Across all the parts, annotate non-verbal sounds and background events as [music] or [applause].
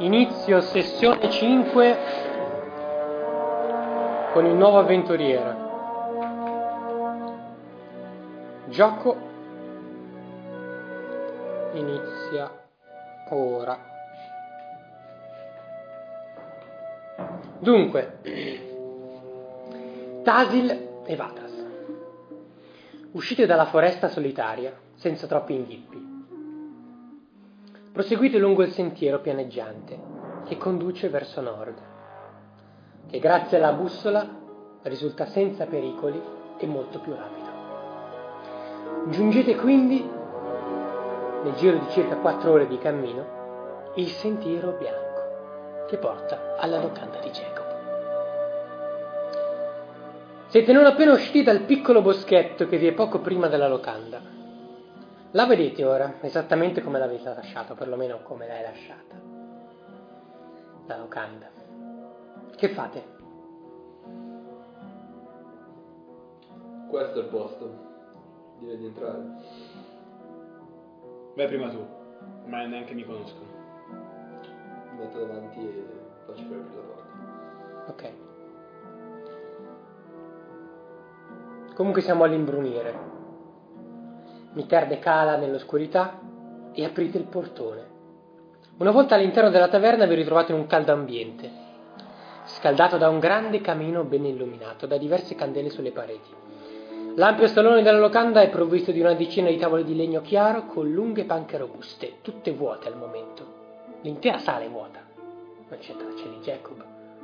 Inizio sessione 5 con il nuovo avventuriero. Gioco inizia ora. Dunque, Tasil e Vatas. Uscite dalla foresta solitaria senza troppi inghippi. Proseguite lungo il sentiero pianeggiante che conduce verso nord, che grazie alla bussola risulta senza pericoli e molto più rapido. Giungete quindi, nel giro di circa 4 ore di cammino, il sentiero bianco che porta alla locanda di Jacob. Siete non appena usciti dal piccolo boschetto che vi è poco prima della locanda. La vedete ora, esattamente come l'avete lasciata, perlomeno come l'hai lasciata. La locanda. Che fate? Questo è il posto. Direi di entrare. Vai prima tu, ma neanche mi conoscono. Mi metto davanti e faccio per aprire la porta. Ok. Comunque siamo all'imbrunire. Miterde cala nell'oscurità e aprite il portone. Una volta all'interno della taverna vi ritrovate in un caldo ambiente, scaldato da un grande camino ben illuminato da diverse candele sulle pareti. L'ampio salone della locanda è provvisto di una decina di tavole di legno chiaro con lunghe panche robuste, tutte vuote al momento. L'intera sala è vuota. Non c'è traccia di Jacob,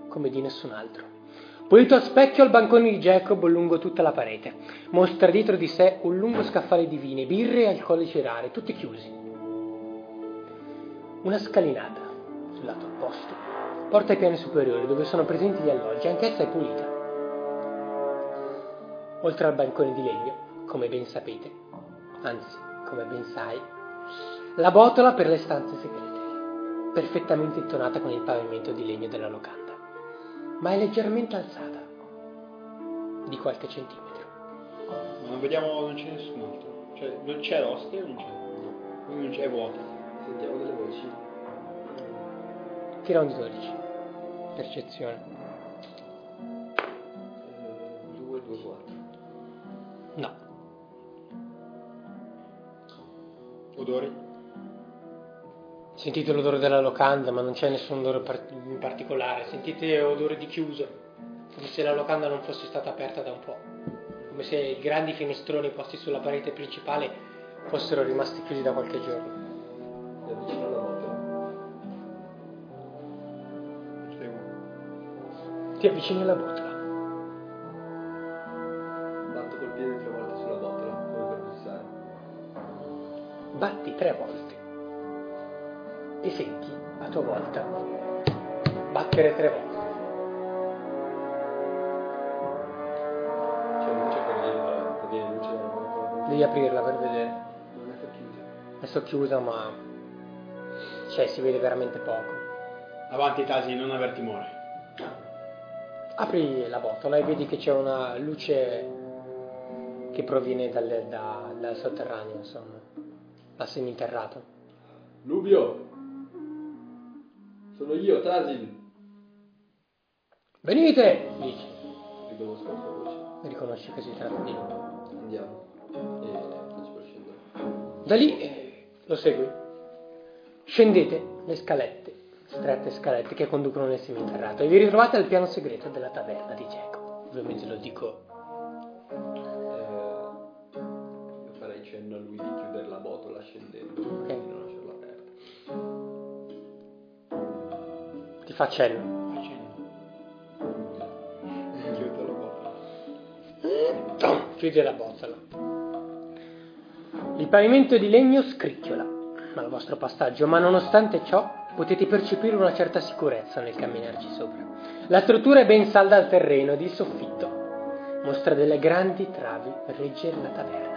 come di nessun altro. Pulito a specchio al bancone di Jacob lungo tutta la parete. Mostra dietro di sé un lungo scaffale di vini, birre e alcolici rari, tutti chiusi. Una scalinata sul lato opposto porta ai piani superiori dove sono presenti gli alloggi, anch'essa è pulita. Oltre al bancone di legno, come ben sapete, anzi, come ben sai, la botola per le stanze segrete, perfettamente intonata con il pavimento di legno della locanda ma è leggermente alzata di qualche centimetro. Ma non vediamo, non c'è nessun altro. Cioè, non c'è l'oste o non c'è? No. Quindi non c'è, è vuota. Sentiamo delle voci. Tira un di 12. Percezione. 2, 2, 4. No. Odori? Sentite l'odore della locanda, ma non c'è nessun odore par- in particolare. Sentite odore di chiuso, come se la locanda non fosse stata aperta da un po'. Come se i grandi finestroni posti sulla parete principale fossero rimasti chiusi da qualche giorno. Mi avvicino alla botola. Ti avvicini alla botola. Tua volta battere tre volte. C'è luce dentro, viene luce dalla. Devi aprirla per vedere. Non è che chiusa. Adesso è chiusa, ma cioè si vede veramente poco. Avanti Tasi, non aver timore. Apri la botola e vedi che c'è una luce che proviene dal, da- dal sotterraneo, insomma, dal seminterrato. Lubio! Sono io, Tasil! Venite! Dici, Riconosco la sua voce. riconosci che si tratta di lui. Andiamo. E faccio per scendere. Da lì eh, lo segui. Scendete le scalette, strette scalette che conducono nel seminterrato e vi ritrovate al piano segreto della taverna di Jacob. Ovviamente lo dico. Eh, io farei cenno a lui di Facendo. Chiudo la porta. Tom, chiude la botola. Il pavimento di legno scricchiola al vostro passaggio, ma nonostante ciò potete percepire una certa sicurezza nel camminarci sopra. La struttura è ben salda al terreno ed il soffitto mostra delle grandi travi per reggere la taverna.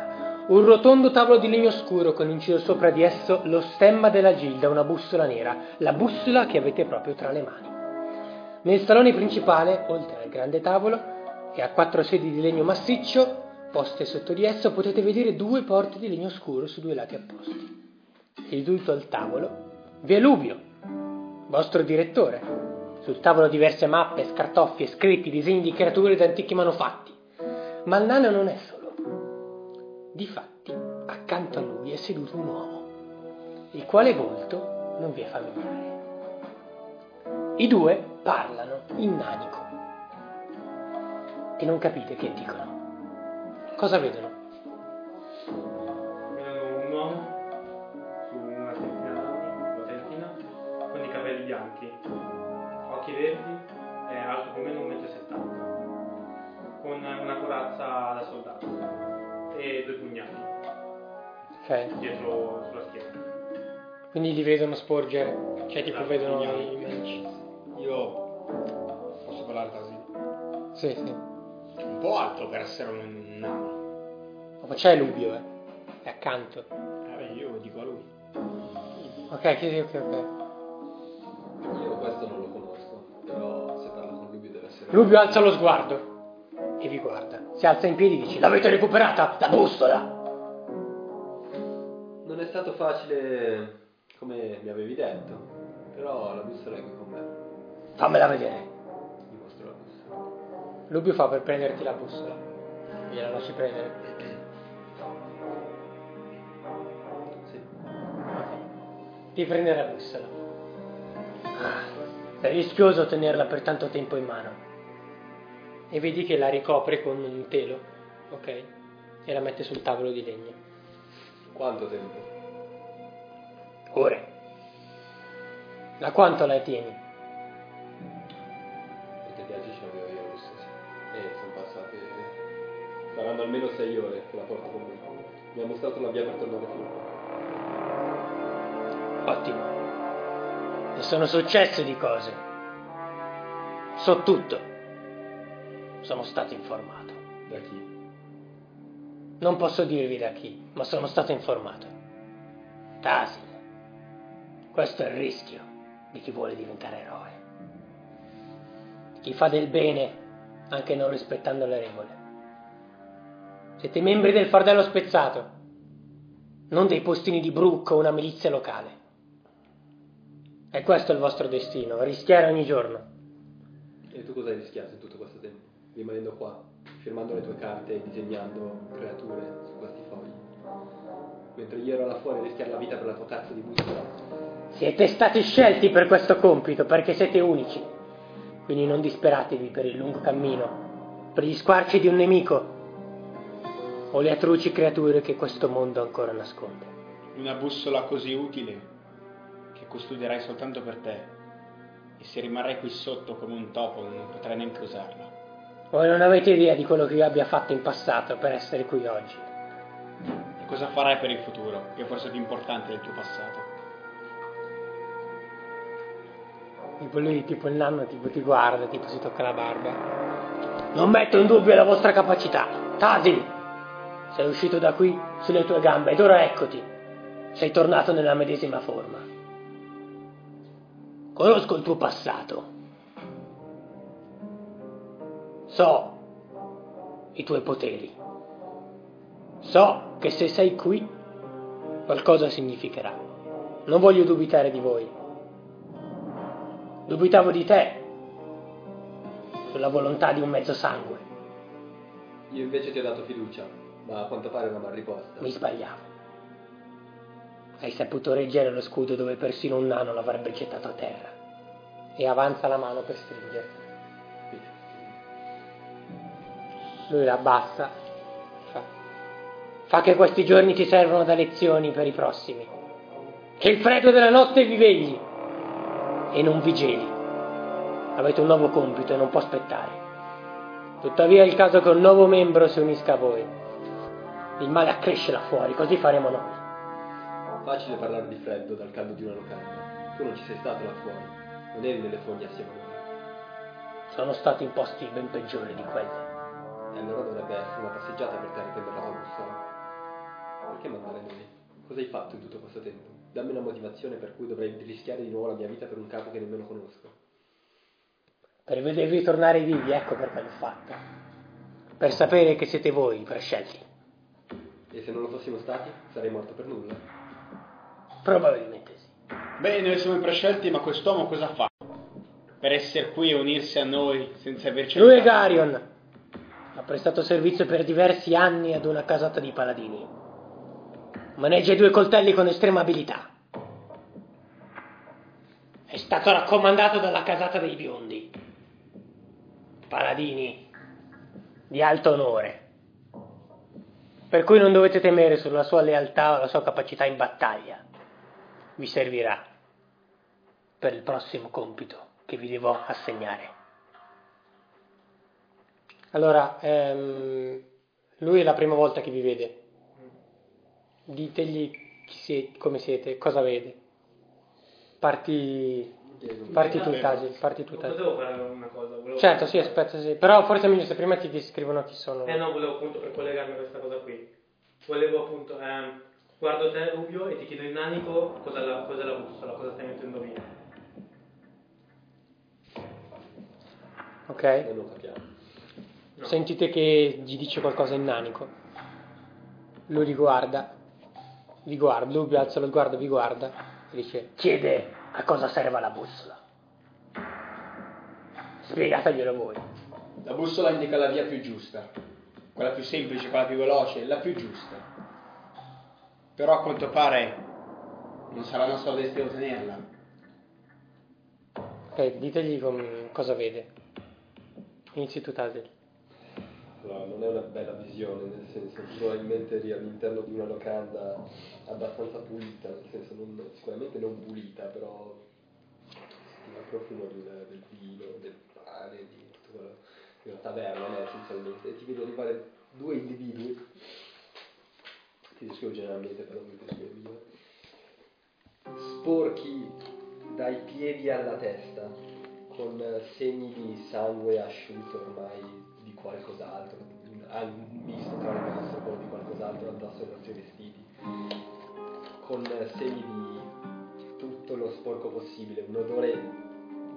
Un rotondo tavolo di legno scuro con inciso sopra di esso lo stemma della gilda, una bussola nera, la bussola che avete proprio tra le mani. Nel salone principale, oltre al grande tavolo, e a quattro sedie di legno massiccio, poste sotto di esso, potete vedere due porte di legno scuro su due lati opposti. Seduto al tavolo vi è Lubio, vostro direttore. Sul tavolo diverse mappe, scartoffie, scritti, disegni di creature ed antichi manufatti. Ma il nano non è solo. Difatti, accanto a lui è seduto un uomo, il quale volto non vi è familiare. I due parlano in nanico e non capite che dicono. Cosa vedono? Vedono un uomo su una trentina d'anni, potentina, con i capelli bianchi, occhi verdi, è alto più o meno 1,70 m, con una corazza da soldato e due pugnali Ok. dietro sulla schiena. Quindi li vedono sporgere, cioè tipo Esatto, vedono pugnali. i match. Io posso parlare così. Sì, sì. Un po' alto per essere un nano. Ma c'è Lubio, eh. È accanto. Eh, io dico a lui. Ok, sì, ok, ok. Io questo non lo conosco, però se parla con Lubio deve essere... Lubio alza lo sguardo e vi guarda. Si alza in piedi e dice: L'avete recuperata? La bussola! Non è stato facile come mi avevi detto, però la bussola è qui con me. Fammela vedere. Vi mostro la bussola. Lubio fa per prenderti la bussola. Gliela lasci prendere. Sì. Ti prende la bussola. Ah, È rischioso tenerla per tanto tempo in mano. E vedi che la ricopre con un telo, ok? E la mette sul tavolo di legno. Quanto tempo? Ore. Da quanto la tieni? Perché viaggi ce l'avevo io adesso, sì. E sono passate... Saranno almeno sei ore che la porto con me. Mi ha mostrato la via per tornare su. Ottimo. E sono successe di cose. So tutto. Sono stato informato. Da chi? Non posso dirvi da chi, ma sono stato informato. Tasil. Questo è il rischio di chi vuole diventare eroe. Di chi fa del bene anche non rispettando le regole. Siete membri del fardello spezzato, non dei postini di Brooke o una milizia locale. E questo è il vostro destino, rischiare ogni giorno. E tu cosa hai rischiato in tutto questo tempo? Rimanendo qua, firmando le tue carte e disegnando creature su questi fogli. Mentre io ero là fuori a rischiare la vita per la tua cazzo di bussola. Siete stati scelti per questo compito perché siete unici. Quindi non disperatevi per il lungo cammino, per gli squarci di un nemico o le atroci creature che questo mondo ancora nasconde. Una bussola così utile che custodierai soltanto per te. E se rimarrai qui sotto come un topo non potrai neanche usarla. Voi non avete idea di quello che io abbia fatto in passato per essere qui oggi. E cosa farai per il futuro, che è forse più importante del tuo passato? Tipo lui, tipo il nanno, tipo ti guarda, tipo si tocca la barba. Non metto in dubbio la vostra capacità. Tasil! Sei uscito da qui sulle tue gambe ed ora eccoti. Sei tornato nella medesima forma. Conosco il tuo passato. So i tuoi poteri. So che se sei qui qualcosa significherà. Non voglio dubitare di voi. Dubitavo di te, sulla volontà di un mezzo sangue. Io invece ti ho dato fiducia, ma a quanto pare è una mal riposta. Mi sbagliavo. Hai saputo reggere lo scudo dove persino un nano l'avrebbe gettato a terra. E avanza la mano per stringerti. Lui la abbassa. Fa. Fa che questi giorni ti servono da lezioni per i prossimi. Che il freddo della notte vi vegli. E non vi geli. Avete un nuovo compito e non può aspettare. Tuttavia è il caso che un nuovo membro si unisca a voi. Il male accresce là fuori, così faremo noi. Facile parlare di freddo dal caldo di una locanda. Tu non ci sei stato là fuori. Non eri nelle foglie assieme a noi. Sono stato in posti ben peggiori di quelli. E allora dovrebbe essere una passeggiata per te riprendere la tua bussola. Perché mandare noi? Cosa hai fatto in tutto questo tempo? Dammi una motivazione per cui dovrei rischiare di nuovo la mia vita per un capo che nemmeno conosco. Per vedervi tornare vivi, ecco perché l'ho fatto. Per sapere che siete voi i prescelti. E se non lo fossimo stati, sarei morto per nulla. Probabilmente sì. Beh, noi siamo i prescelti, ma quest'uomo cosa fa? Per essere qui e unirsi a noi senza averci Lui è? Garion. Ha prestato servizio per diversi anni ad una casata di paladini. Maneggia i due coltelli con estrema abilità. È stato raccomandato dalla casata dei biondi. Paladini di alto onore. Per cui non dovete temere sulla sua lealtà o la sua capacità in battaglia. Vi servirà per il prossimo compito che vi devo assegnare. Allora, ehm, lui è la prima volta che vi vede. Ditegli chi siete, come siete, cosa vede. Parti, parti tu, Tasil, parti tu, Non Tasil. potevo fare una cosa. Volevo Certo, sì, aspetta, sì. Però forse è meglio se prima ti descrivono chi sono. Eh no, volevo appunto per collegarmi a questa cosa qui. Volevo appunto, ehm, guardo te Rubio e ti chiedo in nanico cosa è la, cos'è la bussola, cosa stai mettendo via. Ok? Non capiamo. No. Sentite che gli dice qualcosa in nanico. Lui li guarda. Vi guarda, lui alza lo sguardo, vi guarda. E dice: Chiede a cosa serva la bussola. Spiegateglielo voi. La bussola indica la via più giusta, quella più semplice, quella più veloce, la più giusta. Però a quanto pare non sarà nostro destino tenerla. Ok, ditegli com- cosa vede. Inizi tu, Tasil. Allora, non è una bella visione, nel senso, probabilmente eri all'interno di una locanda abbastanza pulita, nel senso, non- sicuramente non pulita, però il profumo del, del vino, del pane, di quello, di una taverna, no, essenzialmente, e ti vedo arrivare due individui, ti descrivo generalmente, però ti descrivo meglio, sporchi dai piedi alla testa, con segni di sangue asciutto ormai qualcos'altro, un misto tra le masse o di qualcos'altro addosso ai nostri vestiti, con segni di tutto lo sporco possibile, un odore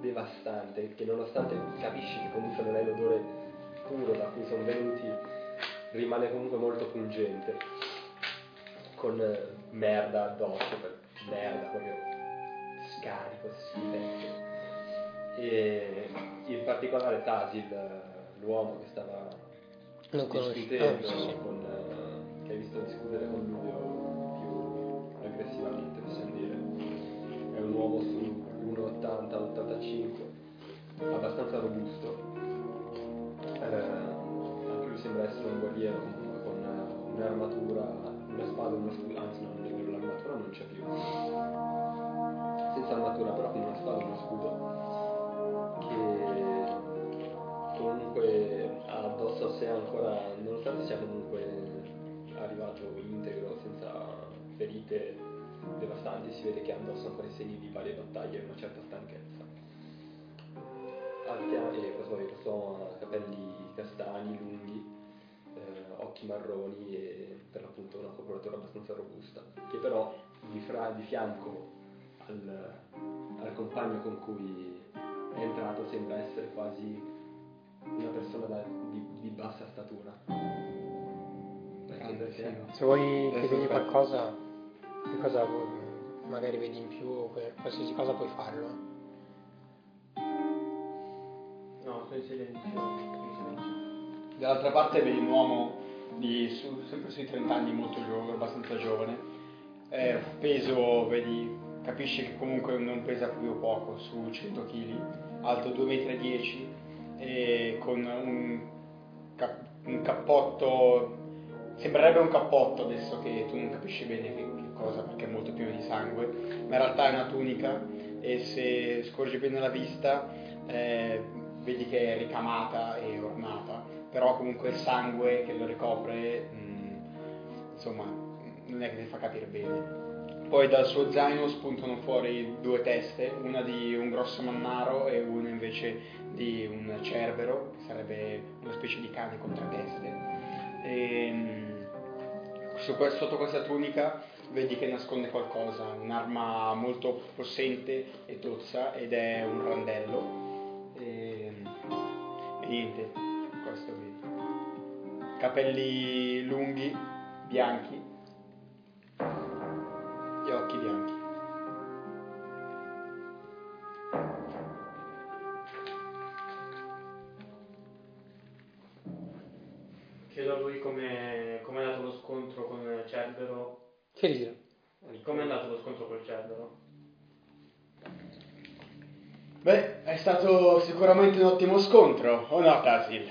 devastante che nonostante capisci che comunque non è l'odore puro da cui sono venuti, rimane comunque molto pungente, con eh, merda addosso, merda proprio scarico, schifezze. E in particolare Tasil, l'uomo che stava Non discutendo Ah, sì, con, eh, che hai visto discutere con lui più aggressivamente, possiamo dire. È un uomo su 1,80-85, abbastanza robusto. Eh, anche lui sembra essere un guerriero comunque con eh, un'armatura, una spada, uno scudo, anzi no, non è vero, l'armatura non c'è più. Senza armatura però con una spada e uno scudo che comunque addosso a sé ancora, nonostante sia comunque arrivato integro, senza ferite devastanti, si vede che ha addosso ancora i segni di varie battaglie e una certa stanchezza. Al fianco, e uomo ha capelli castani, lunghi, eh, occhi marroni e per l'appunto una corporatura abbastanza robusta, che però di, fra- di fianco al, al compagno con cui è entrato sembra essere quasi una persona da- di, di bassa statura. Perché, perché Se vuoi qualcosa, che cosa vuoi- magari vedi in più o qualsiasi cosa puoi farlo. No, sono in silenzio. sono in silenzio. Dall'altra parte vedi un uomo di su- sempre sui 30 anni, molto giovane, abbastanza giovane. Eh, peso, vedi, capisci che comunque non pesa più o poco, su 100 kg, alto 2,10 m e con un, cap- un cappotto, sembrerebbe un cappotto adesso che tu non capisci bene che, che cosa perché è molto pieno di sangue, ma in realtà è una tunica e se scorgi bene la vista eh, vedi che è ricamata e ornata, però comunque il sangue che lo ricopre, mh, insomma, non è che ti fa capire bene. Poi dal suo zaino spuntano fuori due teste, una di un grosso mannaro e una invece di un cerbero, che sarebbe una specie di cane con tre teste. E, su que- sotto questa tunica vedi che nasconde qualcosa, un'arma molto possente e tozza ed è un randello. E, e niente, questo vedi. Capelli lunghi, bianchi occhi bianchi. Chiedo a lui come è andato lo scontro con Cerbero. Chiedilo. Come è andato lo scontro col Cerbero? Beh, è stato sicuramente un ottimo scontro, o no, Tasil?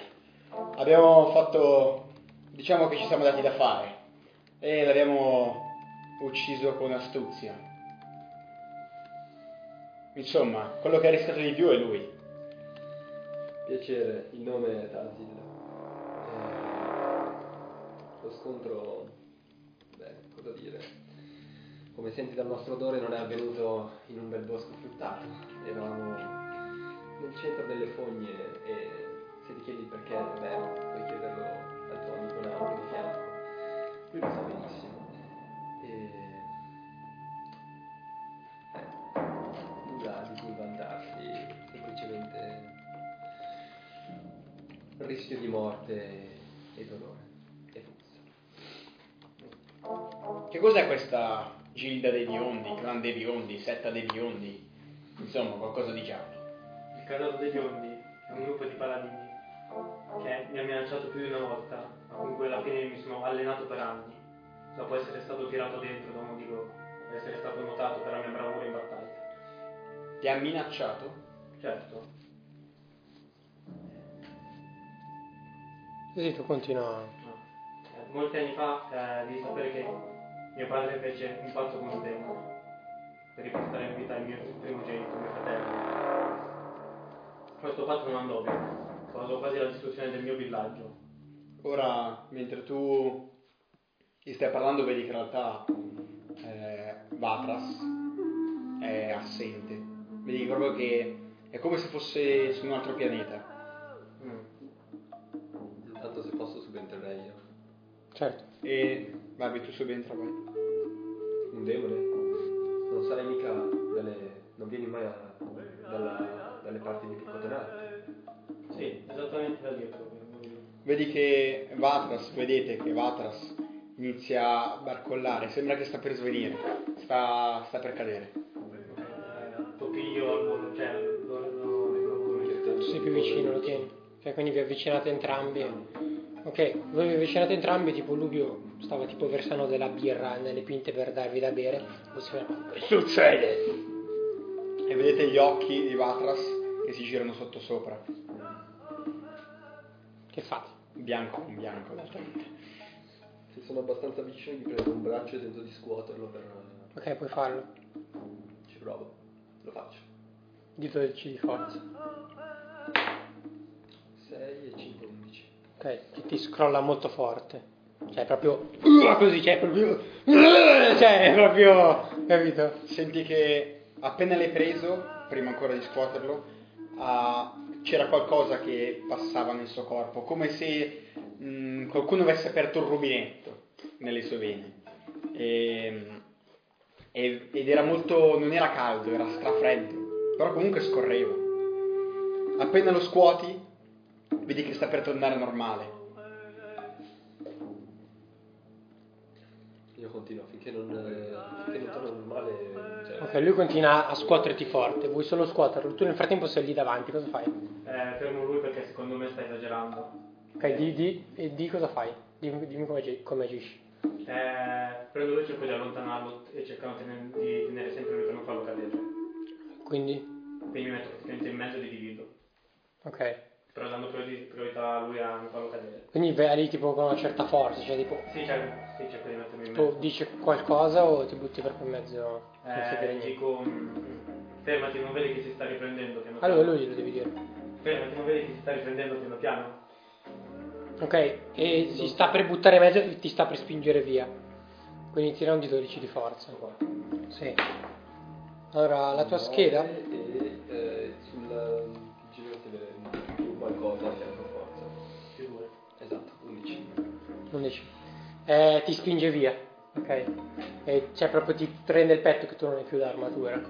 Abbiamo fatto, diciamo che ci siamo dati da fare e l'abbiamo ucciso con astuzia. Insomma, quello che ha rischiato di più è lui. Piacere, il nome è Tazil. Eh, lo scontro, beh, cosa dire? Come senti dal nostro odore non è avvenuto in un bel bosco fruttato. Eravamo nel centro delle fogne e se ti chiedi perché, beh, puoi chiederlo al tuo amico Nauro di fianco. Lui lo sa rischio di morte e dolore e puzza. Che cos'è questa gilda dei biondi, clan dei biondi, setta dei biondi? Insomma, qualcosa di giallo. Il Casato degli Ondi è un gruppo di paladini che mi ha minacciato più di una volta, ma con cui alla fine mi sono allenato per anni. Dopo essere stato tirato dentro da uno di loro, ed essere stato notato per la mia bravura in battaglia. Ti ha minacciato? Certo, Così tu continua. no. Eh, molti anni fa eh, devi sapere che mio padre fece un patto con un demone per riportare in vita il mio primogenito, mio fratello. Questo patto non andò bene, causò quasi la distruzione del mio villaggio. Ora, mentre tu gli stai parlando, vedi che in realtà eh, Vatras è assente. Vedi proprio che è come se fosse su un altro pianeta. Certo. E Barbie, tu subentra vai. Un demone? Non sarai mica dalle... non vieni mai a- dalla- dalle parti di Picotenare. Sì, esattamente da lì proprio. Vedi che Vatras, vedete che Vatras inizia a barcollare, sembra che sta per svenire, sta, sta per cadere. Eh, Topiglio al volo, cioè lo, lo, lo, lo- Tu sei più vicino, lo tieni. Ok, quindi vi avvicinate entrambi. Ok, voi vi avvicinate entrambi, tipo Lubio stava tipo versando della birra nelle pinte per darvi da bere. Voi. Che succede? E vedete gli occhi di Vatras che si girano sotto sopra, Che fate? bianco con bianco d'altronde. Se sono abbastanza vicino gli prendo un braccio e tento di scuoterlo per... Ok, puoi farlo. ci provo. Lo faccio. Dito del C di forza. 6 e 5, 11. Ok, che ti scrolla molto forte. Cioè, proprio uh, [coughs] così, cioè, proprio. uh, [coughs] cioè, proprio. Capito? Senti che appena l'hai preso, prima ancora di scuoterlo, ah, c'era qualcosa che passava nel suo corpo, come se mm, qualcuno avesse aperto un rubinetto nelle sue vene. E- e- ed era molto, non era caldo, era strafreddo, però comunque scorreva. Appena lo scuoti, vedi che sta per tornare normale. Io continuo finché non, eh, finché non torno normale. Cioè, Ok, lui continua a scuoterti forte. Vuoi solo scuoterlo. Tu nel frattempo sei lì davanti, cosa fai? Eh, fermo lui perché secondo me sta esagerando. Ok, di, di, e di cosa fai? Dimmi, dimmi come, agi- come agisci. Eh, prendo lui e cerco di allontanarlo e cercando tenen- di tenere sempre lui per non farlo cadere. Quindi, Quindi mi metto praticamente in mezzo e li divido. ok. Però dando priori- priorità a lui a non farlo cadere. Quindi vai lì tipo con una certa forza, cioè tipo, Sì, cioè, sì cerco di mettermi in tu mezzo. dici qualcosa o ti butti proprio in mezzo? Eh, dico, fermati, non vedi che si sta riprendendo piano Allora piano. lui glielo devi dire. Fermati, non vedi che si sta riprendendo piano piano. Ok, e si sta per buttare in mezzo e ti sta per spingere via. Quindi tira un di 12 di forza. Sì. Allora, la tua nove scheda? 11. Eh, ti spinge via, ok? E cioè proprio ti prende il petto che tu non hai più l'armatura.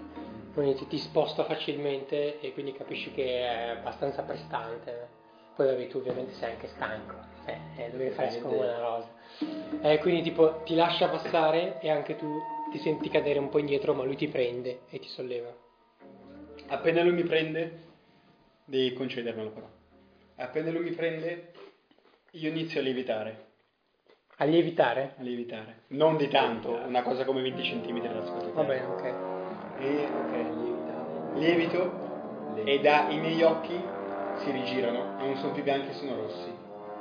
Quindi ti, ti sposta facilmente e quindi capisci che è abbastanza prestante. Poi vabbè, tu ovviamente sei anche stanco, eh, eh, dovevi fare come una rosa. Eh, quindi tipo ti lascia passare e anche tu ti senti cadere un po' indietro, ma lui ti prende e ti solleva. Appena lui mi prende, devi concedermelo però. Appena lui mi prende, Io inizio a lievitare. A lievitare? A lievitare. Non di tanto, una cosa come 20 cm dalla sottoterra. Va bene, ok. E ok, Lievitare. lievito e da i miei occhi si rigirano e non sono più bianchi, sono rossi.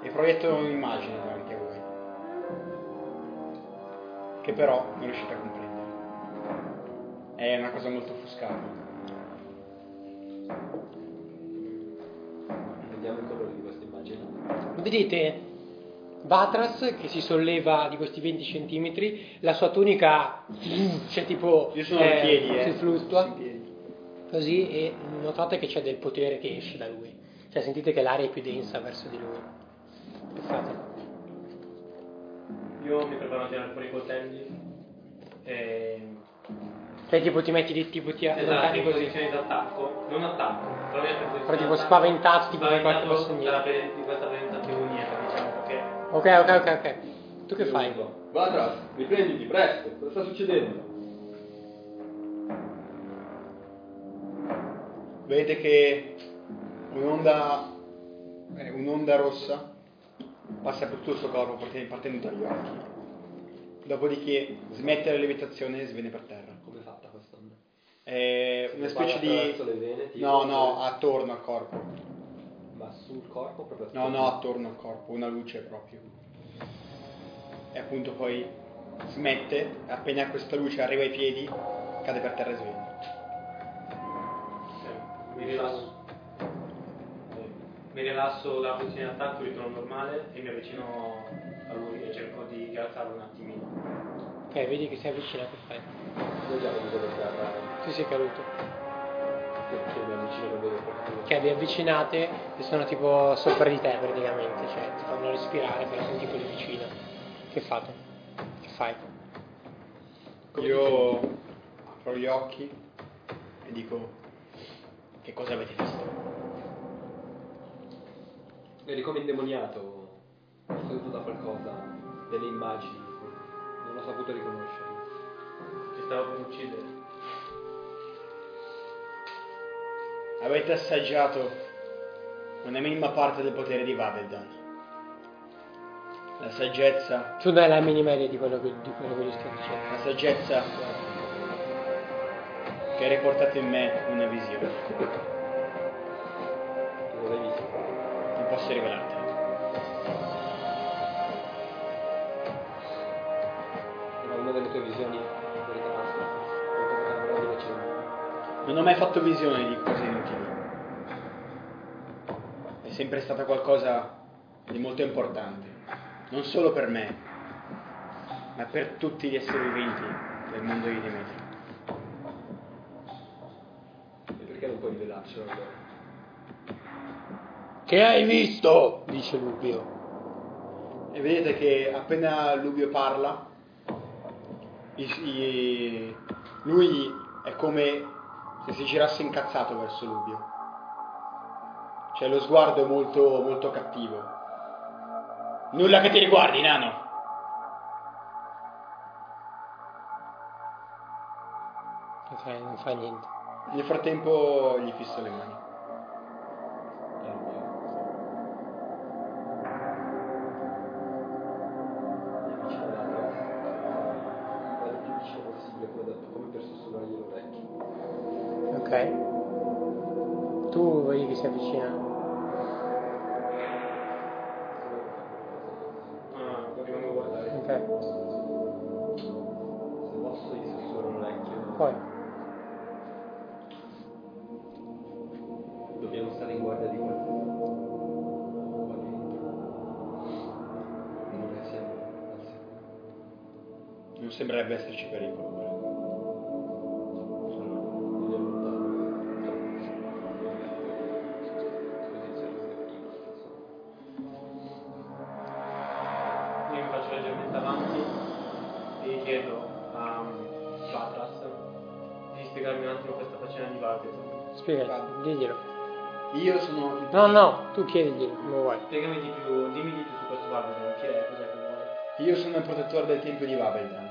E proiettano un'immagine davanti a voi. Che però non riuscite a comprendere. È una cosa molto offuscata. Vediamo il colore di questa immagine. Vedete Batras che si solleva di questi 20 cm, la sua tunica c'è tipo Io sono in piedi, eh. si fluttua così e notate che c'è del potere che esce da lui. Cioè sentite che l'aria è più densa verso di lui. Fate? Io mi preparo a tirare fuori i coltelli e... Cioè tipo ti metti di tipo ti Esatto, allontani in così. posizione d'attacco, non attacco, però Però tipo spaventato, tipo di qualche spaventato di questa perché Ok, ok, ok, ok. Tu che fai? dico, Vatras, riprenditi, presto, cosa sta succedendo? Vedete che un'onda, eh, un'onda rossa passa per tutto il suo corpo partendo, dagli occhi. Dopodiché smette la levitazione e svene per terra. Come è fatta questa onda? È una specie di... vene, tipo, No, no, attorno al corpo. Ma sul corpo proprio No, no, attorno al corpo, una luce proprio. E appunto poi smette, appena questa luce arriva ai piedi, cade per terra e sveglia. eh, mi rilasso. eh, Mi rilasso dalla posizione d'attacco, ritorno normale e mi avvicino a lui e cerco di rialzarlo un attimino. Ok, vedi che si avvicina, già vedo dove terra, Tu sei caduto. Che vi avvicinate e sono tipo sopra di te praticamente, cioè ti fanno respirare però sono tipo lì vicino. Che fate? Che fai? Io apro gli occhi e dico, che cosa avete visto? Eri come indemoniato, posseduto da qualcosa, delle immagini, non ho saputo riconoscerle. Ti stavo per uccidere. Avete assaggiato una minima parte del potere di Vaveldan. La saggezza, Tu dai la minima idea di quello che, di quello che gli sto dicendo. la saggezza che ha riportato in me una visione. Non l'hai visto? Non posso rivelartela. Era una delle tue visioni Non ho mai fatto visione di cose inutili. È sempre stata qualcosa di molto importante, non solo per me, ma per tutti gli esseri viventi del mondo di Demetrio. E perché non puoi rivelarcelo allora? Che hai visto? Dice Lubio. E vedete che appena Lubio parla, i- i- lui è come se si girasse incazzato verso Lubio. Cioè lo sguardo è molto, molto cattivo. Nulla che ti riguardi, nano! Ok, non fa niente. Nel frattempo gli fisso le mani. Tu chiediglielo, come vuoi. Spiegami di più, dimmi di più su questo Vargas, chi è, cos'è che vuole. Io sono il protettore del tempio di Vabeldan.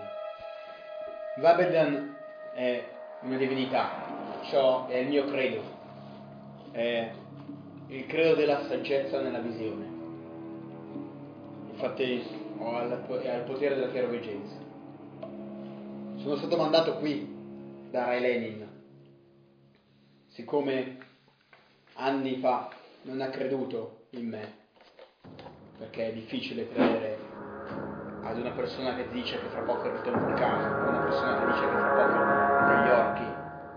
Vabeldan è una divinità, ciò è il mio credo. È il credo della saggezza nella visione. Infatti ho al, è al potere della chiaroveggenza. Sono stato mandato qui da Rai Lenin. Siccome anni fa non ha creduto in me, perché è difficile credere ad una persona che dice che fra poco arriva un vulcano, una persona che dice che fra poco negli orchi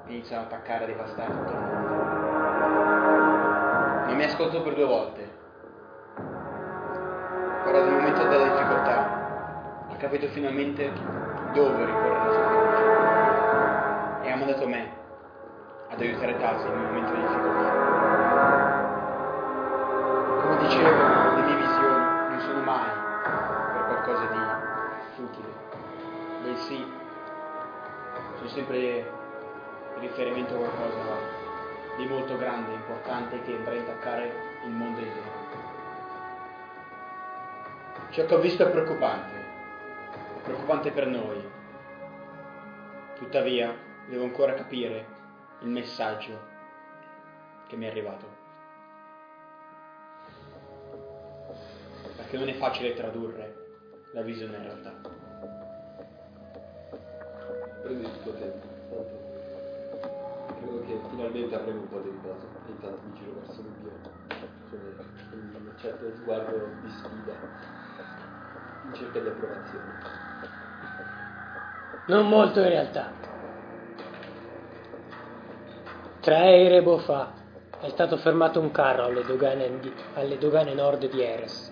iniziano ad attaccare e devastare tutto il mondo. Non mi ascolto per due volte. Però nel momento della difficoltà ha capito finalmente dove ricorrere la sua fiducia e ha mandato me ad aiutare Tasi nel momento di difficoltà. Bensì sono sempre riferimento a qualcosa di molto grande, importante che andrà a intaccare il mondo intero. Ciò che ho visto è preoccupante, preoccupante per noi. Tuttavia, devo ancora capire il messaggio che mi è arrivato. Perché non è facile tradurre la visione in realtà. Prendi il tuo tempo, tanto credo che finalmente avremo un po' di riposo e intanto mi giro verso Rubio con un certo sguardo di sfida in cerca di approvazione. Non molto in realtà. Tre ere fa è stato fermato un carro alle dogane, di- alle dogane nord di Eres.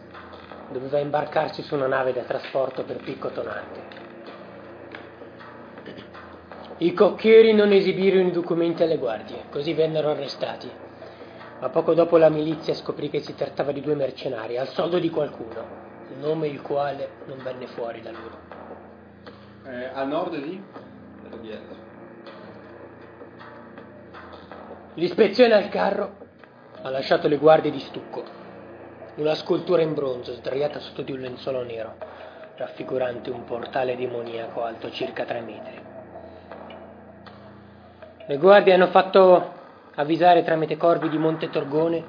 Doveva imbarcarsi su una nave da trasporto per picco tonante. I cocchieri non esibirono i documenti alle guardie, così vennero arrestati. Ma poco dopo la milizia scoprì che si trattava di due mercenari, al soldo di qualcuno, nome il quale non venne fuori da loro. Eh, a nord di? L'ispezione al carro ha lasciato le guardie di stucco, una scultura in bronzo sdraiata sotto di un lenzuolo nero, raffigurante un portale demoniaco alto circa tre metri. Le guardie hanno fatto avvisare tramite corvi di Monte Torgone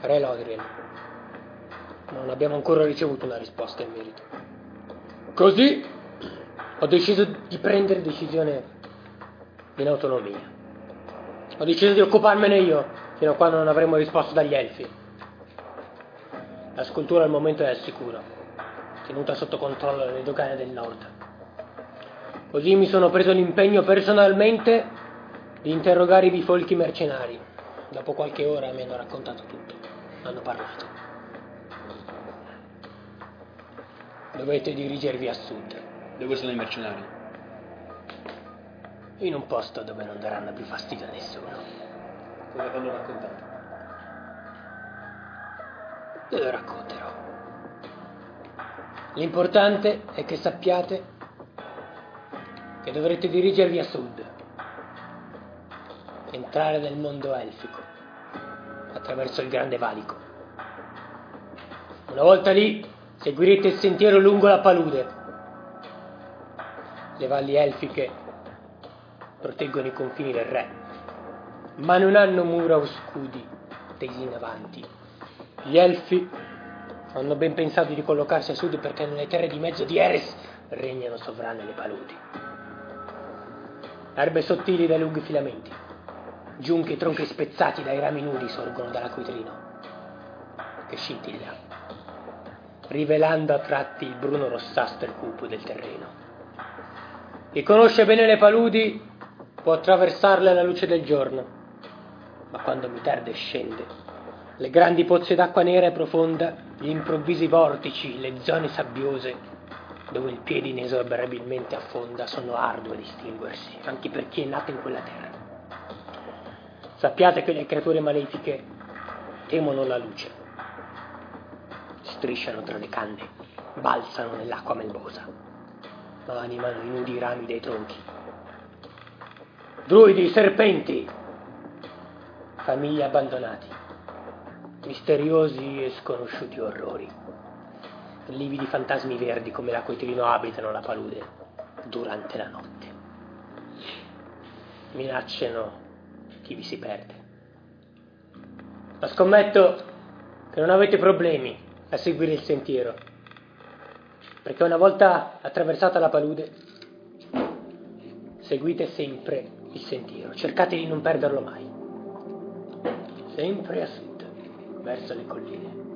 Re Lodriel. Non abbiamo ancora ricevuto una risposta in merito. Così ho deciso di prendere decisione in autonomia. Ho deciso di occuparmene io, fino a quando non avremo risposto dagli elfi. La scultura al momento è al sicuro, tenuta sotto controllo dalle dogane del nord. Così mi sono preso l'impegno personalmente di interrogare i bifolchi mercenari. Dopo qualche ora mi hanno raccontato tutto, hanno parlato. Dovete dirigervi a sud, Dove sono i mercenari? in un posto dove non daranno più fastidio a nessuno. Cosa ti hanno raccontato? Ve lo racconterò. L'importante è che sappiate che dovrete dirigervi a sud, entrare nel mondo elfico attraverso il grande valico. Una volta lì seguirete il sentiero lungo la palude. Le valli elfiche proteggono i confini del re, ma non hanno mura o scudi tesi in avanti. Gli elfi hanno ben pensato di collocarsi a sud perché nelle terre di mezzo di Eres regnano sovrane le paludi. Erbe sottili dai lunghi filamenti, giunchi e tronchi spezzati dai rami nudi sorgono dall'acquitrino, che scintilla, rivelando a tratti il bruno rossastro e cupo del terreno. Chi conosce bene le paludi può attraversarle alla luce del giorno, ma quando Miterde scende, le grandi pozze d'acqua nera e profonda, gli improvvisi vortici, le zone sabbiose, dove il piede inesorabilmente affonda, sono ardue a distinguersi, anche per chi è nato in quella terra. Sappiate che le creature malefiche temono la luce, strisciano tra le canne, balzano nell'acqua melbosa, ma animano i nudi rami dei tronchi. Druidi, serpenti, famiglie abbandonati, misteriosi e sconosciuti orrori, lividi fantasmi verdi come l'acquetrino abitano la palude durante la notte. Minacciano chi vi si perde. Ma scommetto che non avete problemi a seguire il sentiero. Perché una volta attraversata la palude, seguite sempre il sentiero, cercate di non perderlo mai. Sempre a sud, verso le colline.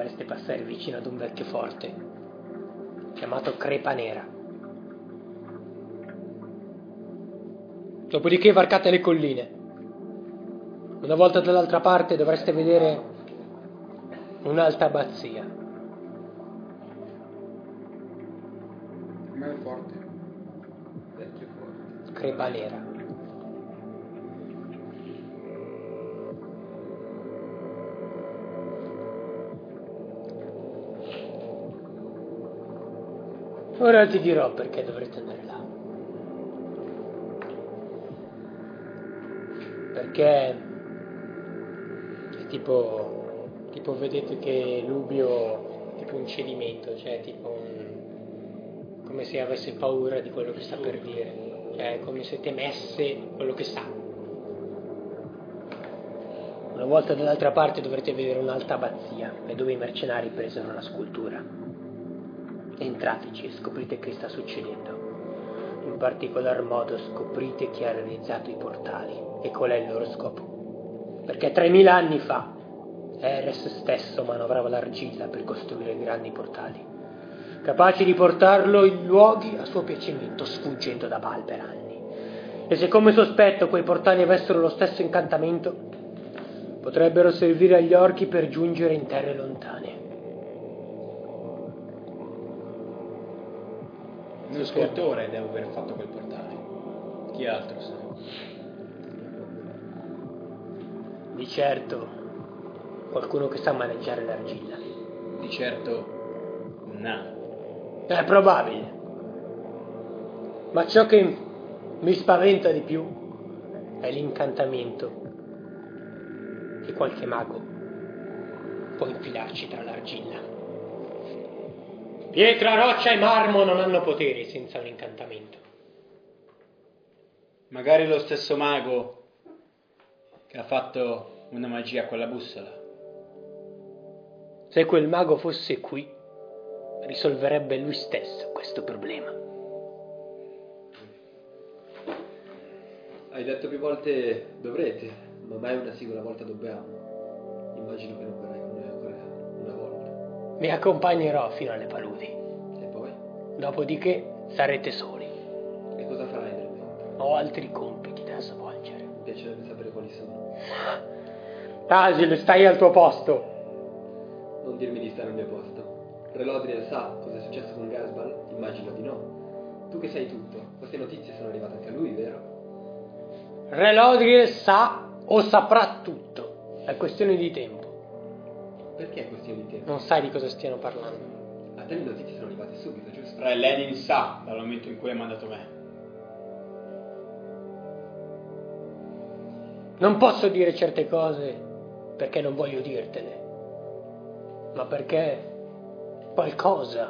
Dovreste passare vicino ad un vecchio forte chiamato Crepa Nera. Dopodiché varcate le colline. Una volta dall'altra parte dovreste vedere un'alta abbazia. Ma è forte. Vecchio forte. Crepa Nera. Ora ti dirò perché dovrete andare là. Perché è tipo, tipo vedete che Lubio è tipo un cedimento, cioè tipo un, come se avesse paura di quello che sta per dire, cioè è come se temesse quello che sa. Una volta dall'altra parte dovrete vedere un'alta abbazia e dove i mercenari presero la scultura. Entrateci e scoprite che sta succedendo. In particolar modo scoprite chi ha realizzato i portali e qual è il loro scopo. Perché 3000 anni fa Eres stesso manovrava l'argilla per costruire grandi portali, capaci di portarlo in luoghi a suo piacimento, sfuggendo da anni. E se come sospetto quei portali avessero lo stesso incantamento, potrebbero servire agli orchi per giungere in terre lontane. Lo scultore deve aver fatto quel portale. Chi altro sa? Di certo, qualcuno che sa maneggiare l'argilla. Di certo un nano. È probabile. Ma ciò che mi spaventa di più è l'incantamento che qualche mago può infilarci tra l'argilla. Pietra, roccia e marmo non hanno poteri senza un incantamento. Magari lo stesso mago che ha fatto una magia con la bussola. Se quel mago fosse qui, risolverebbe lui stesso questo problema. Hai detto più volte dovrete, ma mai una singola volta dobbiamo. Immagino che non verrai Vi accompagnerò fino alle paludi. E poi? Dopodiché sarete soli. E cosa farai nel mentre? Ho altri compiti da svolgere. Mi piacerebbe sapere quali sono. [laughs] Tasil, stai al tuo posto. Non dirmi di stare al mio posto. Relodriel sa cosa è successo con Gasbal? Immagino di no. Tu che sai tutto, queste notizie sono arrivate anche a lui, vero? Relodriel sa o saprà tutto. È questione di tempo. Perché è questione di tempo? Non sai di cosa stiano parlando. A te le notizie sono arrivate subito, giusto? Re Lenin sa dal momento in cui ha mandato me. Non posso dire certe cose perché non voglio dirtele, ma perché qualcosa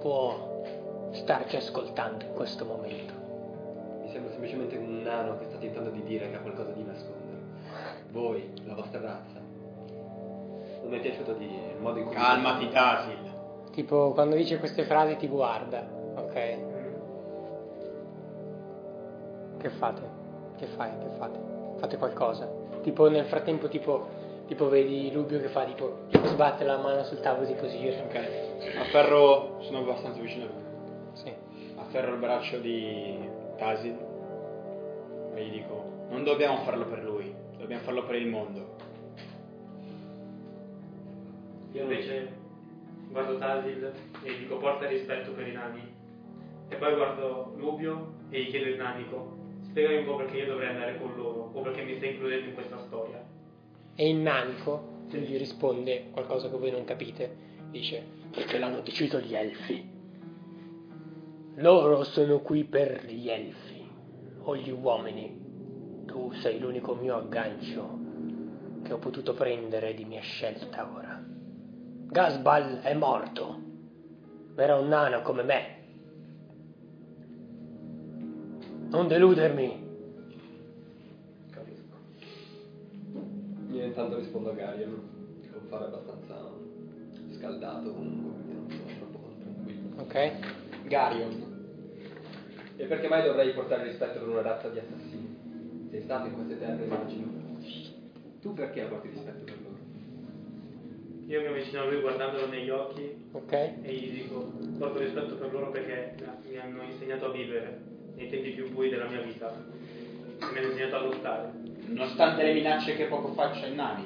può starci ascoltando in questo momento. Mi sembra semplicemente un nano che sta tentando di dire che ha qualcosa di nascondere. Voi, la vostra razza. Non mi è piaciuto di il modo in cui... Calmati, Tasil. Tipo, quando dice queste frasi ti guarda, ok? Che fate? Che fai? Che fate? Fate qualcosa. Tipo, nel frattempo, tipo, tipo vedi Lubio che fa, tipo, sbatte la mano sul tavolo, tipo gira. Ok. Afferro, sono abbastanza vicino a lui. Sì. Afferro il braccio di Tasil e gli dico: Non dobbiamo farlo per lui, dobbiamo farlo per il mondo. Io invece guardo Tasil e gli dico porta rispetto per i nani. E poi guardo Lubio e gli chiedo il nanico, spiegami un po' perché io dovrei andare con loro o perché mi stai includendo in questa storia. E il nanico gli risponde qualcosa che voi non capite. Dice, perché l'hanno deciso gli elfi. Loro sono qui per gli elfi o gli uomini. Tu sei l'unico mio aggancio che ho potuto prendere di mia scelta ora. Gasbal è morto. Era un nano come me. Non deludermi. Io intanto rispondo a Garion. fare abbastanza scaldato comunque, non sono troppo tranquillo. Ok. Garion. E perché mai dovrei portare rispetto per una razza di assassini? Sei stato in queste terre, immagino. Tu perché porti rispetto per loro? Io mi avvicino a lui guardandolo negli occhi Ok. e gli dico, porto rispetto per loro perché mi hanno insegnato a vivere nei tempi più bui della mia vita. E mi hanno insegnato a lottare. Nonostante le minacce che poco fa accennavi.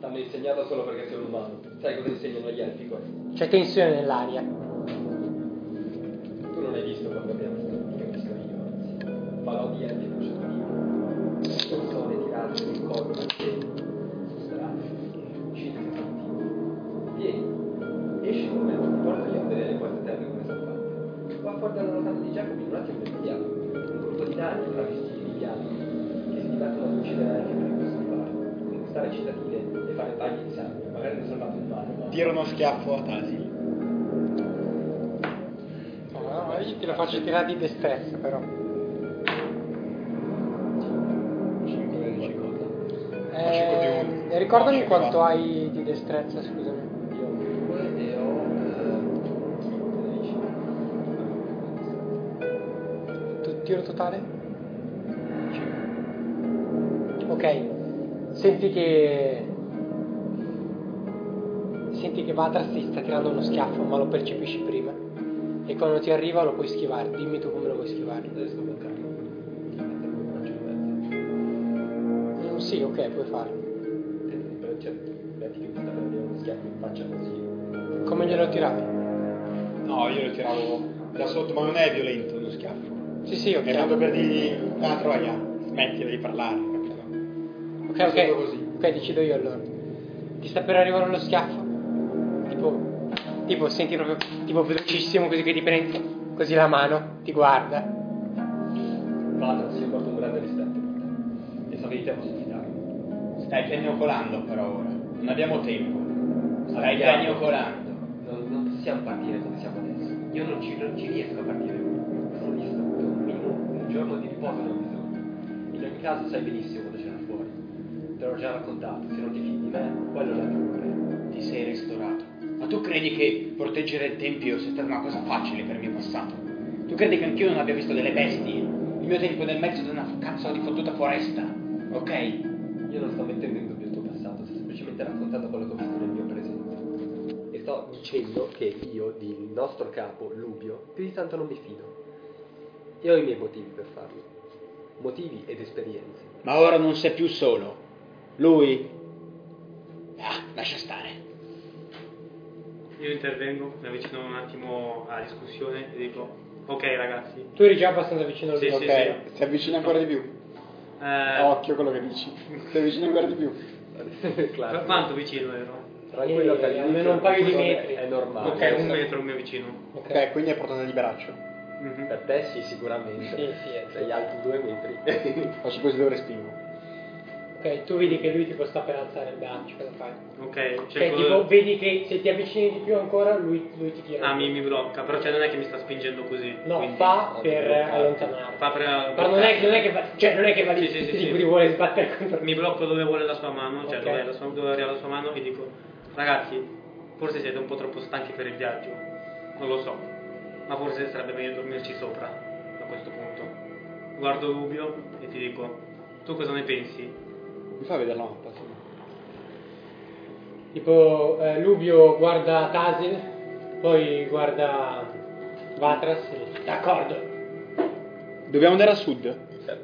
T'hanno insegnato solo perché sei un umano. Sai cosa insegnano agli elfi questo? C'è tensione nell'aria. Tu non hai visto quando abbiamo visto io, anzi. Falò di elfi non c'è io. Persone tirate nel collo fuori dalla locanda di Giacomo un attimo ne vediamo. Un gruppo di nani travestiti di bianco che si divertono ad uccidere elfi per farlo. Conquistare cittadine e fare tagli di sangue, magari ne salvate un mano, ma... Tira uno schiaffo a Tasil. No, no, io te lo faccio tirare di destrezza però. 5 di difficoltà. Eh, e ricordami quanto hai di destrezza, scusami. 13. Tu tiro totale? Ok. Senti che. Senti che Vatras ti sta tirando uno schiaffo, ma lo percepisci prima. E quando ti arriva lo puoi schivare. Dimmi tu come lo puoi schivare. Non riesco a bloccarlo. Mm, sì, ok, puoi farlo. Però, Cioè, uno schiaffo in faccia così. Come glielo tiravi? No, io lo tiravo da sotto, ma non è violento uno schiaffo. Sì, sì, ok. È proprio per dirgli, ah, troia, smettila di parlare, capito? Ok, ok. così. Ok, decido io allora. Ti sta per arrivare lo schiaffo? Tipo, tipo senti proprio, tipo velocissimo così che ti prende così la mano, ti guarda. Vada, si porta un grande rispetto per te. E so che di te posso fidarmi. Stai piagnucolando però ora, non abbiamo tempo. Stai Andiamo. piagnucolando. Non, non possiamo partire come siamo adesso. Io non ci, non ci riesco a partire. Giorno di riposo ne ho bisogno. In ogni caso sai benissimo cosa c'era fuori. Te l'ho già raccontato. Se non ti fidi di me, quello è l'altro problema. Ti sei restaurato. Ma tu credi che proteggere il tempio sia stata una cosa facile per il mio passato? Tu credi che anch'io non abbia visto delle bestie? Il mio tempo nel mezzo di una cazzo di fottuta foresta, ok? Io non sto mettendo in dubbio il tuo passato, sto semplicemente raccontando quello che ho visto nel mio presente. E sto dicendo che io, di nostro capo, Lubio, più di tanto non mi fido. E ho i miei motivi per farlo. Motivi ed esperienze. Ma ora non sei più solo. Lui... Ah, lascia stare. Io intervengo, mi avvicino un attimo alla discussione e dico, ok ragazzi, Tu eri già abbastanza vicino al Sì, mio, sì, ok? sì. Si avvicina ancora di più. eh, Occhio quello che dici. Si avvicina ancora di più. [laughs] Classico. quanto vicino ero? Tranquillo che Eh, almeno un paio di metri. È normale. Ok, un metro mi avvicino. Ok, quindi è portata di braccio. Mhm. Per te sì, sicuramente. Sì, sì, Sei alto due metri. Faccio così dove respingo. Ok, tu vedi che lui tipo sta per alzare il braccio, cosa fai? Ok, Cioè, cerco... tipo, vedi che se ti avvicini di più ancora, lui, lui ti tira. Ah, mi, mi blocca, però cioè non è che mi sta spingendo così. No, quindi- fa per allontanarti. Fa per... Ma non è, non è che va, cioè, non è che va lì Sì, sì, sì, sì. vuole sbattere contro Mi blocco dove vuole la sua mano, cioè Ok. dove, la sua, dove arriva la sua mano e dico, ragazzi, forse siete un po' troppo stanchi per il viaggio, non lo so, ma forse sarebbe meglio dormirci sopra a questo punto. Guardo Rubio e ti dico, tu cosa ne pensi? Mi fa vedere la mappa, sì. Tipo, eh, Lubio guarda Tasil, poi guarda Vatras e dice, d'accordo, Dobbiamo andare a sud?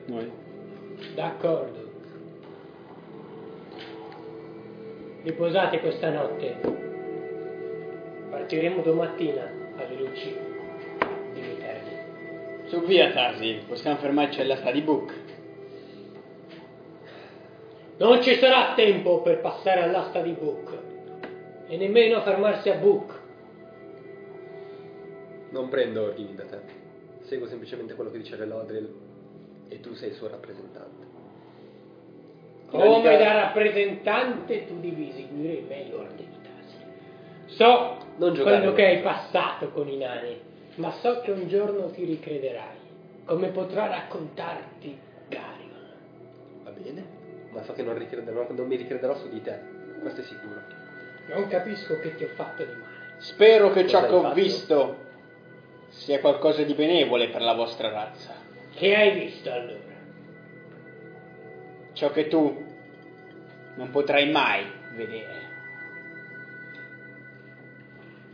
Noi. d'accordo. Riposate questa notte. Partiremo domattina alle luci. Su via Tarzil, possiamo fermarci all'asta di Book. Non ci sarà tempo per passare all'asta di Book e nemmeno fermarsi a Book. Non prendo ordini da te. Seguo semplicemente quello che dice Relodril e tu sei il suo rappresentante. Come da rappresentante tu devi eseguire i miei ordini, Tasi. So Non quello che hai passato con i nani, ma so che un giorno ti ricrederai, come potrà raccontarti Garion. Va bene? ma so che non, ricrederò- non mi ricrederò su di te, questo è sicuro. Non capisco che ti ho fatto di male. Spero che ciò che ho fatto? visto sia qualcosa di benevole per la vostra razza. Che hai visto allora? Ciò che tu non potrai mai vedere.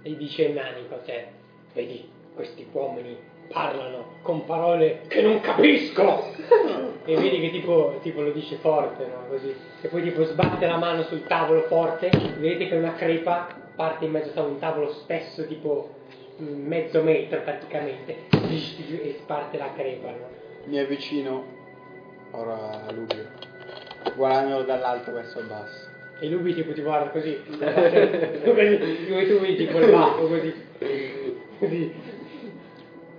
E dice il nanico te, vedi, questi uomini parlano con parole che non capisco. [laughs] e vedi che tipo, tipo lo dice forte, no? Così. E poi tipo sbatte la mano sul tavolo forte, vedete che una crepa parte in mezzo a un tavolo spesso, tipo mm, mezzo metro praticamente, e sparte la crepa, no? Mi avvicino ora a Lubio, guardandolo dall'alto verso il basso. E lui tipo ti guarda così, [laughs] così, come tu vedi tipo il baffo così, [laughs] così.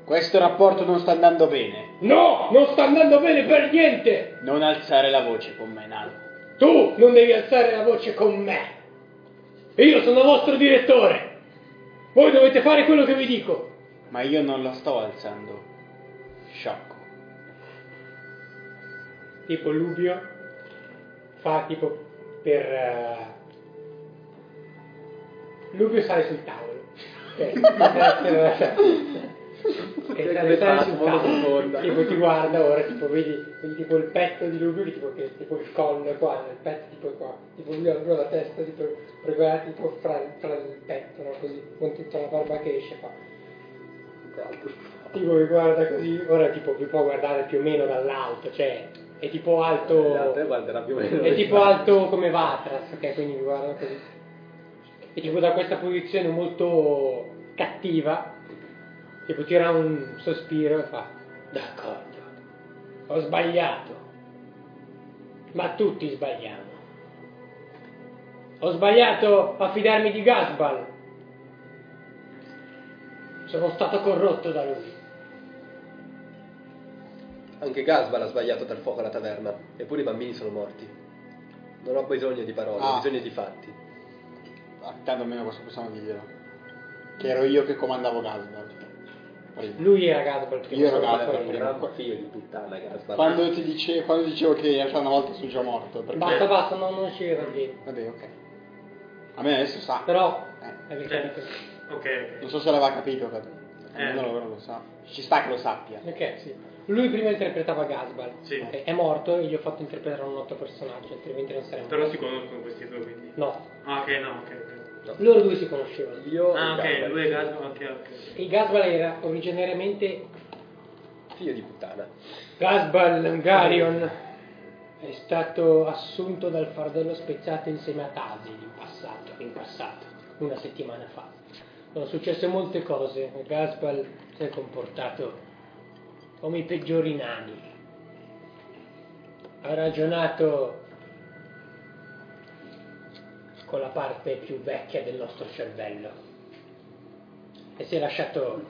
Questo rapporto non sta andando bene. No, non sta andando bene per niente! Non alzare la voce con me, Nano. Tu non devi alzare la voce con me! Io sono vostro direttore! Voi dovete fare quello che vi dico! Ma io non la sto alzando. Sciocco. Tipo Lubio fa tipo per... eh, Lubio sale sul tavolo. [laughs] Ok. E sale, sale sul tavolo. Tipo ti guarda ora, tipo vedi, vedi tipo il petto di che tipo che tipo il collo è qua, il petto tipo è qua, tipo lui ha lui la testa tipo regolata tipo fra, fra il petto, no? Così, con tutta la barba che esce fa. Tipo mi guarda così, ora tipo mi può guardare più o meno dall'alto, cioè è tipo alto. meno. È tipo alto come Vatras, ok? Quindi mi guarda così. E tipo da questa posizione molto cattiva, tipo tira un sospiro e fa, d'accordo, ho sbagliato, ma tutti sbagliamo. Ho sbagliato a fidarmi di Gasbal. Sono stato corrotto da lui. Anche Gasbal ha sbagliato dal fuoco alla taverna, eppure i bambini sono morti. Non ho bisogno di parole, ho Ah. bisogno di fatti. Ah, Tanto almeno questo possiamo dirlo. Che ero io che comandavo Gasbal. Lui era Gasbal prima. Io ero non Gasbal prima. Era un figlio di puttana Gasbal. Quando ti dice, quando dicevo che in realtà una volta sono già morto. Perché... Basta, basta, no, non ci era bene. Vabbè, ok. A me adesso sa. Però, Eh. avete Cioè, capito. ok, ok. Non so se l'aveva capito, però. Eh. Almeno loro lo sa. Ci sta che lo sappia. Ok, sì. Lui prima interpretava Gasbal. Sì. Ok, È morto e gli ho fatto interpretare un altro personaggio, altrimenti non saremmo. Però si conoscono questi due quindi. No, Ah, ok, no, ok, ok. loro due si conoscevano. Io Ah, e ok, Gasbal. lui è Gasman, ok, ok. Il Gasbal era originariamente Figlio di puttana. Gasbal Hungarion. È stato assunto dal fardello speziato insieme a Tasi in passato, in passato, una settimana fa. Sono successe molte cose. Gasbal si è comportato come i peggiori nani. Ha ragionato con la parte più vecchia del nostro cervello e si è lasciato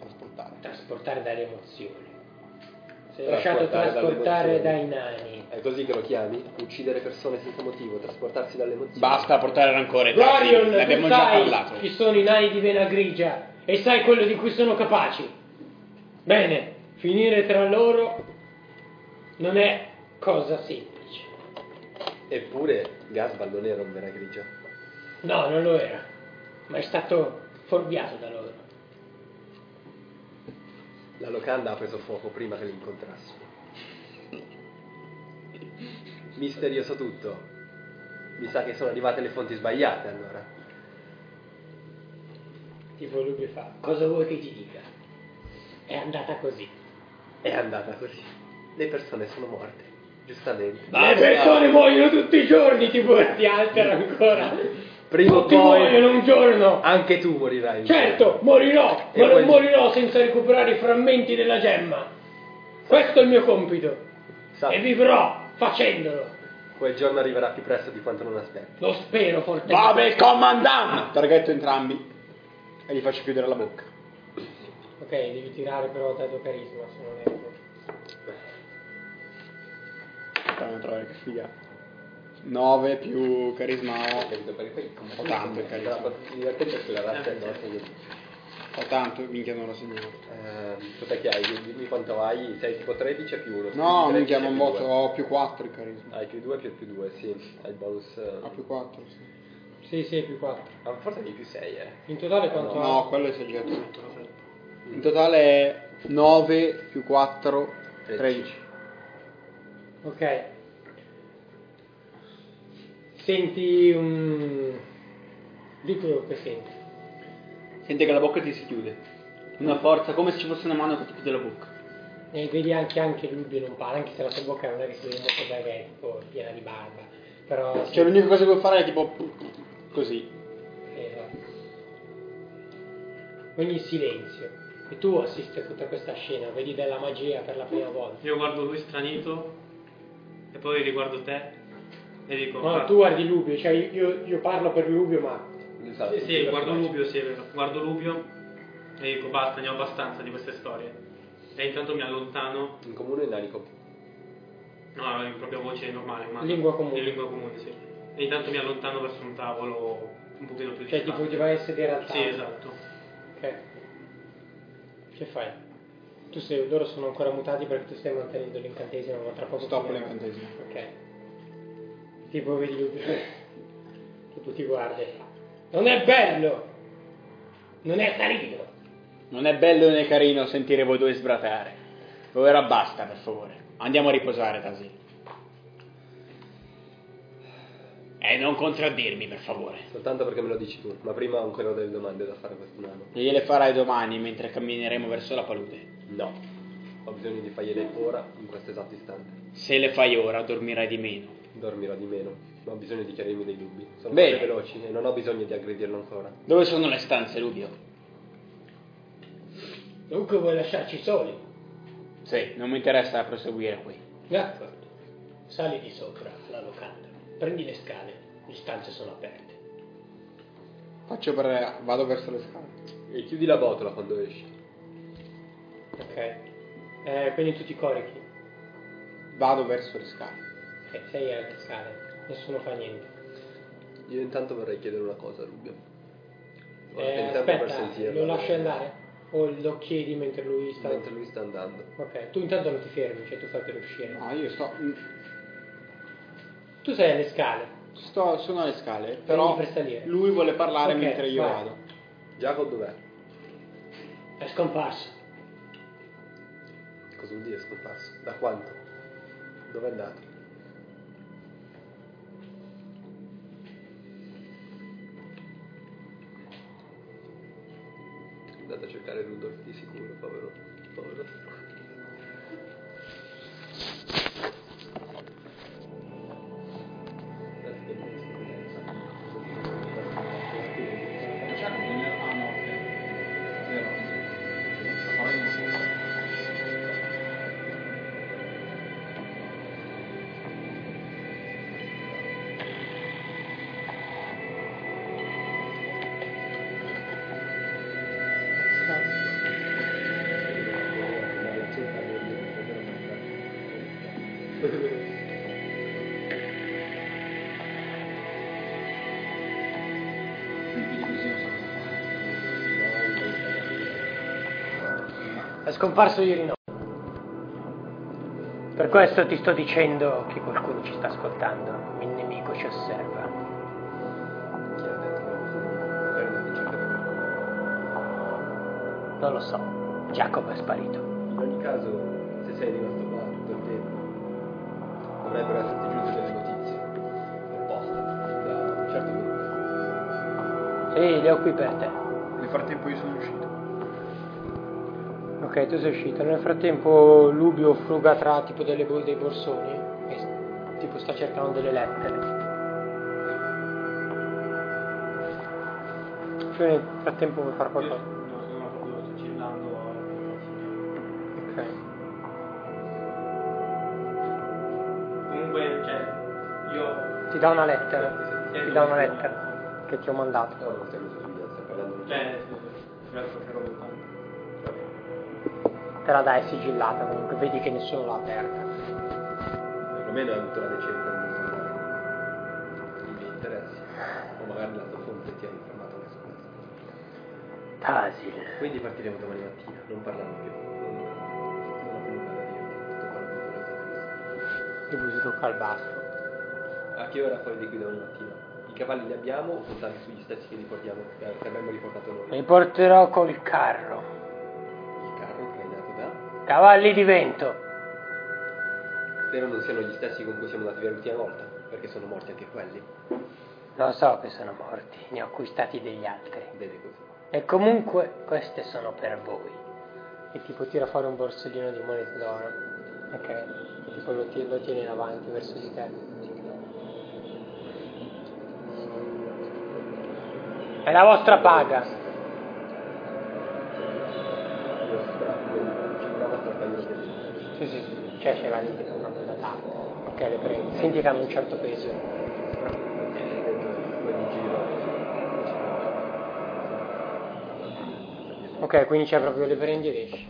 Trasportare. trasportare dalle emozioni. Si è lasciato Trasportare dai nani. È così che lo chiami? Uccidere persone senza motivo, trasportarsi dalle emozioni. Basta portare rancore. Rarion, ne abbiamo già sai parlato. chi sono i nani di vena grigia e sai quello di cui sono capaci. Bene, finire tra loro non è cosa semplice. Eppure Gasbal non era un vera grigia. No, non lo era, ma è stato fuorviato da loro. La locanda ha preso fuoco prima che li incontrassimo. Misterioso tutto. Mi sa che sono arrivate le fonti sbagliate allora. Tipo lui fa, cosa vuoi che ti dica? È andata così. È andata così. Le persone sono morte, giustamente. Le persone muoiono tutti i giorni, tipo ti altera ancora. Prima o Tutti poi- muoiono un giorno. Anche tu morirai. Certo, morirò, E ma non morirò senza recuperare i frammenti della gemma. Questo è il mio compito. giorno. Sa- E vivrò facendolo. Quel giorno arriverà più presto di quanto non aspetti. Lo spero fortemente. Vabbè, comandante! Targhetto entrambi e gli faccio chiudere la bocca. Ok, devi tirare però dato carisma, se non erro. Fammi trovare che figa. 9 più carisma 8. Capito? Perché poi po' tanto il la carisma. razza del nostro. Fa tanto, minchia non l'ho segnato. Eh, cos'è che hai? Dimmi quanto hai? Sei tipo 13 e più 1. No, minchia non botto, ho più 4 il carisma. Hai più 2 più più 2, sì. Hai il bonus. eh, Ho più 4, sì. Sì, sì, più 4. Ah, forse hai più 6, eh. In totale quanto No, quello è soggetto. In totale è 9 più 4, 13. ha? Ok. Senti un... Di quello che senti. Sente che la bocca ti si chiude. Una forza, come se ci fosse una mano che ti chiude la bocca. E vedi anche, anche Lubio non parla, anche se la sua bocca non è che si vede molto bene, è tipo piena di barba. Però... Cioè l'unica cosa che puoi fare è tipo così. Esatto. Ogni silenzio. E tu assisti a tutta questa scena, vedi della magia per la prima volta. Io guardo lui stranito e poi riguardo te e dico... No, "Ah, tu guardi Lubio, cioè io, io parlo per Lubio, ma Esatto. Sì, sì, guardo Lubio, sì, è vero. Guardo Lubio e dico basta, ne ho abbastanza di queste storie. E intanto mi allontano, In comune è nanico. no, in propria voce normale, umana. Lingua comune. In lingua comune, sì. E intanto mi allontano verso un tavolo un pochino più cioè distante. tipo ti vai a sedere al Sì, tavolo. esatto. Ok. Che fai? Tu sei, loro sono ancora mutati perché tu stai mantenendo l'incantesimo, ma tra poco Stop l'incantesimo. Ok. Tipo vedi Lubio. [laughs] Tipo ti guardi. Non è bello! Non è carino! Non è bello né carino sentire voi due sbratare. Ora basta, per favore. Andiamo a riposare, Tasil. E non contraddirmi, per favore. Soltanto perché me lo dici tu, ma prima ho ancora delle domande da fare a questo nano. E gliele farai domani mentre cammineremo verso la palude. No. Ho bisogno di fargliele ora, in questo esatto istante. Se le fai ora, dormirai di meno. Dormirò di meno, ma ho bisogno di chiarirmi dei dubbi. Sono Bene. cose veloci e non ho bisogno di aggredirlo ancora. Dove sono le stanze, Rubio? Dunque vuoi lasciarci soli? Sì, non mi interessa proseguire qui. D'accordo. Sali di sopra, alla locanda. Prendi le scale, le stanze sono aperte. Faccio per... vado verso le scale. E chiudi la botola quando esci. Ok. Eh, quindi tu ti corichi. Vado verso le scale. Ok, sei alle scale. Nessuno fa niente. Io intanto vorrei chiedere una cosa a Rubio. Eh, aspetta, lo lasci andare? O lo chiedi mentre lui sta... Mentre lui sta andando. Ok, tu intanto non ti fermi, cioè tu fai per uscire. No, io sto... Tu sei alle scale. sto sono alle scale, però per lui vuole parlare Ok, mentre io vai. vado. Jacob dov'è? È scomparso. Cosa vuol dire scomparso? Da quanto? Dove è andato? È andato a cercare Rudolf di sicuro, povero. Povero. Scomparso ieri notte. Per questo ti sto dicendo che qualcuno ci sta ascoltando. Il nemico ci osserva. Chi ha detto magari non lo so. Giacomo è sparito. In ogni caso, se sei rimasto qua tutto il tempo, dovrebbero esserti giunte delle notizie per posta da un certo gruppo. Sì, le ho qui per te. Nel frattempo io sono uscito. Ok, tu sei uscito. Nel frattempo Lubio fruga tra tipo delle, dei borsoni e tipo sta cercando delle lettere. Tu nel frattempo vuoi fare qualcosa? no, sono proprio sto chillando. Ok. Comunque, cioè, io... Ti dà una lettera. Ti dà una lettera che ti ho mandato. La dai sigillata comunque, vedi che nessuno l'ha aperta. Perlomeno hai avuto la decenza di informare i miei interessi. O magari la tua fonte ti ha informato su questo. Tasil. Quindi partiremo domani mattina, non parlando più. Non, ho più nulla da dirti, tutto quello che volevo sapere. E poi si tocca al basso. A che ora fuori di qui domani mattina? I cavalli li abbiamo o puntare sugli stessi che riportiamo, eh, che abbiamo riportato noi? Mi porterò col carro. Cavalli di vento. Spero non siano gli stessi con cui siamo andati via l'ultima volta, perché sono morti anche quelli. Lo so che sono morti, ne ho acquistati degli altri. Vede così. E comunque queste sono per voi. E tipo tira fuori un borsellino di monete d'oro. Ok. E tipo lo, ti- lo tieni in avanti verso di te. È la vostra paga. Sì, sì. Cioè ce l'ha lì proprio da tanto. Ok, le prendi. Senti che hanno un certo peso. Ok, quindi c'è proprio le prendi ed esci.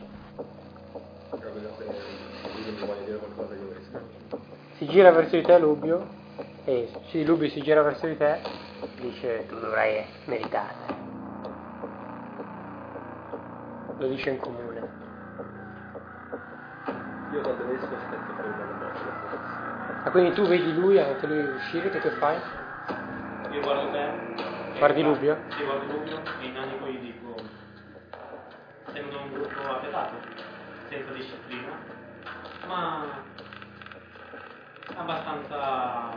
Si gira verso di te Lubio. E sì, Lubio si gira verso di te. Dice tu dovrai meritare. Lo dice in comune. Io quando esco aspetto per una mossa. Ah, quindi tu vedi lui, anche lui uscire, tu che fai? Io guardo te. Guardi e- Lubio? Sì, guardo Lubio e in animo gli dico. Sembra un gruppo affiatato, senza disciplina, ma abbastanza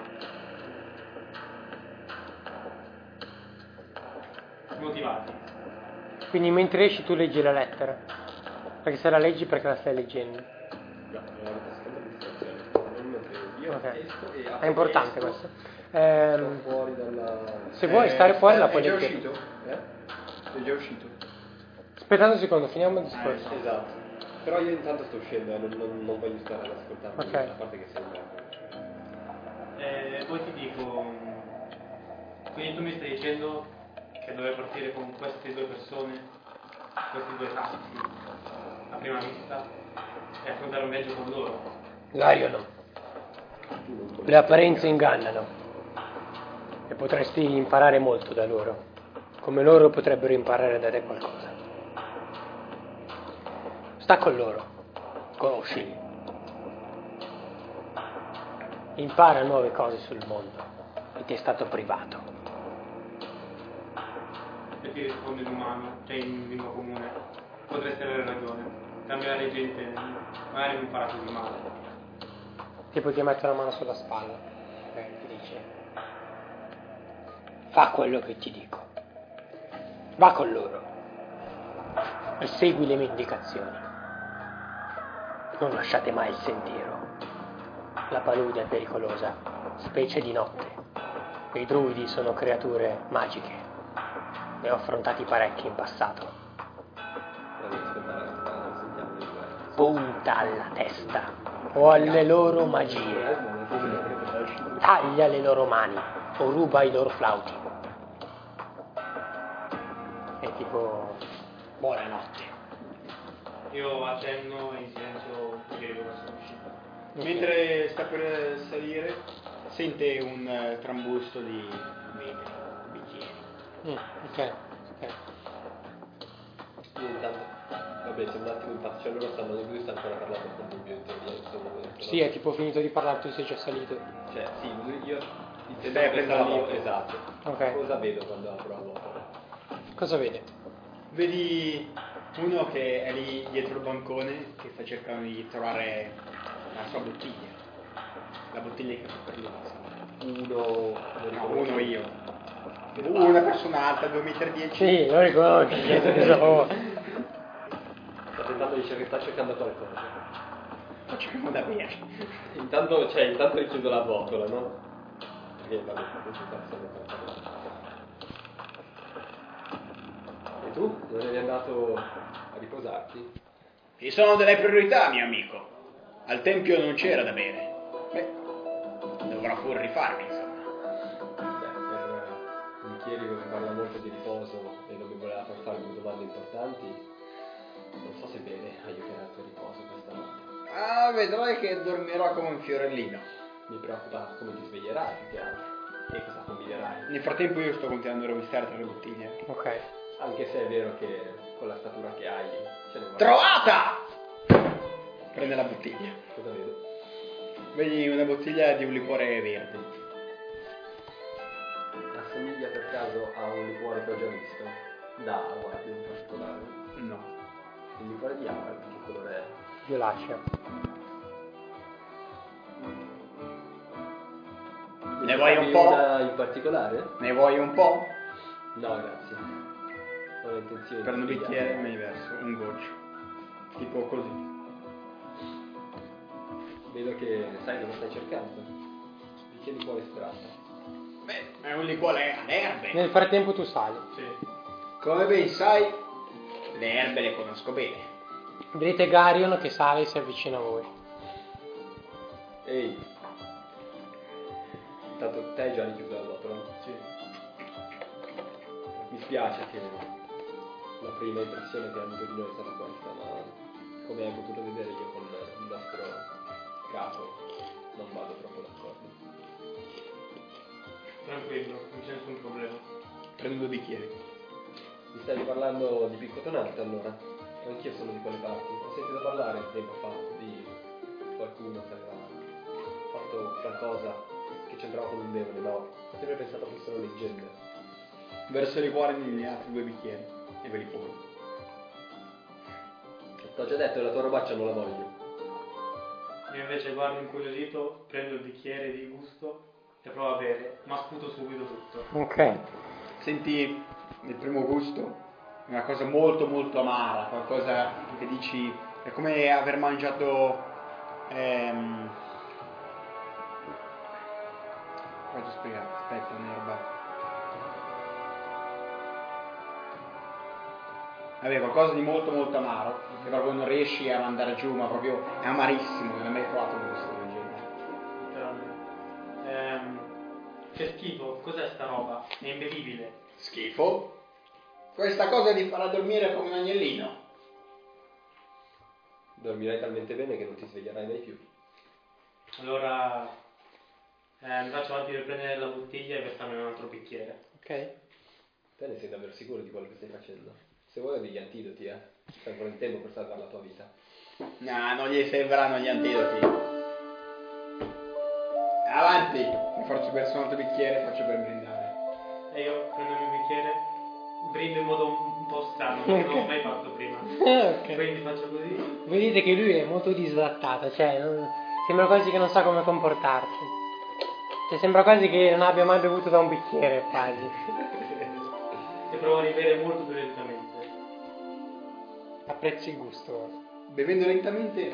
motivati. Quindi mentre esci tu leggi la lettera. Perché se la leggi perché la stai leggendo. No, è una seconda distrazione. Non mentre io Ok. esco e È importante questo. Ehm, fuori dalla... se vuoi stare fuori la puoi È già leggere. uscito? Eh? È già uscito. Aspettate un secondo, finiamo il discorso. Esatto. Però io intanto sto uscendo non, non, non voglio stare ad ascoltarmi, Ok. a parte che sembra... E poi ti dico, quindi tu mi stai dicendo che dovrei partire con queste due persone, questi due tassi, a prima vista, e affrontare un viaggio con loro. Lario no. Le apparenze ingannano. E potresti imparare molto da loro. Come loro potrebbero imparare da te qualcosa. Sta con loro. Conoscili. Impara nuove cose sul mondo. E ti è stato privato. E ti risponde in umano, cioè in lingua comune. Potresti avere ragione. Cambiare gente magari non farà così male. Ti mette una mano sulla spalla. E ti dice. Fa quello che ti dico. Va con loro. E segui le mie indicazioni. Non lasciate mai il sentiero. La palude è pericolosa, specie di notte. I druidi sono creature magiche. Ne ho affrontati parecchi in passato. La. Punta alla testa o alle loro magie. Taglia le loro mani o ruba i loro flauti. E tipo, buonanotte. Io accenno in silenzio chiedo verso l'uscita. Mentre sta per salire, sente un eh, trambusto di vetri, bicchieri. Mm, ok, ok. Intanto... Vabbè, c'è un attimo impazzo, cioè loro stanno, lui sta ancora parlando con in teoria, insomma. però- Sì, è tipo finito di parlare, tu sei già salito. Cioè, sì, lui, io... intendo che aprendo la io- botola. Esatto. Ok. Cosa vedo quando apro la botola? Cosa vede? Vedi uno che è lì dietro il bancone che sta cercando di trovare la sua bottiglia. La bottiglia che fa per lui. Uno... No, uno io. Una persona alta, 2,10 m. Sì, lo riconosci, so. Sta tentando di cercare, sta cercando qualcosa. Facciamo da bere. Intanto, cioè, intanto richiudo la botola, no? Perché vabbè, non ci stando qualcosa. E tu? Non eri andato a riposarti? Ci sono delle priorità, mio amico. Al tempio non c'era da bere. Beh, dovrò pure rifarmi, insomma. Beh, per eh, un chierico che parla molto di riposo e non mi voleva far fare due domande importanti, so se bene [laughs] aiuterà il tuo riposo questa notte. Ah, vedrai che dormirò come un fiorellino. Mi preoccupa come ti sveglierai più che altro e cosa combinerai. Nel frattempo io sto continuando a rovistare tra le bottiglie. Ok. Anche se è vero che con la statura che hai ce ne vuole. Trovata! Prende la bottiglia. Cosa vedo? Vedi una bottiglia di un liquore verde. Assomiglia per caso a un liquore che ho già visto? Da guardi in particolare. No. Il liquore di Aura, che colore è? Violacea. Ne vuoi un po'? Una in particolare? Ne vuoi un po'? No, grazie. Non ho intenzione Per un di bicchiere me ne verso un goccio. Tipo così. Vedo che sai cosa stai cercando. Bicchiere di cuore estratto. Beh, è un liquore alle erbe. Nel frattempo tu sali. Sì. Come ben sai, le erbe le conosco bene. Vedete Garion che sale e si avvicina a voi. Ehi. Intanto te hai già richiuso la botola? Sì. Mi spiace che la prima impressione che avuto di noi è stata questa, ma come hai potuto vedere io con il nostro capo non vado troppo d'accordo. Tranquillo, non c'è nessun problema. Prendo due bicchieri. Mi stavi parlando di piccotonante allora? Anch'io sono di quelle parti. Ho sentito parlare tempo fa di qualcuno che aveva fatto qualcosa che c'entrava con un demone, ma ho sempre pensato fossero leggende. Verso il liquore negli altri due bicchieri. E ve li pongo. T'ho già detto, la tua robaccia non la voglio. Io invece guardo incuriosito, prendo il bicchiere di gusto e provo a bere, ma sputo subito tutto. Ok. Senti il primo gusto, una cosa molto molto amara, qualcosa che dici è come aver mangiato ehm... Faccio spiegare, aspetta, un'erba. Vabbè, qualcosa di molto molto amaro, che proprio non riesci a mandare giù, ma proprio è amarissimo, non hai mai provato un gusto del genere. Ehm, che schifo, cos'è sta roba? È imbevibile. Schifo. Questa cosa ti farà dormire come un agnellino. Dormirai talmente bene che non ti sveglierai mai più. Allora eh, mi faccio avanti per prendere la bottiglia e versarmi un altro bicchiere. Ok. Te ne sei davvero sicuro di quello che stai facendo? Se vuoi ho degli antidoti, eh. C'è ancora in tempo per salvare la tua vita. No, non gli serviranno gli antidoti. Avanti! Mi faccio verso un altro bicchiere e faccio per brindare. E io prendo il mio bicchiere, brindo in modo un, un po' strano, perché non l'ho mai fatto prima. ok. Quindi faccio così. Vedete che lui è molto disadattato, cioè non- sembra quasi che non sa come comportarsi. Cioè sembra quasi che non abbia mai bevuto da un bicchiere, quasi. E provo a ribere molto più lentamente. Apprezzi il gusto. Bevendo lentamente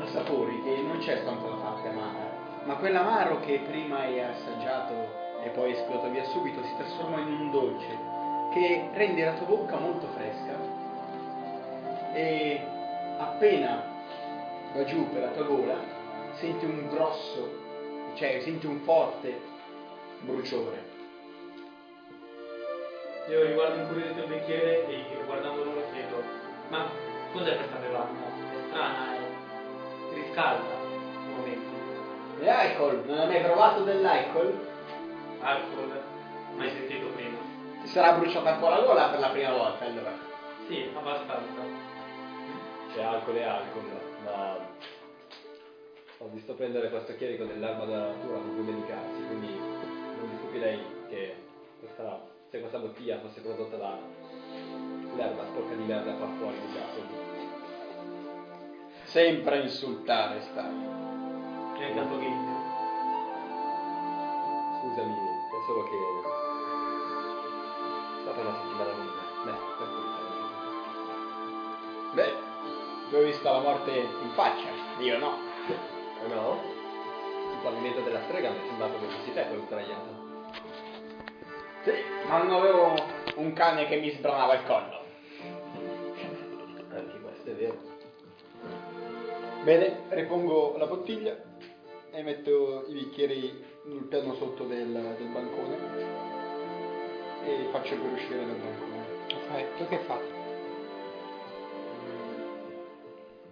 assapori che non c'è tanto la parte amara, ma quell'amaro che prima hai assaggiato e poi esplota via subito si trasforma in un dolce che rende la tua bocca molto fresca e appena va giù per la tua gola senti un grosso, cioè senti un forte bruciore. Io riguardo incuriosito il bicchiere e guardando loro chiedo, ma cos'è questa bevanda? È strana, è... riscalda al momento. L'alcol, non hai mai provato dell'alcol? Alcol, mai sentito prima. Ti sarà bruciata un po' la gola per la prima volta allora. Sì, abbastanza. C'è alcol e alcol, ma ho visto prendere questo chierico dell'erba della natura con cui medicarsi, quindi non mi stupirei che questa, se questa bottiglia fosse prodotta da l'erba sporca di merda qua fuori di casa. Sempre a insultare stai. E intanto ghigno. Scusami, è solo che è stata una settimana lunga. Beh, questo mi Beh, tu hai visto la morte in faccia, io no. Eh no? Il pavimento della strega mi è sembrato che fossi te quello sdraiato. Sì, ma non avevo un cane che mi sbranava il collo. Anche questo è vero. Bene, ripongo la bottiglia e metto i bicchieri sul piano sotto del, del bancone e faccio per uscire dal bancone. Ok, tu che hai fatto?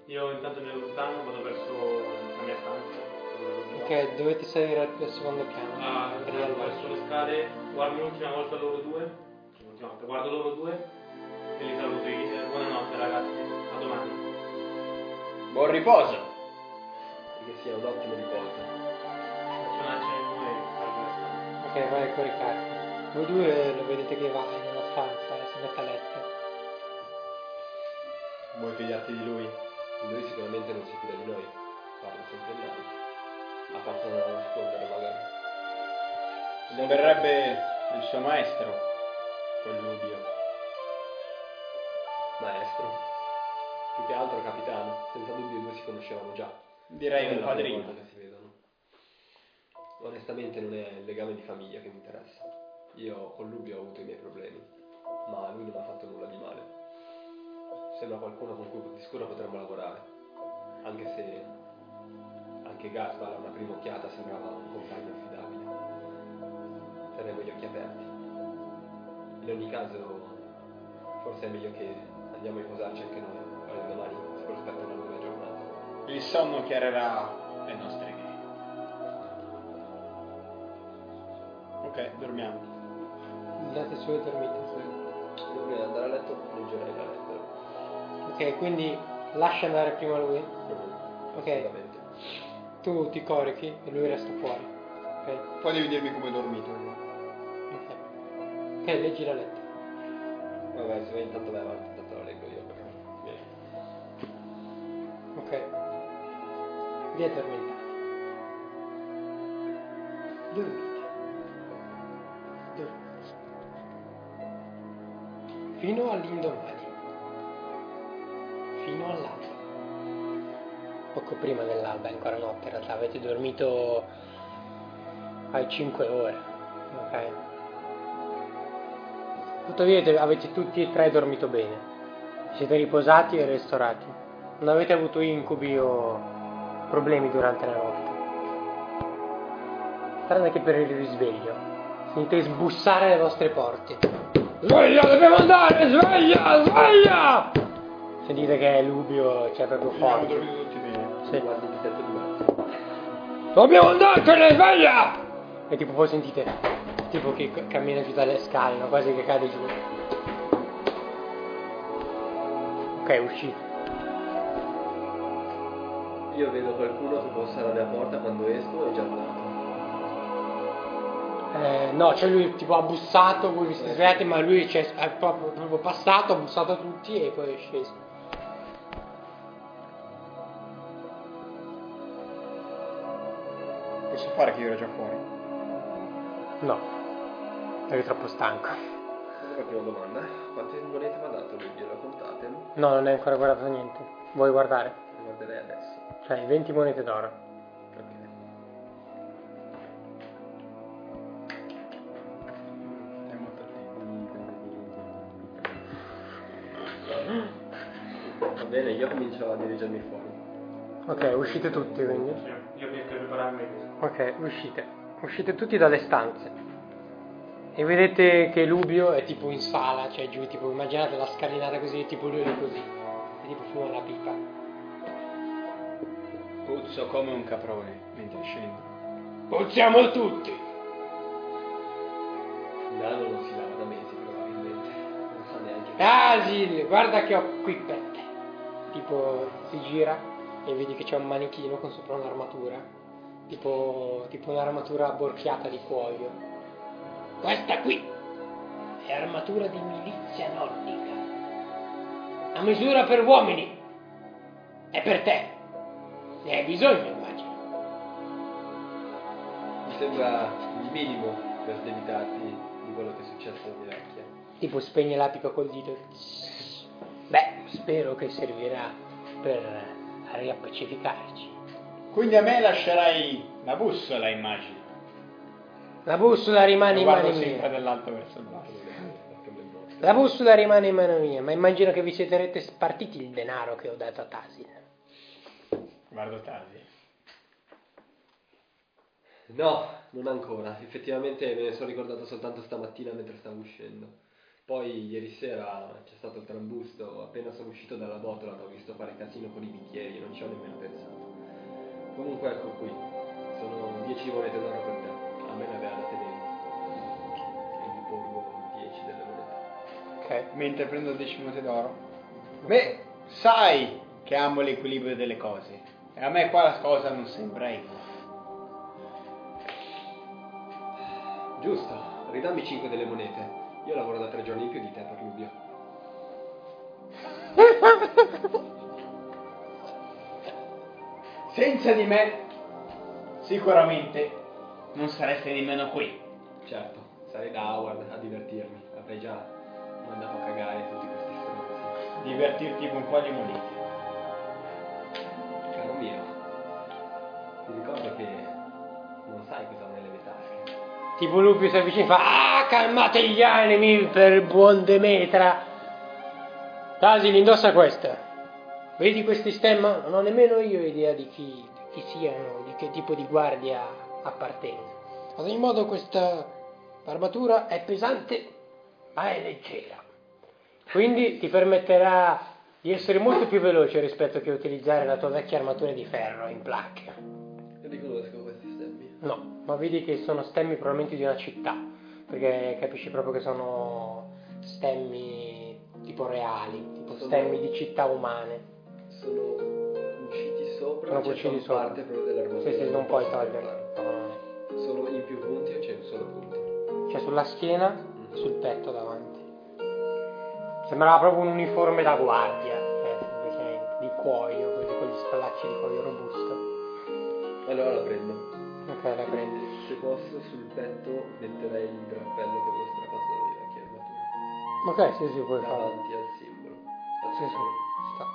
Io intanto mi allontano, vado verso la mia stanza. dove. Ok, dovete salire al al secondo piano. Ah, rialzarsi. verso le scale, guardo un'ultima volta loro due, l'ultima volta. Guardo loro due e li saluto. Gli dico, buonanotte ragazzi, a domani. Buon riposo. E che sia un ottimo riposo. Ok, vai a coricarti. Voi due lo vedete che va nella stanza e si mette a letto. Vuoi fidarti di lui? Lui sicuramente non si fida di noi. Parla sempre di noi. A parte da nascondere magari. Non verrebbe il suo maestro, quel Lubio. Maestro. Più che altro capitano. Senza dubbio i due si conoscevano già. Direi un padrino. che si vedono. Onestamente non è il legame di famiglia che mi interessa. Io con Lubio ho avuto i miei problemi, ma lui non mi ha fatto nulla di male. Sembra qualcuno con cui di sicuro potremmo lavorare, anche se anche Gaspar a una prima occhiata sembrava un compagno affidabile. Terremo gli occhi aperti. In ogni caso, forse è meglio che andiamo a riposarci anche noi, perché domani si prospetta una lunga giornata. Il sonno chiarerà le nostre Ok, dormiamo. Andate su e dormite. Io prima di andare a letto leggerei la lettera. Ok, quindi lascia andare prima lui. Ok. Tu ti corichi e lui resta fuori. Ok? Poi devi dirmi come hai dormito. Ok. Ok, leggi la lettera. Vabbè, se vai intanto vai avanti, intanto la leggo io. Ok. Vi addormentate. Dormite. Dormite. Fino all'indomani. Fino all'alba. Poco prima dell'alba, ancora notte in realtà. Avete dormito ai 5 ore. Ok. Tuttavia avete- tutti e tre dormito bene. Siete riposati e restaurati. Non avete avuto incubi o problemi durante la notte. Tranne che per il risveglio. Sentite sbussare le vostre porte. Sveglia, dobbiamo andare! Sveglia, sveglia! Sentite che è Lubio, cioè proprio forte. Sì. Dobbiamo andarcene, sveglia! E tipo poi sentite, tipo che cammina giù dalle scale, no? quasi che cade giù. Ok, uscite. Io vedo qualcuno che bussa alla mia porta quando esco e già andato. Eh, no, cioè lui tipo ha bussato, voi vi siete svegliati, ma lui cioè, è proprio, proprio passato, ha bussato a tutti e poi è sceso. Posso fare che io ero già fuori? No, eri troppo stanco. La prima domanda, quante monete mi ha dato lui? Glielo contate? No, non hai ancora guardato niente. Vuoi guardare? Lo guarderei adesso. Cioè, 20 monete d'oro. Bene, io comincio a dirigermi fuori. Ok, uscite tutti quindi. Io finisco di prepararmi. Ok, uscite. Uscite tutti dalle stanze. E vedete che Lubio è tipo in sala, cioè giù, tipo immaginate la scalinata così, tipo lui è così. E tipo fuma la pipa. Puzzo come un caprone mentre scendo. Puzziamo tutti! Nano non si lava da mesi probabilmente. Non sa neanche che... Ah Gil, guarda che ho qui pette. Tipo si gira e vedi che c'è un manichino con sopra un'armatura. Tipo, tipo un'armatura borchiata di cuoio. Questa qui è armatura di milizia nordica. A misura per uomini. È per te. Ne hai bisogno, immagino. Mi sembra il minimo per sdebitarti di quello che è successo a mia vecchia. Tipo spegne la pipa col dito. Beh, spero che servirà per riappacificarci. Quindi a me lascerai la bussola, immagino. La bussola rimane in mano sempre mia. dall'alto verso il basso. La bussola rimane in mano mia, ma immagino che vi siete spartiti il denaro che ho dato a Tasin. Guardo Tasi. No, non ancora. Effettivamente me ne sono ricordato soltanto stamattina mentre stavo uscendo. Poi ieri sera c'è stato il trambusto, appena sono uscito dalla botola ho visto fare casino con i bicchieri e non ci ho nemmeno pensato. Comunque ecco qui, sono 10 monete d'oro per te, a me ne aveva date 20. E vi porgo 10 delle monete. Ok. mentre prendo 10 monete d'oro. Beh, sai che amo l'equilibrio delle cose. E a me qua la cosa non sembra equa. Giusto, ridammi 5 delle monete. Io lavoro da tre giorni in più di te per Rubio. [laughs] Senza di me, sicuramente non sareste nemmeno qui. Certo, sarei da Howard a divertirmi. Avrei già mandato a cagare tutti questi stronzi. Divertirti con quali monete? Caro mio, ti ricordo che non sai cosa nelle mie tasche. Tipo Lupi si avvicina e fa Ah, calmate gli animi per buon Demetra. Tasil, indossa questa. Vedi questi stemma? Non ho nemmeno io idea di chi, di chi siano, di che tipo di guardia appartengono. Ad ogni modo questa armatura è pesante ma è leggera. Quindi ti permetterà di essere molto più veloce rispetto che utilizzare la tua vecchia armatura di ferro in riconosco questi stemmi. No, ma vedi che sono stemmi probabilmente di una città, perché capisci proprio che sono stemmi tipo reali, tipo Sono- stemmi di città umane. Sono cuciti sopra, Sono cuciti sopra. parte proprio dell'armatura. Sì, sì, non puoi posso toglierli. No. Sono in più punti o c'è un solo punto? C'è sulla schiena e sul petto davanti. Sembrava proprio un uniforme da guardia, cioè, semplicemente, di cuoio, così con gli spallacci di cuoio robusto. Allora la prendo. Ok, la prendi. Se posso sul petto metterei il drappello che avevo strappato dalle vecchie armature. Ok, sì, sì, puoi farlo. Davanti al simbolo. Al Sì, sì, sta.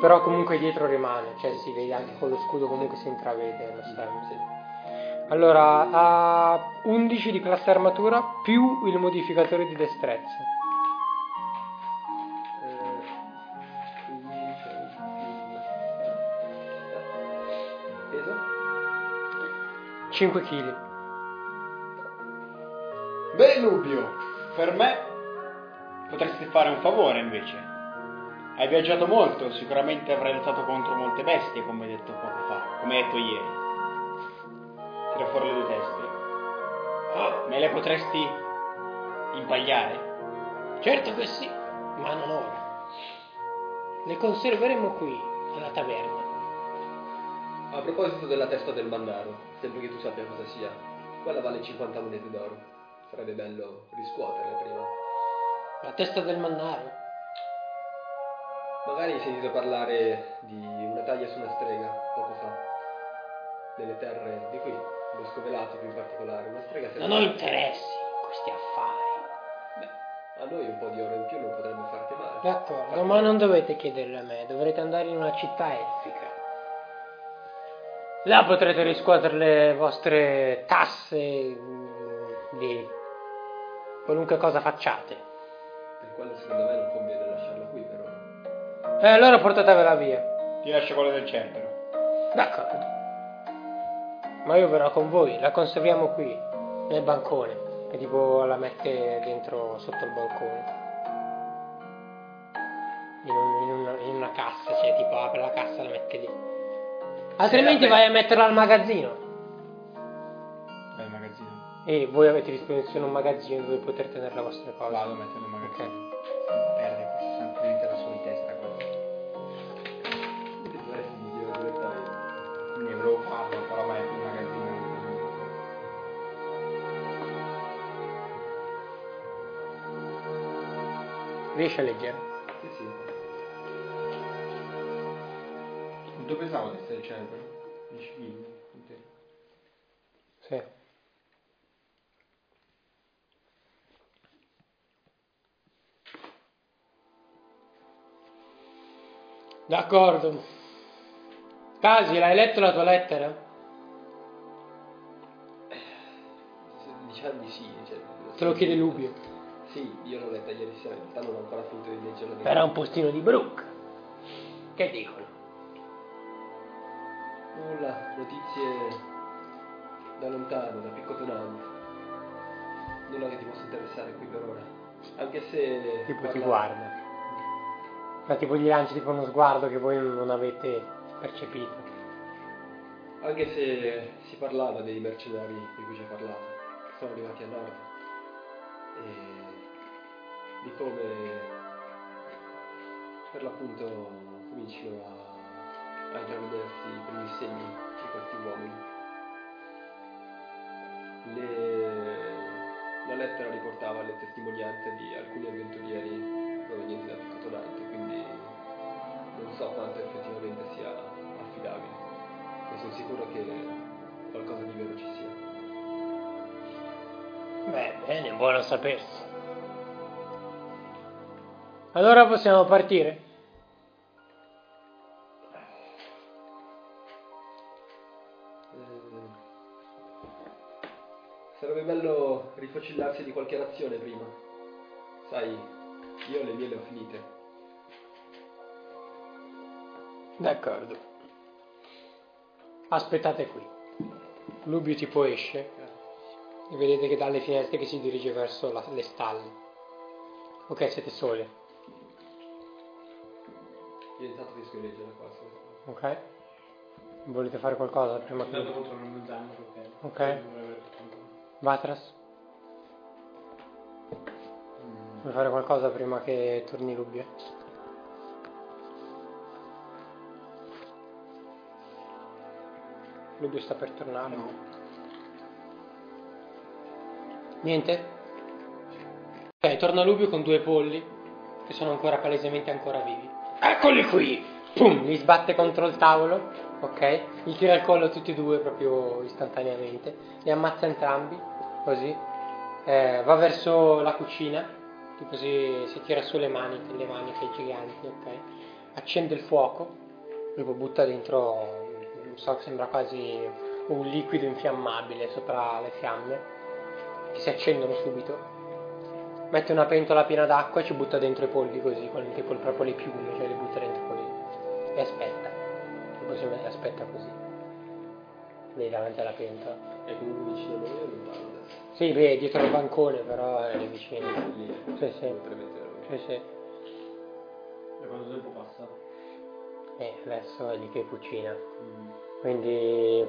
Però comunque dietro rimane, cioè si vede anche con lo scudo comunque si intravede lo stemma. Sì. Allora, ha 11 di classe armatura più il modificatore di destrezza. 5 kg. Beh, Nubio, per me potresti fare un favore invece. Hai viaggiato molto, sicuramente avrai lottato contro molte bestie, come hai detto poco fa, come hai detto ieri. Tira fuori le due teste. Me le potresti impagliare? Certo che sì, ma non ora. Le conserveremo qui, alla taverna. A proposito della testa del mandaro, sempre che tu sappia cosa sia, quella vale 50 monete d'oro. Sarebbe bello riscuoterle prima. La testa del mannaro. Magari hai sentito parlare di una taglia su una strega poco fa. Nelle terre di qui, Bosco Velato più in particolare. Una strega Non ho interessi in questi affari. Beh, a noi un po' di oro in più non potrebbe farti male. D'accordo, ma non dovete chiederlo a me, dovrete andare in una città elfica. Là potrete riscuotere le vostre tasse mm, di qualunque cosa facciate. Per quello secondo me non conviene lasciarla qui però. E allora portatevela via. Ti lascio quello del cerbero. D'accordo. Ma io verrò con voi, la conserviamo qui, nel bancone. E tipo la mette dentro sotto il balcone. In, un- in una, in una cassa, cioè tipo apre la cassa e la mette lì. Altrimenti vai a metterla al magazzino. Vai in magazzino. E voi avete a disposizione un magazzino dove poter tenere le vostre cose. Vado a metterlo in magazzino. Ok. Perde costantemente la sua di testa direttamente. Quindi volevo farlo, però vai in magazzino. Riesci a leggere? Sì, sì. Quanto pesavo testa del cerbero? 10 kg. intero. Sì. D'accordo. Casi, l'hai letto la tua lettera? Diciamo di sì. Cioè, Te lo chiede Lubio. Sì, io l'ho letta ieri sera, in realtà non ho ancora finito di leggerla. Però è un postino di Brooke. Che dicono? Nulla, notizie da lontano, da Piccotonant. Nulla che ti possa interessare qui per ora. Anche se... Tipo ti parla- guarda. Ma tipo gli lanci tipo uno sguardo che voi non avete percepito. Anche se si parlava dei mercenari di cui ci hai parlato, che sono arrivati a nord. E di come per l'appunto cominciano a, a intravedersi i primi segni di questi uomini. Le- la lettera riportava le testimonianze di alcuni avventurieri provenienti da Piccotonante, quindi non so quanto effettivamente sia affidabile, ma sono sicuro che qualcosa di vero ci sia. Beh, bene, buono sapersi. Allora possiamo partire? Bello rifocillarsi di qualche razione prima. Sai, io le mie le ho finite. D'accordo. Aspettate qui. Lubio tipo esce e vedete che dalle finestre che si dirige verso la- le stalle. Ok, siete soli. Io intanto riesco a leggere qua. se- Ok? Volete fare qualcosa prima che... il danno, ok. Ok. Vatras? Vuoi fare qualcosa prima che torni Lubio? Lubio sta per tornare. Niente? Ok, torna Lubio con due polli che sono ancora palesemente ancora vivi. Eccoli qui! Pum! Li sbatte contro il tavolo, ok? Gli tira il collo tutti e due proprio istantaneamente. Li ammazza entrambi, così. Eh, va verso la cucina, tipo si, si tira su le maniche, le maniche giganti, ok? Accende il fuoco, poi butta dentro, non so, sembra quasi un liquido infiammabile sopra le fiamme, che si accendono subito. Mette una pentola piena d'acqua e ci butta dentro i polli così, con tipo proprio le piume, cioè li butta dentro così. E aspetta. Tipo mette- aspetta così. Lì davanti alla pentola. È comunque vicino a noi o lontano adesso? Sì, beh, dietro il bancone però è lì vicino. Lì, Sì, sì. Sì, sì. Da quanto tempo passa? E adesso è lì che cucina. Mm. Quindi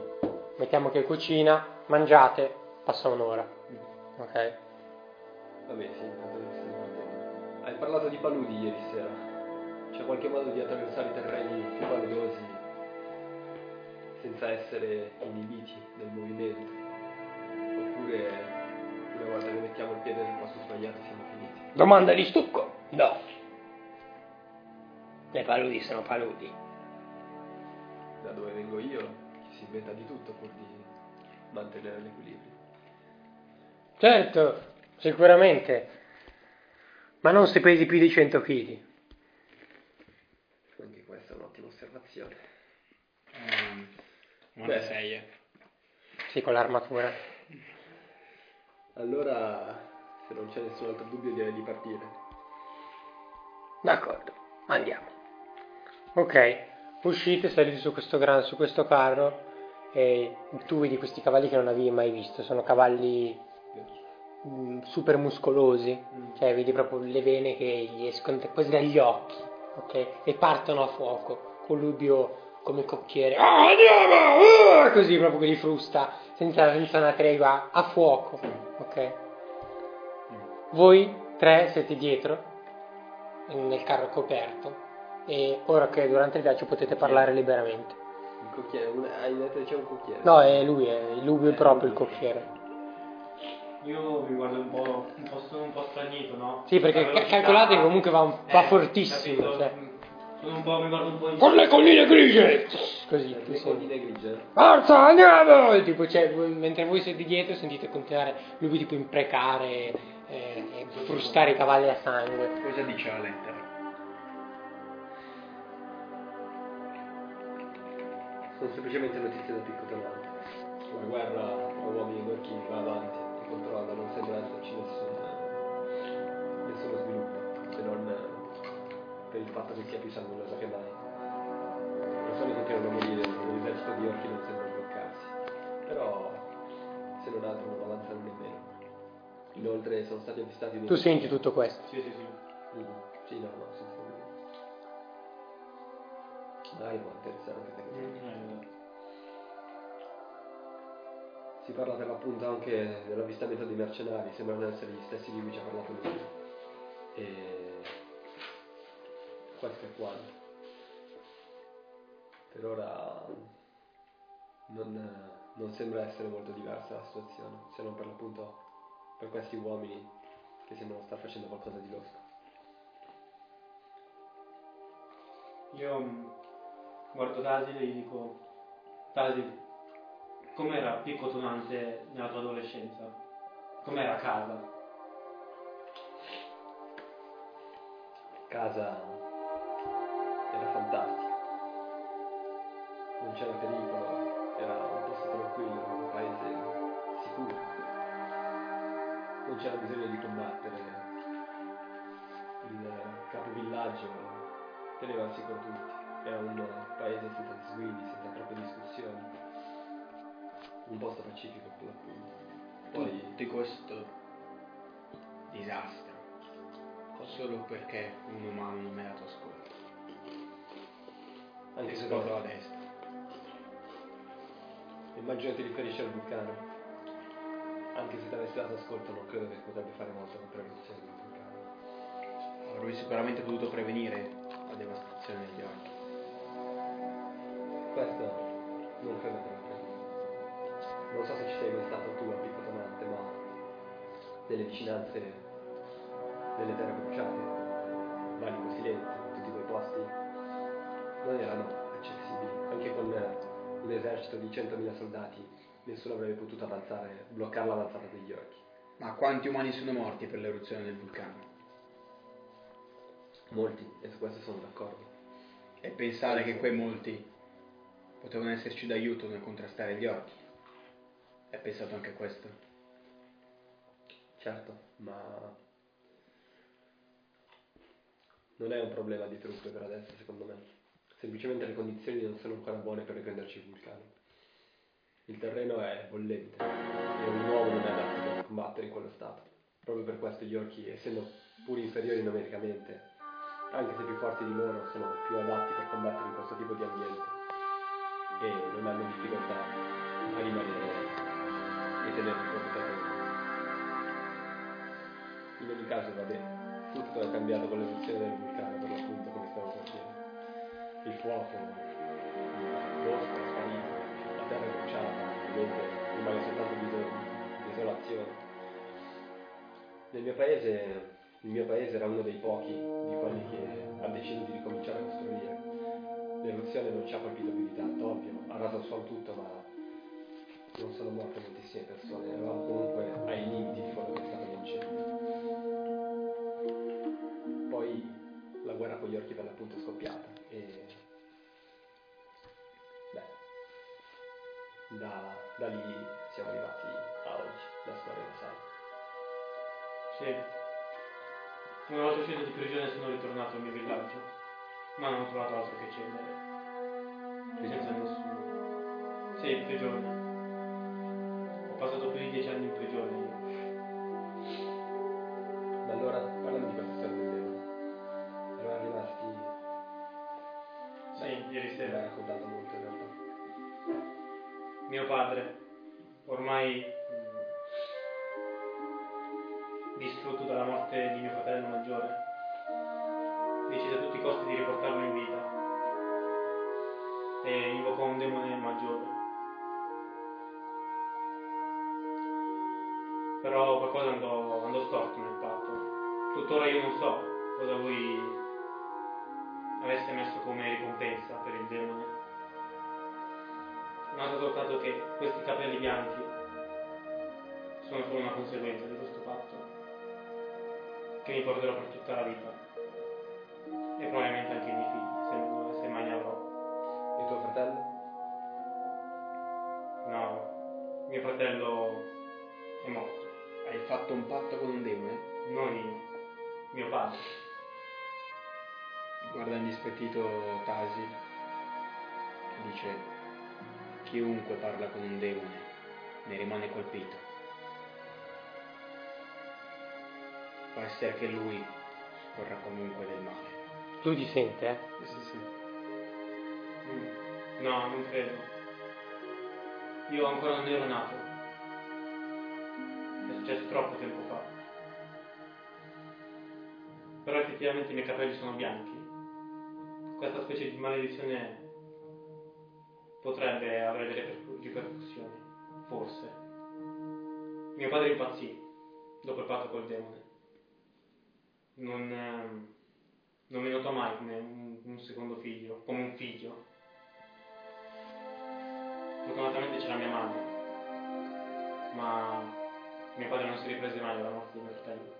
mettiamo che cucina, mangiate, passa un'ora. Ok? Vabbè, sì. Hai parlato di paludi ieri sera. C'è qualche modo di attraversare i terreni più paludosi senza essere inibiti nel movimento? Oppure una volta che mettiamo il piede nel posto sbagliato siamo finiti? Domanda di stucco? No. Le paludi sono paludi. Da dove vengo io ci si inventa di tutto pur di mantenere l'equilibrio. Certo, sicuramente. Ma non se pesi più di 100 kg. Anche questa è un'ottima osservazione. Mm, Beh. 96. eh. Sì, con l'armatura. Allora, se non c'è nessun altro dubbio direi di partire. D'accordo, andiamo. Ok, uscite, salite su questo, gran, su questo carro e tu vedi questi cavalli che non avevi mai visto. Sono cavalli mm, super muscolosi, cioè vedi proprio le vene che gli escono quasi dagli occhi, ok? E partono a fuoco, con Lubio come cocchiere, "Ah, andiamo! Ah!" così proprio che li frusta, senza, senza una tregua, a fuoco, ok? Voi tre siete dietro, nel carro coperto, e ora che durante il viaggio potete parlare liberamente. Il cocchiere, hai detto che c'è un cocchiere? No, è lui, è Lubio proprio il cocchiere. Io vi guardo un po', un po', un po' stranito, no? Sì, perché ca- velocità- calcolate che comunque va, un- va Eh, fortissimo, capito? cioè. Un po', mi guardo un po' in Con le colline grigie! Così, tu Le sei. colline grigie? Forza, andiamo! E Tipo, cioè, voi- mentre voi siete dietro sentite continuare lui tipo imprecare eh, e frustare i cavalli a sangue. Cosa dice la lettera? Sono semplicemente notizie da picco talante. La guerra tra uomini e orchi va avanti e controlla, non sembra esserci nessun, nessuno per il fatto che sia più sanguinosa che mai. Le persone continuano a morire, l'esercito di orchi non sembra bloccarsi, però se non altro non avanzano nemmeno. Inoltre sono stati avvistati dei... Tu senti tutto questo. Sì, sì, sì. Mm, Sì, no, no, sì, sì. Dai, può interessare anche te. Si parla per l'appunto anche dell'avvistamento dei mercenari, sembrano essere gli stessi di cui ci ha parlato lui. E è quanto. Per ora non, non sembra essere molto diversa la situazione, se non per l'appunto per questi uomini che sembrano star facendo qualcosa di losco. Io mm, guardo Tasil e gli dico, Tasil, com'era Picco Tonante nella tua adolescenza? Com'era casa? Casa non c'era pericolo, era un posto tranquillo, un paese sicuro, non c'era bisogno di combattere, il capovillaggio teneva al sicuro tutti, era un paese senza disguidi, senza troppe discussioni, un posto pacifico per l'appunto. Poi Tutto questo disastro. Solo perché un umano non mi ha dato ascolto. anche se Esploro a destra. Immagino ti riferisci al vulcano. Anche se ti avessi dato ascolto non credo che potrebbe fare molto contro l'eruzione del vulcano. Avrei sicuramente potuto prevenire la devastazione degli orchi. Questo non credo proprio. Non so se ci sei mai stato tu a Picco Tonante, ma nelle vicinanze delle terre bruciate, Valico Silenzio, tutti quei posti non erano accessibili. Anche con un esercito di 100.000 soldati nessuno avrebbe potuto avanzare, bloccare l'avanzata degli orchi. Ma quanti umani sono morti per l'eruzione del vulcano? Molti, e su questo sono d'accordo. E pensare che quei molti potevano esserci d'aiuto nel contrastare gli orchi. Hai pensato anche a questo? Certo, ma non è un problema di truppe per adesso, secondo me. Semplicemente le condizioni non sono ancora buone per riprenderci il vulcano. Il terreno è bollente e un uomo non è adatto per combattere in quello stato. Proprio per questo gli orchi, essendo pur inferiori numericamente, anche se più forti di loro, sono più adatti per combattere in questo tipo di ambiente e non hanno difficoltà a rimanere e tenere il proprio terreno. In ogni caso va bene, tutto è cambiato con l'eruzione del vulcano, per l'appunto, come stavo dire. Il fuoco, il bosco è sparito, la terra bruciata, ovviamente rimane soltanto des- desolazione. Nel mio paese, il mio paese era uno dei pochi di quelli che ha deciso di ricominciare a costruire. L'eruzione non ci ha colpito più di tanto, ovvio, ha raso al suolo tutto, ma non sono morte moltissime persone, eravamo comunque ai limiti di quello che è stato l'incendio. Guerra con gli orchi per l'appunto è scoppiata e beh, da, da lì siamo arrivati a oggi, la storia lo sai. Sì. Una volta uscito di prigione sono ritornato al mio villaggio, ma non ho trovato altro che cenere. Senza nessuno. Sì, in prigione. Ho passato più di dieci anni in prigione io. Ma allora parlami di questa storia Ieri Mi hai sera. raccontato molto in realtà. Mio padre, ormai mh, distrutto dalla morte di mio fratello maggiore, decise a tutti i costi di riportarlo in vita e invocò un demone maggiore. Però qualcosa andò, andò storto nel patto. Tuttora io non so cosa lui avesse messo come ricompensa per il demone. Noto soltanto che questi capelli bianchi sono solo una conseguenza di questo fatto che mi porterò per tutta la vita e probabilmente anche i miei figli, se, se mai ne avrò. E tuo fratello? No, mio fratello è morto, Hai fatto un patto con un demone? non io, mio padre. Guarda indispettito Tasi, che dice, chiunque parla con un demone ne rimane colpito. Può essere che lui vorrà comunque del male. Lui ti sente, eh? Sì, sì. Mm. No, non credo. Io ancora non ero nato. È successo troppo tempo fa. però effettivamente i miei capelli sono bianchi. Questa specie di maledizione potrebbe avere delle riper- ripercussioni, forse. Mio padre impazzì dopo il patto col demone. Non, ehm, non mi notò mai come un, un secondo figlio, come un figlio. Fortunatamente c'era mia madre, ma mio padre non si riprese mai dalla morte di mio fratello.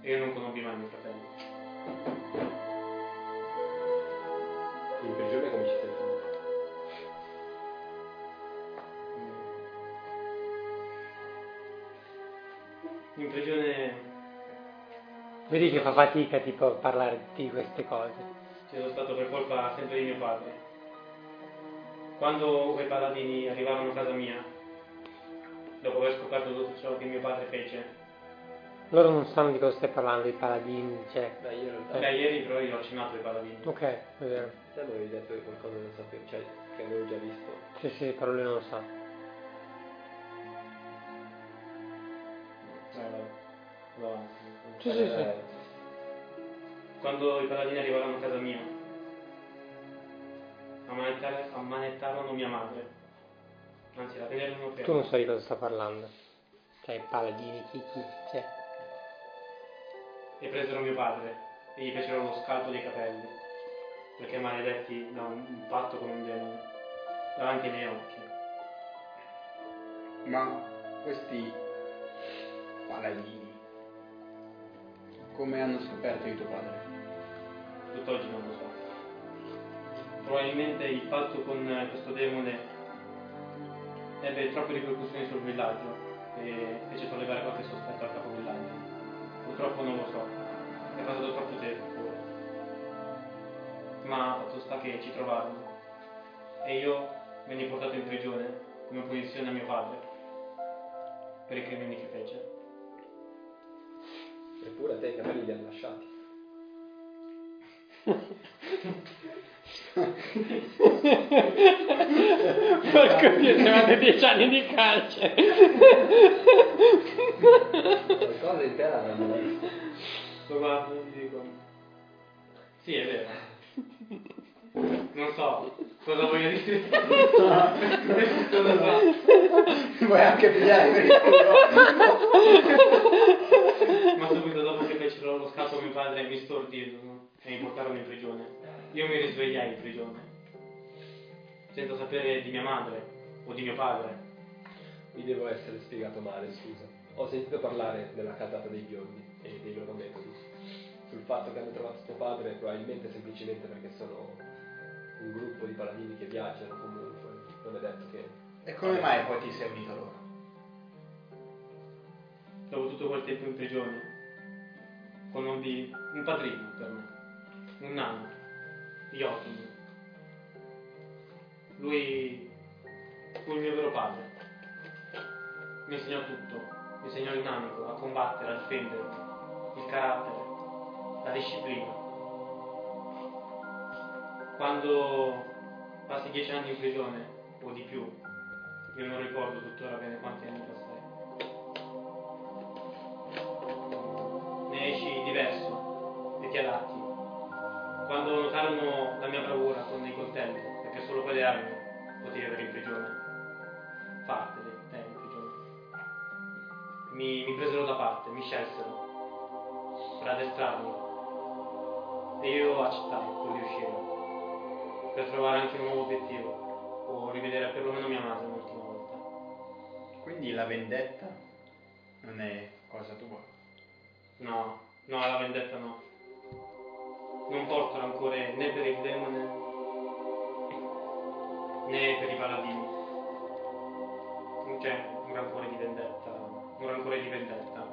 E io non conobbi mai mio fratello. In prigione come ci sei finito? In prigione Vedi che fa fatica tipo a parlare di queste cose. ci sono stato per colpa sempre di mio padre. Quando quei paladini arrivarono a casa mia, dopo aver scoperto tutto ciò che mio padre fece, Loro non sanno di cosa stai parlando, i paladini, cioè. Beh, io in realtà... beh, ieri però io ho accennato ai paladini. Ok, è vero. Te avevi detto che qualcosa non sapevo, cioè che avevo già visto. Sì, sì, però lui non lo sa. Eh, avanti. Sì, sì, sì. Eh, Quando i paladini arrivarono a casa mia, ammanettarono mia madre. Anzi, la tenerono Tu ferma. non sai di cosa sta parlando. Cioè, i paladini, chi, chi, cioè. E presero mio padre e gli fecero lo scalpo dei capelli, perché maledetti da un, patto con un demone, davanti ai miei occhi. Ma questi paladini come hanno scoperto di tuo padre? Tutt'oggi non lo so. Probabilmente il patto con questo demone ebbe troppe ripercussioni sul villaggio e fece sollevare qualche sospetto al capo villaggio. Purtroppo non lo so, è passato troppo tempo. Ma fatto sta che ci trovarono e io venni portato in prigione come punizione a mio padre per i crimini che fece. Eppure a te i capelli li hanno lasciati. [laughs] Porco Dio, siamo 10 anni di carcere. Qualcosa in te l'hanno visto. Lo guardo e dico. Sì, è vero. Non so cosa voglio dire. cosa [laughs] so. Vuoi anche pigliare per il culo? Ma subito dopo che fecero lo scatto mio padre mi stordirono e mi portarono in prigione. Io mi risvegliai in prigione. Senza sapere di mia madre o di mio padre. Mi devo essere spiegato male, scusa. Ho sentito parlare della casata dei biondi e dei loro metodi. Sul fatto che hanno trovato tuo padre, probabilmente semplicemente perché sono un gruppo di paladini che viaggiano comunque. Non è detto che. E come mai poi ti sei unito a loro? Dopo tutto quel tempo in prigione, conobbi un padrino per me, un nano, Joachim. Lui fu il mio vero padre. Mi insegnò tutto, mi insegnò il namico, a combattere, a difendere, il carattere, la disciplina. Quando passi dieci anni in prigione, o di più, io non ricordo tuttora bene quanti anni passai. ne esci diverso e ti adatti. Quando notarono la mia bravura con i coltelli, perché solo quelle armi potevi avere in prigione, fartele te in prigione, mi, mi presero da parte, mi scelsero per addestrarmi e io accettai pur di uscire per trovare anche un nuovo obiettivo o rivedere perlomeno mia madre un'ultima volta. Quindi la vendetta non è cosa tua. No, no, la vendetta no. Non porto rancore né per il demone né per i paladini. Non c'è un rancore di vendetta, un rancore di vendetta.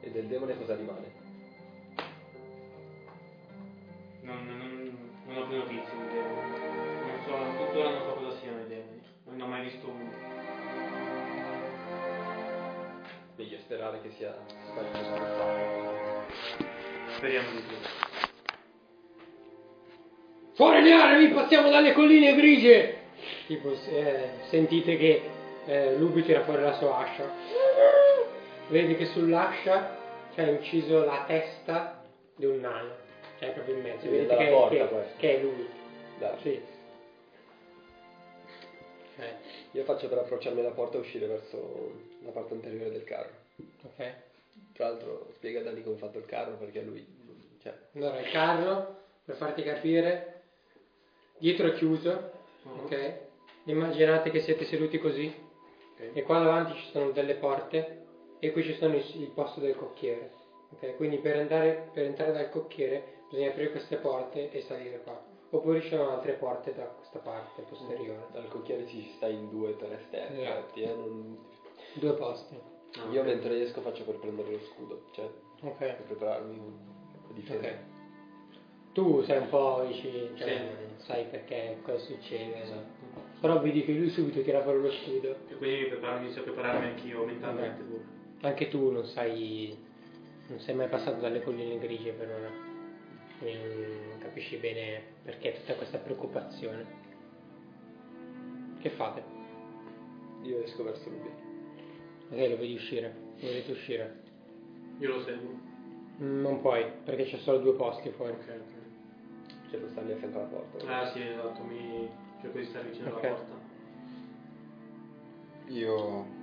E del demone cosa rimane? Non, non- non ho più notizie dei demoni. Non so, tuttora non so cosa siano i demoni. Non ho mai visto uno. Meglio sperare che sia fatto. Speriamo di più. Fuori le armi, passiamo dalle colline grigie! Tipo, eh, sentite che eh, Lupi tira fuori la sua ascia. Vedi che sull'ascia ha inciso la testa di un nano, cioè proprio in mezzo. Vedete che, porta che- questo. che è lui. Dai. Sì. Ok. Io faccio per approcciarmi alla porta e uscire verso la parte anteriore del carro. ok. Tra l'altro spiega a Dani come è fatto il carro perché lui... Cioè, Allora il carro, per farti capire, dietro è chiuso, ok? Immaginate che siete seduti così e qua davanti ci sono delle porte e qui ci sono il, il posto del cocchiere, ok? Quindi per, andare, per entrare dal cocchiere bisogna aprire queste porte e salire qua. Oppure ci sono altre porte da questa parte posteriore. dal cocchiere ci stai in due per esterni, Esatto. eh, non- Due posti. Ah, Io mentre esco faccio per prendere lo scudo, cioè Ok. per prepararmi a difendere. Ok. Tu sei un po' vicino, cioè, Sì. sai perché cosa succede. Però vedi che lui subito tira fuori lo scudo. E quindi mi preparo, inizio a prepararmi anch'io mentalmente. Anche tu non sai, non sei mai passato dalle colline grigie per ora. Quindi non capisci bene perché tutta questa preoccupazione. Che fate? Io esco verso lui. Ok, lo vedi uscire, lo vedete uscire. Io lo seguo. Mm, Non puoi, perché c'è solo due posti fuori. Ok, ok. Cioè per starmi a fianco alla porta. Ah sì, esatto, mi cerco di stare vicino Ok. alla porta. Io...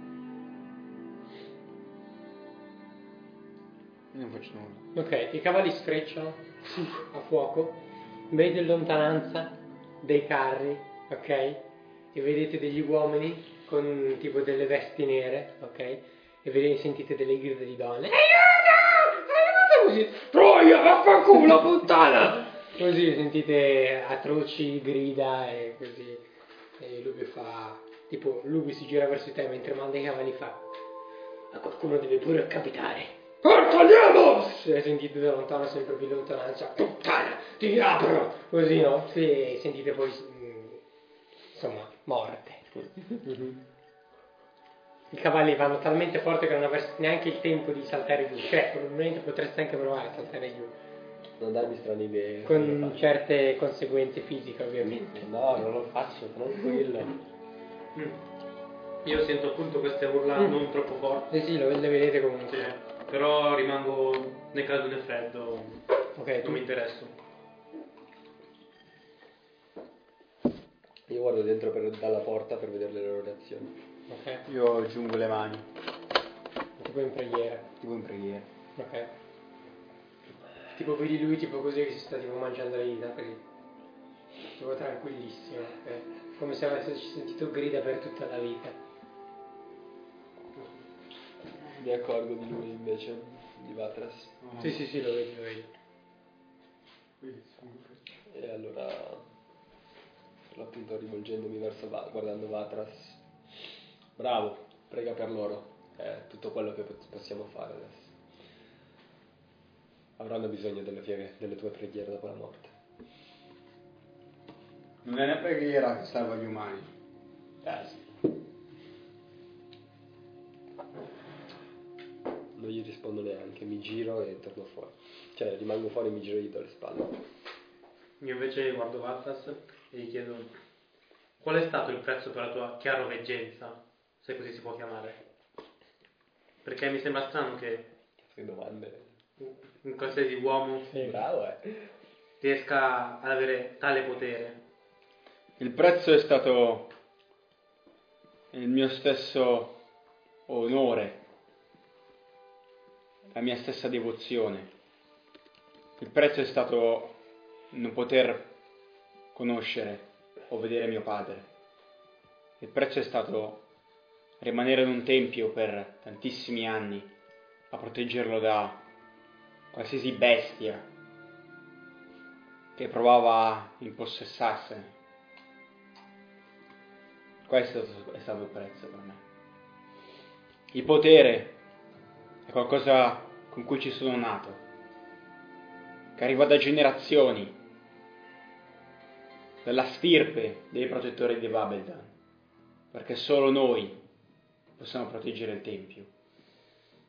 Io non faccio nulla. Ok, i cavalli sfrecciano a fuoco, vedete in lontananza dei carri, ok? E vedete degli uomini con tipo delle vesti nere, ok? E vedete, sentite delle grida di donne. Aiuto! Aiuto! Così, Troia, vaffanculo, puttana! [laughs] Così sentite atroci grida e così. E lui fa, tipo, lui si gira verso te mentre manda i cavalli fa. Ma qualcuno deve pure capitare. Porca andiamo! E sentite da lontano sempre più lontananza. Puttana, ti apro! Così, no? E sentite poi, mm, insomma, morte. I cavalli vanno talmente forte che non avreste neanche il tempo di saltare giù. Cioè, probabilmente potreste anche provare a saltare giù. Non darmi strane idee. Con certe conseguenze fisiche, ovviamente. No, non lo faccio, tranquillo. Mm. Io sento appunto queste urla Mm. non troppo forti. Sì, sì, lo, le vedete Sì, comunque. però rimango né caldo né freddo, Ok, non tu mi interesso. Io guardo dentro per- dalla porta per vedere le loro reazioni. Ok, Io aggiungo le mani, tipo in preghiera. tipo in preghiera. Ok. Tipo vedi lui tipo così che si sta tipo mangiando le dita così. Tipo tranquillissimo, ok? Come se avesse sentito grida per tutta la vita. Mi accorgo di lui invece, di Vatras. Sì, sì, sì, lo vedi, lo vedi. E allora, per l'appunto rivolgendomi verso Va- guardando Vatras, bravo, prega per loro, è tutto quello che possiamo fare adesso. Avranno bisogno delle, pie- delle tue preghiere dopo la morte. Non è una preghiera che salva gli umani. Eh sì. Non gli rispondo neanche, mi giro e torno fuori. Cioè rimango fuori e mi giro e gli do le spalle. Io invece guardo Vattas e gli chiedo qual è stato il prezzo per la tua chiaroveggenza, se così si può chiamare. Perché mi sembra strano che Che domande. un qualsiasi uomo Sì. Bravo, eh. riesca ad avere tale potere. Il prezzo è stato il mio stesso onore, la mia stessa devozione. Il prezzo è stato non poter conoscere o vedere mio padre. Il prezzo è stato rimanere in un tempio per tantissimi anni a proteggerlo da qualsiasi bestia che provava a impossessarsene. Questo è stato- il prezzo per me. Il potere è qualcosa con cui ci sono nato, che arriva da generazioni, dalla stirpe dei protettori di Babeldan, perché solo noi possiamo proteggere il Tempio.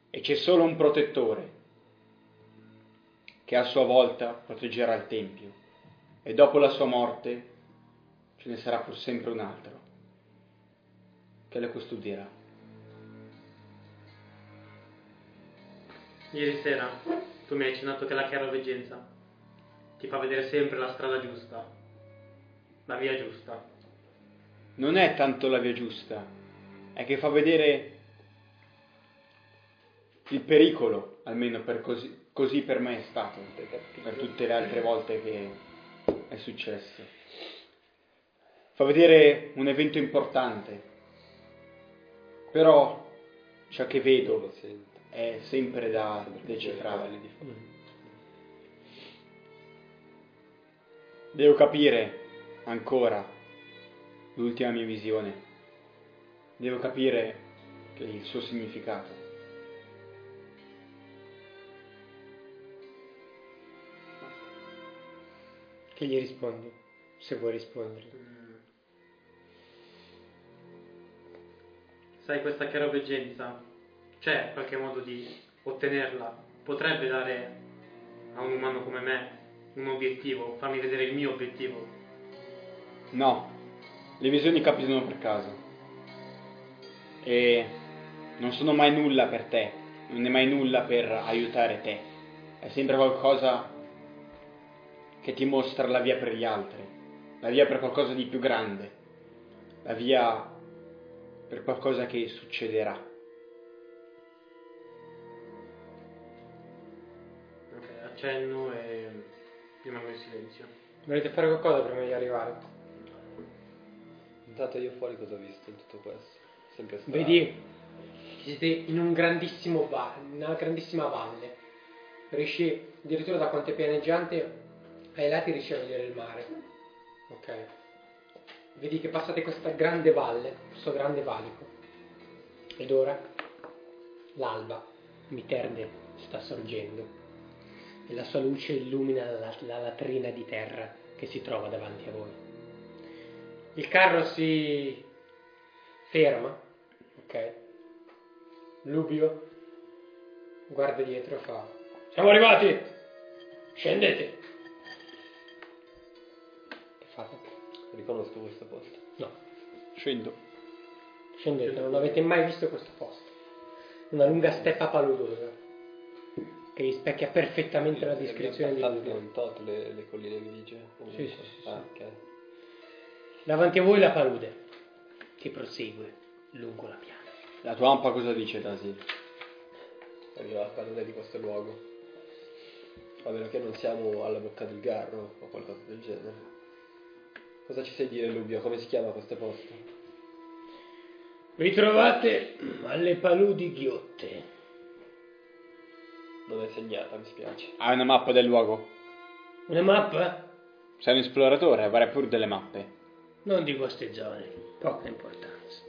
E c'è solo un protettore che a sua volta proteggerà il Tempio. E dopo la sua morte ce ne sarà pur sempre un altro che le custodirà. Ieri sera tu mi hai accennato che la chiaroveggenza ti fa vedere sempre la strada giusta, la via giusta. Non è tanto la via giusta, è che fa vedere il pericolo, almeno per così, così per me è stato, per tutte le altre volte che è successo. Fa vedere un evento importante, però ciò che vedo è sempre da decifrare. Devo capire ancora l'ultima mia visione. Devo capire il suo significato. Che gli rispondi? Se vuoi rispondere. Sai, questa chiaroveggenza c'è qualche modo di ottenerla. Potrebbe dare a un umano come me un obiettivo, farmi vedere il mio obiettivo. No, le visioni capitano per caso. E non sono mai nulla per te, non è mai nulla per aiutare te. È sempre qualcosa che ti mostra la via per gli altri, la via per qualcosa di più grande, la via per qualcosa che succederà. Ok, accenno e rimango in silenzio. Volete fare qualcosa prima di arrivare? Intanto io fuori cosa ho visto in tutto questo? Sempre strano. Vedi siete in un grandissimo va- una grandissima valle. Riesci addirittura da quanto è pianeggiante ai lati riesci a vedere il mare. Ok. Vedi che passate questa grande valle, questo grande valico. Ed ora l'alba, Miterne, sta sorgendo e la sua luce illumina la, la latrina di terra che si trova davanti a voi. Il carro si ferma, ok? Lubio guarda dietro e fa: Siamo arrivati! Scendete! Che fate? Riconosco questo posto. No, Scendo. scendete, non avete mai visto questo posto. Una lunga steppa paludosa che rispecchia perfettamente la descrizione di Lubio. un tot le, le colline grigie. Sì, sì, sì, Ah, sì. ok. Davanti a voi la palude che prosegue lungo la piana. La tua ampa cosa dice, Tasi? Arriva a parlare di questo luogo. A meno che non siamo alla bocca del garro o qualcosa del genere. Cosa ci sai dire, Lubio? Come si chiama questo posto? Vi trovate alle paludi ghiotte. Non è segnata, mi spiace. Hai una mappa del luogo? Una mappa? Sei un esploratore, avrai pure delle mappe. Non di queste zone, poca importanza.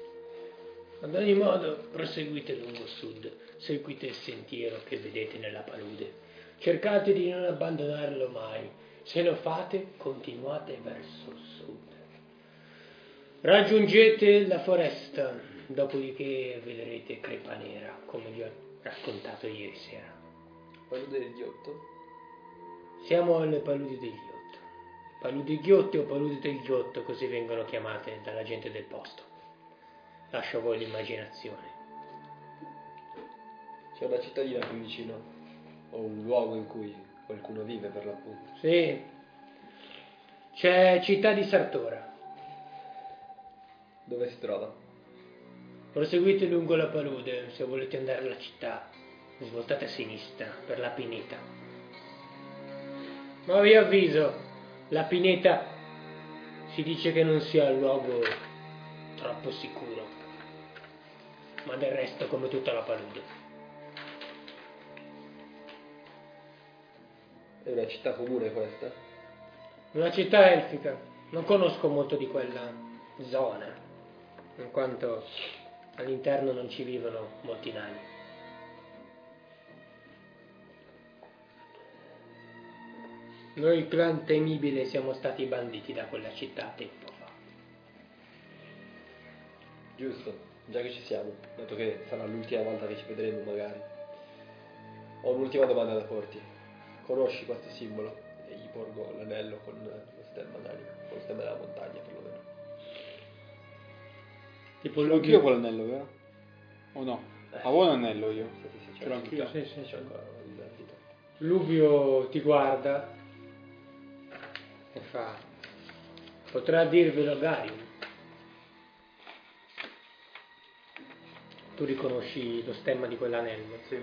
Ad ogni modo, proseguite lungo sud, seguite il sentiero che vedete nella palude. Cercate di non abbandonarlo mai. Se lo fate, continuate verso sud. Raggiungete la foresta, dopodiché vedrete Crepa Nera, come vi ho raccontato ieri sera. Palude del ghiotto? Siamo alle paludi ghiotto. Paludi ghiotte o paludi del ghiotto, così vengono chiamate dalla gente del posto. Lascio a voi l'immaginazione. C'è una cittadina qui vicino? O un luogo in cui qualcuno vive per l'appunto? Sì. C'è città di Sartora. Dove si trova? Proseguite lungo la palude se volete andare alla città. Svoltate a sinistra per la pineta. Ma vi avviso, la pineta si dice che non sia un luogo troppo sicuro. Ma del resto come tutta la palude. È una città comune questa? Una città elfica. Non conosco molto di quella zona, in quanto all'interno non ci vivono molti nani. Noi clan temibile siamo stati banditi da quella città tempo fa. Giusto, già che ci siamo, dato che sarà l'ultima volta che ci vedremo magari. Ho un'ultima domanda da porti. Conosci questo simbolo? E gli porgo l'anello con lo stemma d'anima, con lo stemma della montagna perlomeno. Tipo l'ho anch'io quell'anello, vero? O no? Avevo un anello io. Sì, sì, sì, Ce l'ho anch'io. Sì, sì, sì. Lubio ti guarda e fa: Potrà dirvelo Garium. Tu riconosci lo stemma di quell'anello Sì.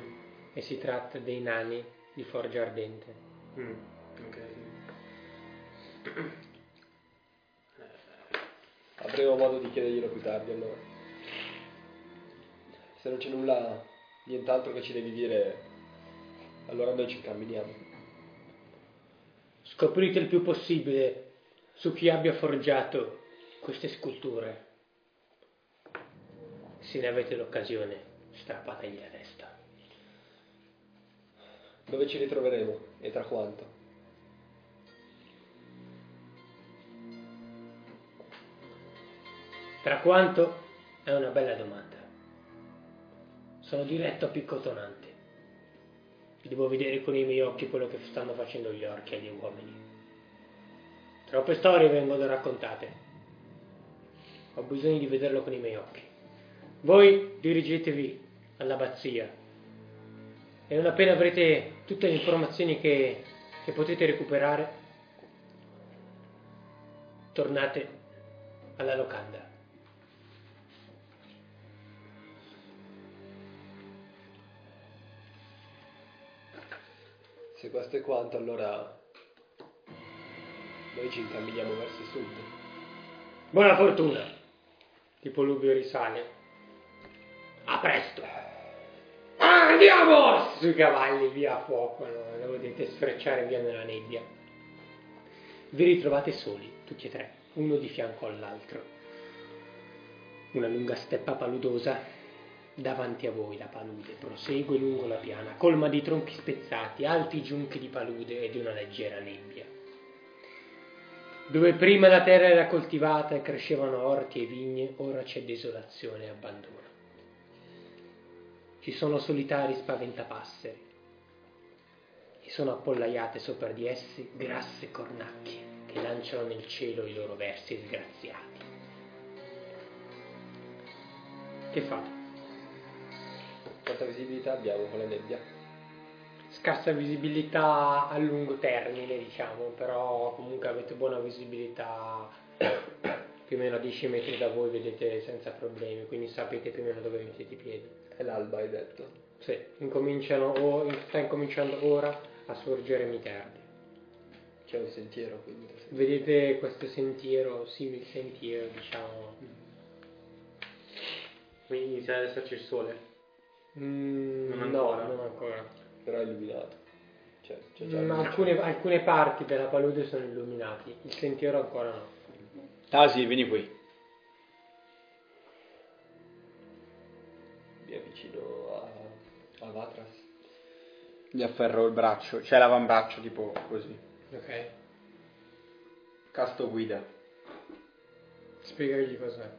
e si tratta dei nani di Forgia Ardente. Mm, ok. Avremo modo di chiederglielo più tardi allora. Se non c'è nulla, nient'altro che ci devi dire, allora noi ci incamminiamo. Scoprite il più possibile su chi abbia forgiato queste sculture. Se ne avete l'occasione, strappategli la testa. Dove ci ritroveremo e tra quanto? Tra quanto è una bella domanda. Sono diretto a picco tonante. Devo vedere con i miei occhi quello che stanno facendo gli orchi agli uomini. Troppe storie vengono raccontate. Ho bisogno di vederlo con i miei occhi. Voi dirigetevi all'abbazia e non appena avrete tutte le informazioni che, che potete recuperare, tornate alla locanda. Se questo è quanto, allora noi ci incamminiamo verso sud. Buona fortuna! Tipo Lubio risale. A presto! Andiamo! Sui cavalli, via a fuoco, no? Lo vedete sfrecciare via nella nebbia. Vi ritrovate soli, tutti e tre, uno di fianco all'altro. Una lunga steppa paludosa. Davanti a voi la palude prosegue lungo la piana, colma di tronchi spezzati, alti giunchi di palude e di una leggera nebbia. Dove prima la terra era coltivata e crescevano orti e vigne, ora c'è desolazione e abbandono. Ci sono solitari spaventapasseri e sono appollaiate sopra di essi grasse cornacchie che lanciano nel cielo i loro versi sgraziati. Che fate? Quanta visibilità abbiamo con la nebbia? Scarsa visibilità a lungo termine, diciamo, però comunque avete buona visibilità [coughs] più o meno a 10 metri da voi, vedete senza problemi, quindi sapete più o meno dove mettete i piedi. È l'alba, hai detto. Sì, incominciano o, sta incominciando ora a sorgere miterdi. C'è un sentiero, quindi. Vedete questo sentiero, simile sentiero, diciamo. Quindi inizia ad esserci il sole. Mm, Non no, non ancora. Però è illuminato. Cioè, già Mm, alcune, alcune parti della palude sono illuminati, il sentiero ancora no. Tasi, vieni qui. Via vicino a, a Vatras. Gli afferro il braccio, cioè l'avambraccio, tipo così. Ok? Casto guida. Spiegagli cos'è.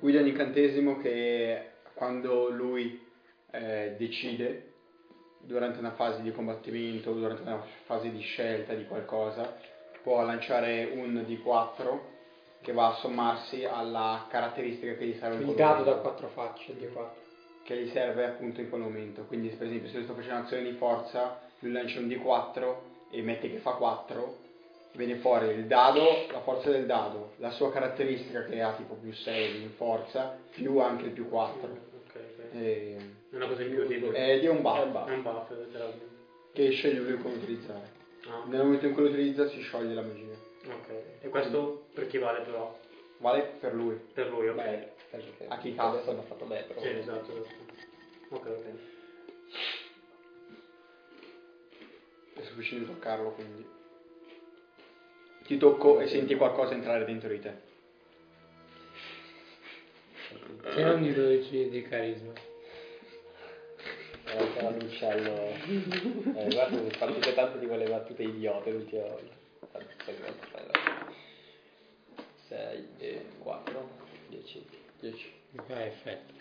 Guida un incantesimo che quando lui eh, decide, durante una fase di combattimento, durante una fase di scelta di qualcosa, può lanciare un D4 che va a sommarsi alla caratteristica che gli serve in Il quel dado da quattro facce, il D4. che gli serve appunto in quel momento. Quindi, per esempio, se io sto facendo un'azione di forza, lui lancia un D4 e mette che fa 4, viene fuori il dado, la forza del dado, la sua caratteristica che ha tipo più 6 in forza, più anche il più 4. Ok, ok. E, È una cosa in più tipo. ed è un È un buff buff. È un buff che sceglie lui come utilizzare. Ah, Nel momento in cui lo utilizza si scioglie la magia. ok. E questo per chi vale però? Vale per lui. Per lui, ok. Beh, penso che A chi adesso cazzo? hanno fatto me, però. Sì, esatto, esatto. Ok, ok. È sufficiente toccarlo quindi. Ti tocco e senti qualcosa entrare dentro di te. Se non di 12 di carisma. È ancora l'uccello. Eh, guarda, sono partite tante di quelle battute idiote l'ultima volta. Tanto, sai quanto fai là. 6 e 4, 10. 10. Ok, effetto.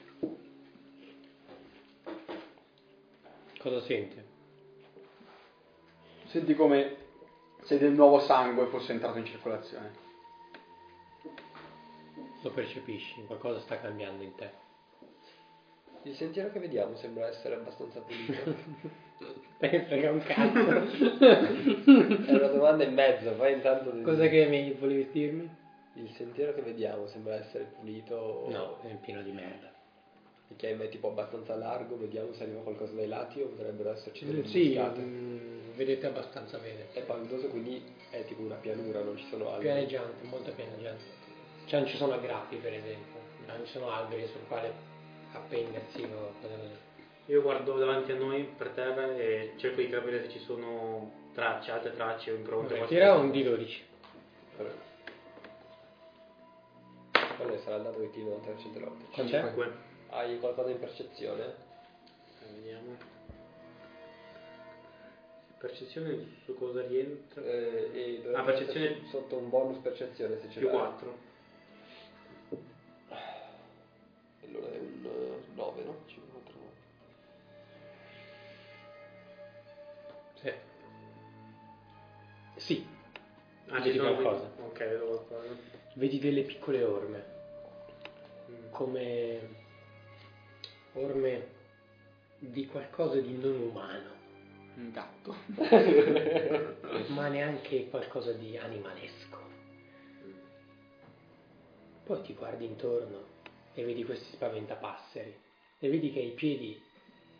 Cosa sente? Senti come se del nuovo sangue fosse entrato in circolazione. Lo percepisci, qualcosa sta cambiando in te. Il sentiero che vediamo sembra essere abbastanza pulito. [laughs] Ne frega un cazzo. È una domanda e mezzo, poi intanto... Cosa che mi volevi dirmi? Il sentiero che vediamo sembra essere pulito... No, è pieno di merda. Che è tipo abbastanza largo, vediamo se arriva qualcosa dai lati o potrebbero esserci delle Sì, imboscate. mm, vedete abbastanza bene. È paludoso, quindi è tipo una pianura, non ci sono alberi. Pianeggiante, molto pianeggiante. Cioè non ci sono aggrappi per esempio, non ci sono alberi sul quale appendersi o cose così. Io guardo davanti a noi per terra e cerco di capire se ci sono tracce, altre tracce o impronte. Vabbè, tira un D12. Allora. Quello sarà il dato che ti volte. Quant'è? Cinque. Hai qualcosa in percezione? Eh, Vediamo. Percezione su cosa rientra? Eh, e Ah, percezione- sotto un bonus percezione se ce Più l'hai. 4. 9, no? 5, 4, 9. Sì. Sì, Ah, Vedi qualcosa? Ok, vedo qualcosa. vedi delle piccole orme, Mm. come orme di qualcosa di non umano, Un gatto. [laughs] ma neanche qualcosa di animalesco. Poi ti guardi intorno e vedi questi spaventapasseri e vedi che ai piedi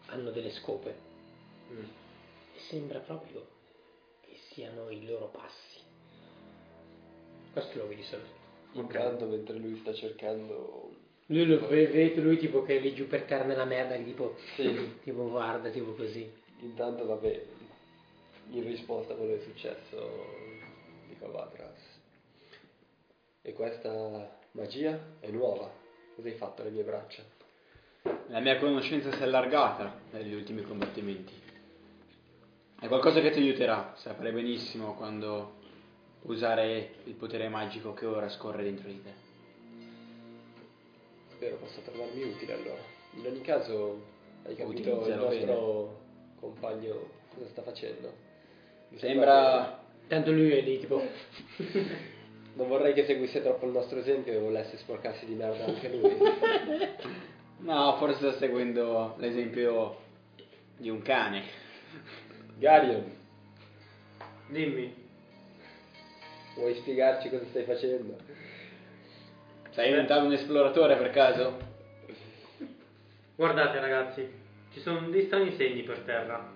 hanno delle scope Mm. e sembra proprio che siano i loro passi. Questo lo vedi solo. Intanto mentre lui sta cercando... Lui lo vedete lui tipo che è lì giù per terra nella merda, tipo, Sì, [laughs] tipo guarda, tipo così. intanto vabbè, in risposta a quello che è successo di Cavatras. E questa magia è nuova. Cosa hai fatto alle mie braccia? La mia conoscenza si è allargata negli ultimi combattimenti. È qualcosa che ti aiuterà, saprai benissimo quando usare il potere magico che ora scorre dentro di te. Spero possa trovarmi utile allora. In ogni caso, hai capito il Utilizzalo nostro compagno cosa sta facendo? Mi Sembra... Tanto lui è lì tipo, [laughs] Non vorrei che seguisse troppo il nostro esempio e volesse sporcarsi di merda anche lui. [laughs] No, forse sta seguendo l'esempio di un cane. Garion, Dimmi. vuoi spiegarci cosa stai facendo? Stai diventando un esploratore per caso? Guardate ragazzi, ci sono dei strani segni per terra.